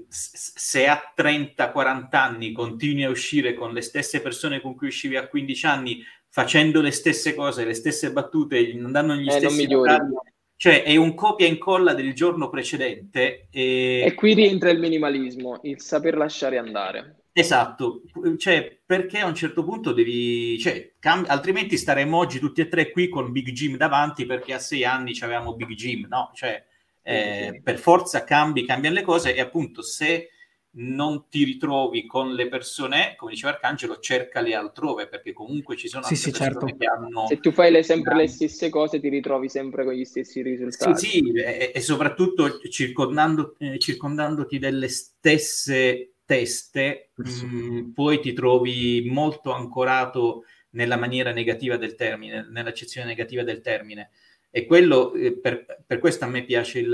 S4: se a 30-40 anni continui a uscire con le stesse persone con cui uscivi a 15 anni, facendo le stesse cose, le stesse battute, non danno gli eh, stessi
S2: non
S4: cioè è un copia e incolla del giorno precedente.
S2: E... e qui rientra il minimalismo, il saper lasciare andare.
S4: Esatto, cioè perché a un certo punto devi, cioè, cam- altrimenti staremmo oggi tutti e tre qui con Big Jim davanti perché a sei anni avevamo Big Jim, no? Cioè, eh, per forza cambi, cambiano le cose e appunto se non ti ritrovi con le persone, come diceva Arcangelo, cercali altrove, perché comunque ci sono
S1: sì, sì, certo.
S4: che hanno...
S2: Se tu fai le, sempre le stesse cose, ti ritrovi sempre con gli stessi risultati.
S4: Sì, sì, e, e soprattutto circondando, eh, circondandoti delle stesse teste, sì. mh, mm, poi ti trovi molto ancorato nella maniera negativa del termine, nell'accezione negativa del termine. E quello, eh, per, per, questo a me piace il,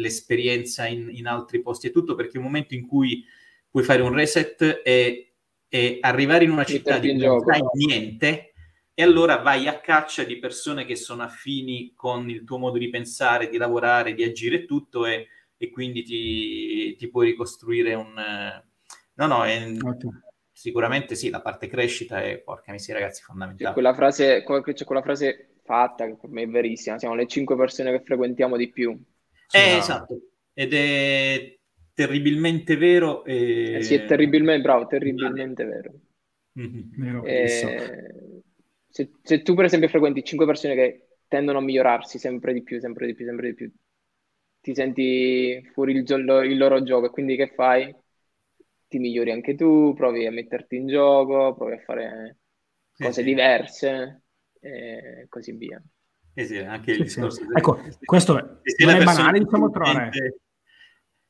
S4: l'esperienza in, in, altri posti e tutto, perché è un momento in cui puoi fare un reset e, e arrivare in una città di cui non sai niente, e allora vai a caccia di persone che sono affini con il tuo modo di pensare, di lavorare, di agire e tutto, e, e quindi ti, ti, puoi ricostruire un... No, no, è, sicuramente sì, la parte crescita è, porca miseria ragazzi, fondamentale.
S2: C'è quella frase, c'è quella frase fatta che per me è verissima, siamo le cinque persone che frequentiamo di più.
S4: Eh, no. esatto, ed è terribilmente vero. E...
S2: Eh sì, è terribilmente bravo, terribilmente vero.
S1: Mm-hmm.
S2: Eh, se, se, tu per esempio frequenti cinque persone che tendono a migliorarsi sempre di più, sempre di più, sempre di più, ti senti fuori il, il loro gioco e quindi che fai? Ti migliori anche tu, provi a metterti in gioco, provi a fare cose diverse e così via.
S4: Eh sì, anche il
S1: sì, sì. Ecco, questo è, non è banale, diciamo, trovare...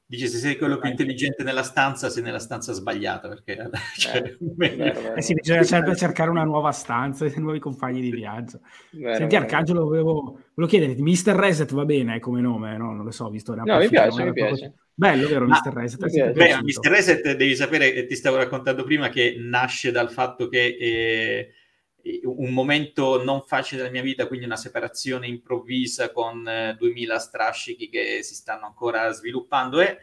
S4: Dice se sei quello più intelligente nella stanza, sei nella stanza sbagliata. Perché cioè,
S1: eh, vero, vero. eh sì, bisogna sempre cercare una nuova stanza e nuovi compagni di viaggio. Vero, Senti, Arcangelo, volevo, volevo chiederti: Mr. Reset va bene come nome? No, non lo so, visto.
S2: No, mi piace, mi piace.
S1: Bello, vero, Mr. Reset?
S4: Beh, Mr. Reset devi sapere, ti stavo raccontando prima, che nasce dal fatto che. Eh, un momento non facile della mia vita, quindi una separazione improvvisa con eh, 2000 strascichi che si stanno ancora sviluppando e,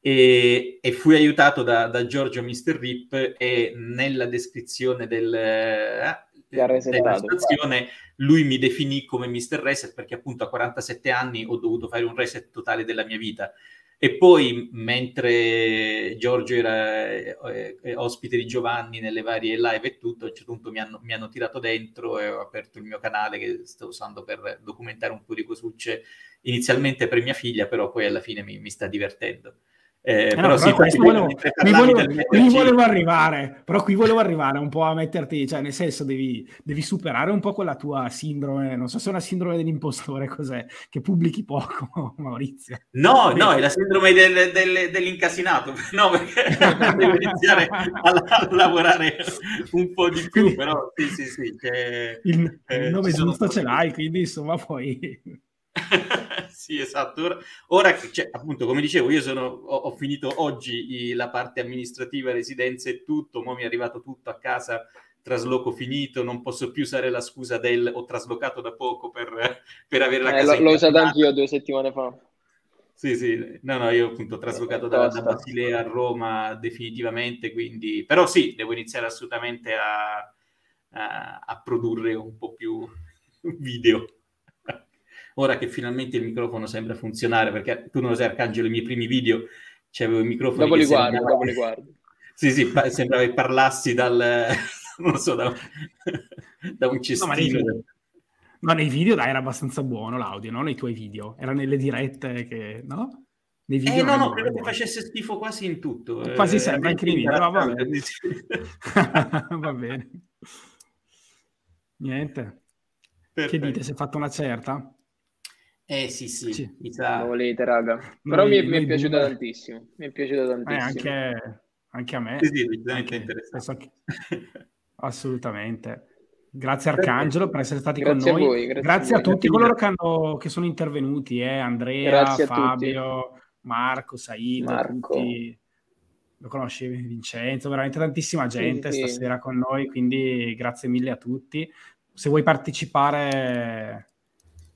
S4: e, e fui aiutato da, da, Giorgio Mr. Rip e nella descrizione del, eh, della situazione lui mi definì come Mr. Reset perché appunto a 47 anni ho dovuto fare un reset totale della mia vita e poi, mentre Giorgio era eh, eh, ospite di Giovanni nelle varie live e tutto, a un certo punto mi hanno, mi hanno, tirato dentro e ho aperto il mio canale che sto usando per documentare un po' di cosucce, inizialmente per mia figlia, però poi alla fine mi, mi sta divertendo.
S1: Eh, eh però, no, però sì, volevo, mi, volevo, mi volevo arrivare, però qui volevo arrivare un po' a metterti, cioè nel senso devi, devi, superare un po' quella tua sindrome, non so se è una sindrome dell'impostore, cos'è, che pubblichi poco, Maurizio.
S4: No, no, è la sindrome del, del, dell'incasinato, no, perché devo iniziare a, a, lavorare un po' di più, però sì, sì, sì. Che,
S1: il, eh, il nome giusto ce l'hai, quindi insomma poi...
S4: sì, esatto. Ora, ora cioè, appunto, come dicevo, io sono, ho, ho finito oggi la parte amministrativa, residenza e tutto, ora mi è arrivato tutto a casa, trasloco finito, non posso più usare la scusa del ho traslocato da poco per, per avere la
S2: eh,
S4: casa.
S2: L'ho usato anch'io due settimane fa.
S4: Sì, sì, no, no, io appunto ho traslocato da, da, Basilea a Roma definitivamente, quindi... Però sì, devo iniziare assolutamente a, a, a produrre un po' più video ora che finalmente il microfono sembra funzionare, perché tu non lo sai, Arcangelo, i miei primi video c'avevo il microfono.
S2: Dopo li guardo, sembrava... dopo li guardo.
S4: Sì, sì, sembrava che parlassi dal, non so, da, da un cestino. No,
S1: no, nei video dai, era abbastanza buono l'audio, no? Nei tuoi video, era nelle dirette che, no?
S4: Nei video eh no, no, credo che facesse schifo quasi in tutto.
S1: Quasi eh, sempre, anche nei video, va bene. va bene. Niente. Perfetto. Che dite, si è fatta una certa?
S4: Eh sì, sì, sì.
S2: mi sa... volete, raga. Però noi, mi, è, mi è piaciuta boomer... tantissimo. Mi è piaciuta tantissimo.
S1: Eh, anche, anche, a me.
S4: Sì, sì, decisamente interessante.
S1: Assolutamente. Grazie Arcangelo per essere stati grazie con noi. Voi, grazie, grazie a, a tutti coloro che, hanno, che, sono intervenuti, eh? Andrea, Fabio, Marco, Said, Marco. Tutti. Lo conosci Vincenzo, veramente tantissima gente sì, stasera sì. con noi, quindi grazie mille a tutti. Se vuoi partecipare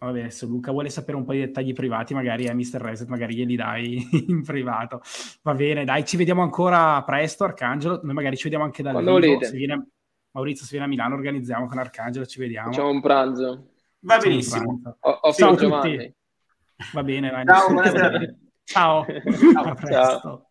S1: Vabbè, se Luca vuole sapere un po' di dettagli privati, magari a Mr. Reset, magari glieli dai in privato. Va bene, dai, ci vediamo ancora presto, Arcangelo. Noi magari ci vediamo anche dal
S2: Quando vivo. Se
S1: viene, Maurizio, se viene a Milano, organizziamo con Arcangelo, ci vediamo.
S2: Facciamo un pranzo.
S4: Va benissimo.
S2: Ho, ho Ciao a tutti.
S1: Va bene, dai.
S4: Ciao,
S1: Ciao. Ciao. A presto. Ciao.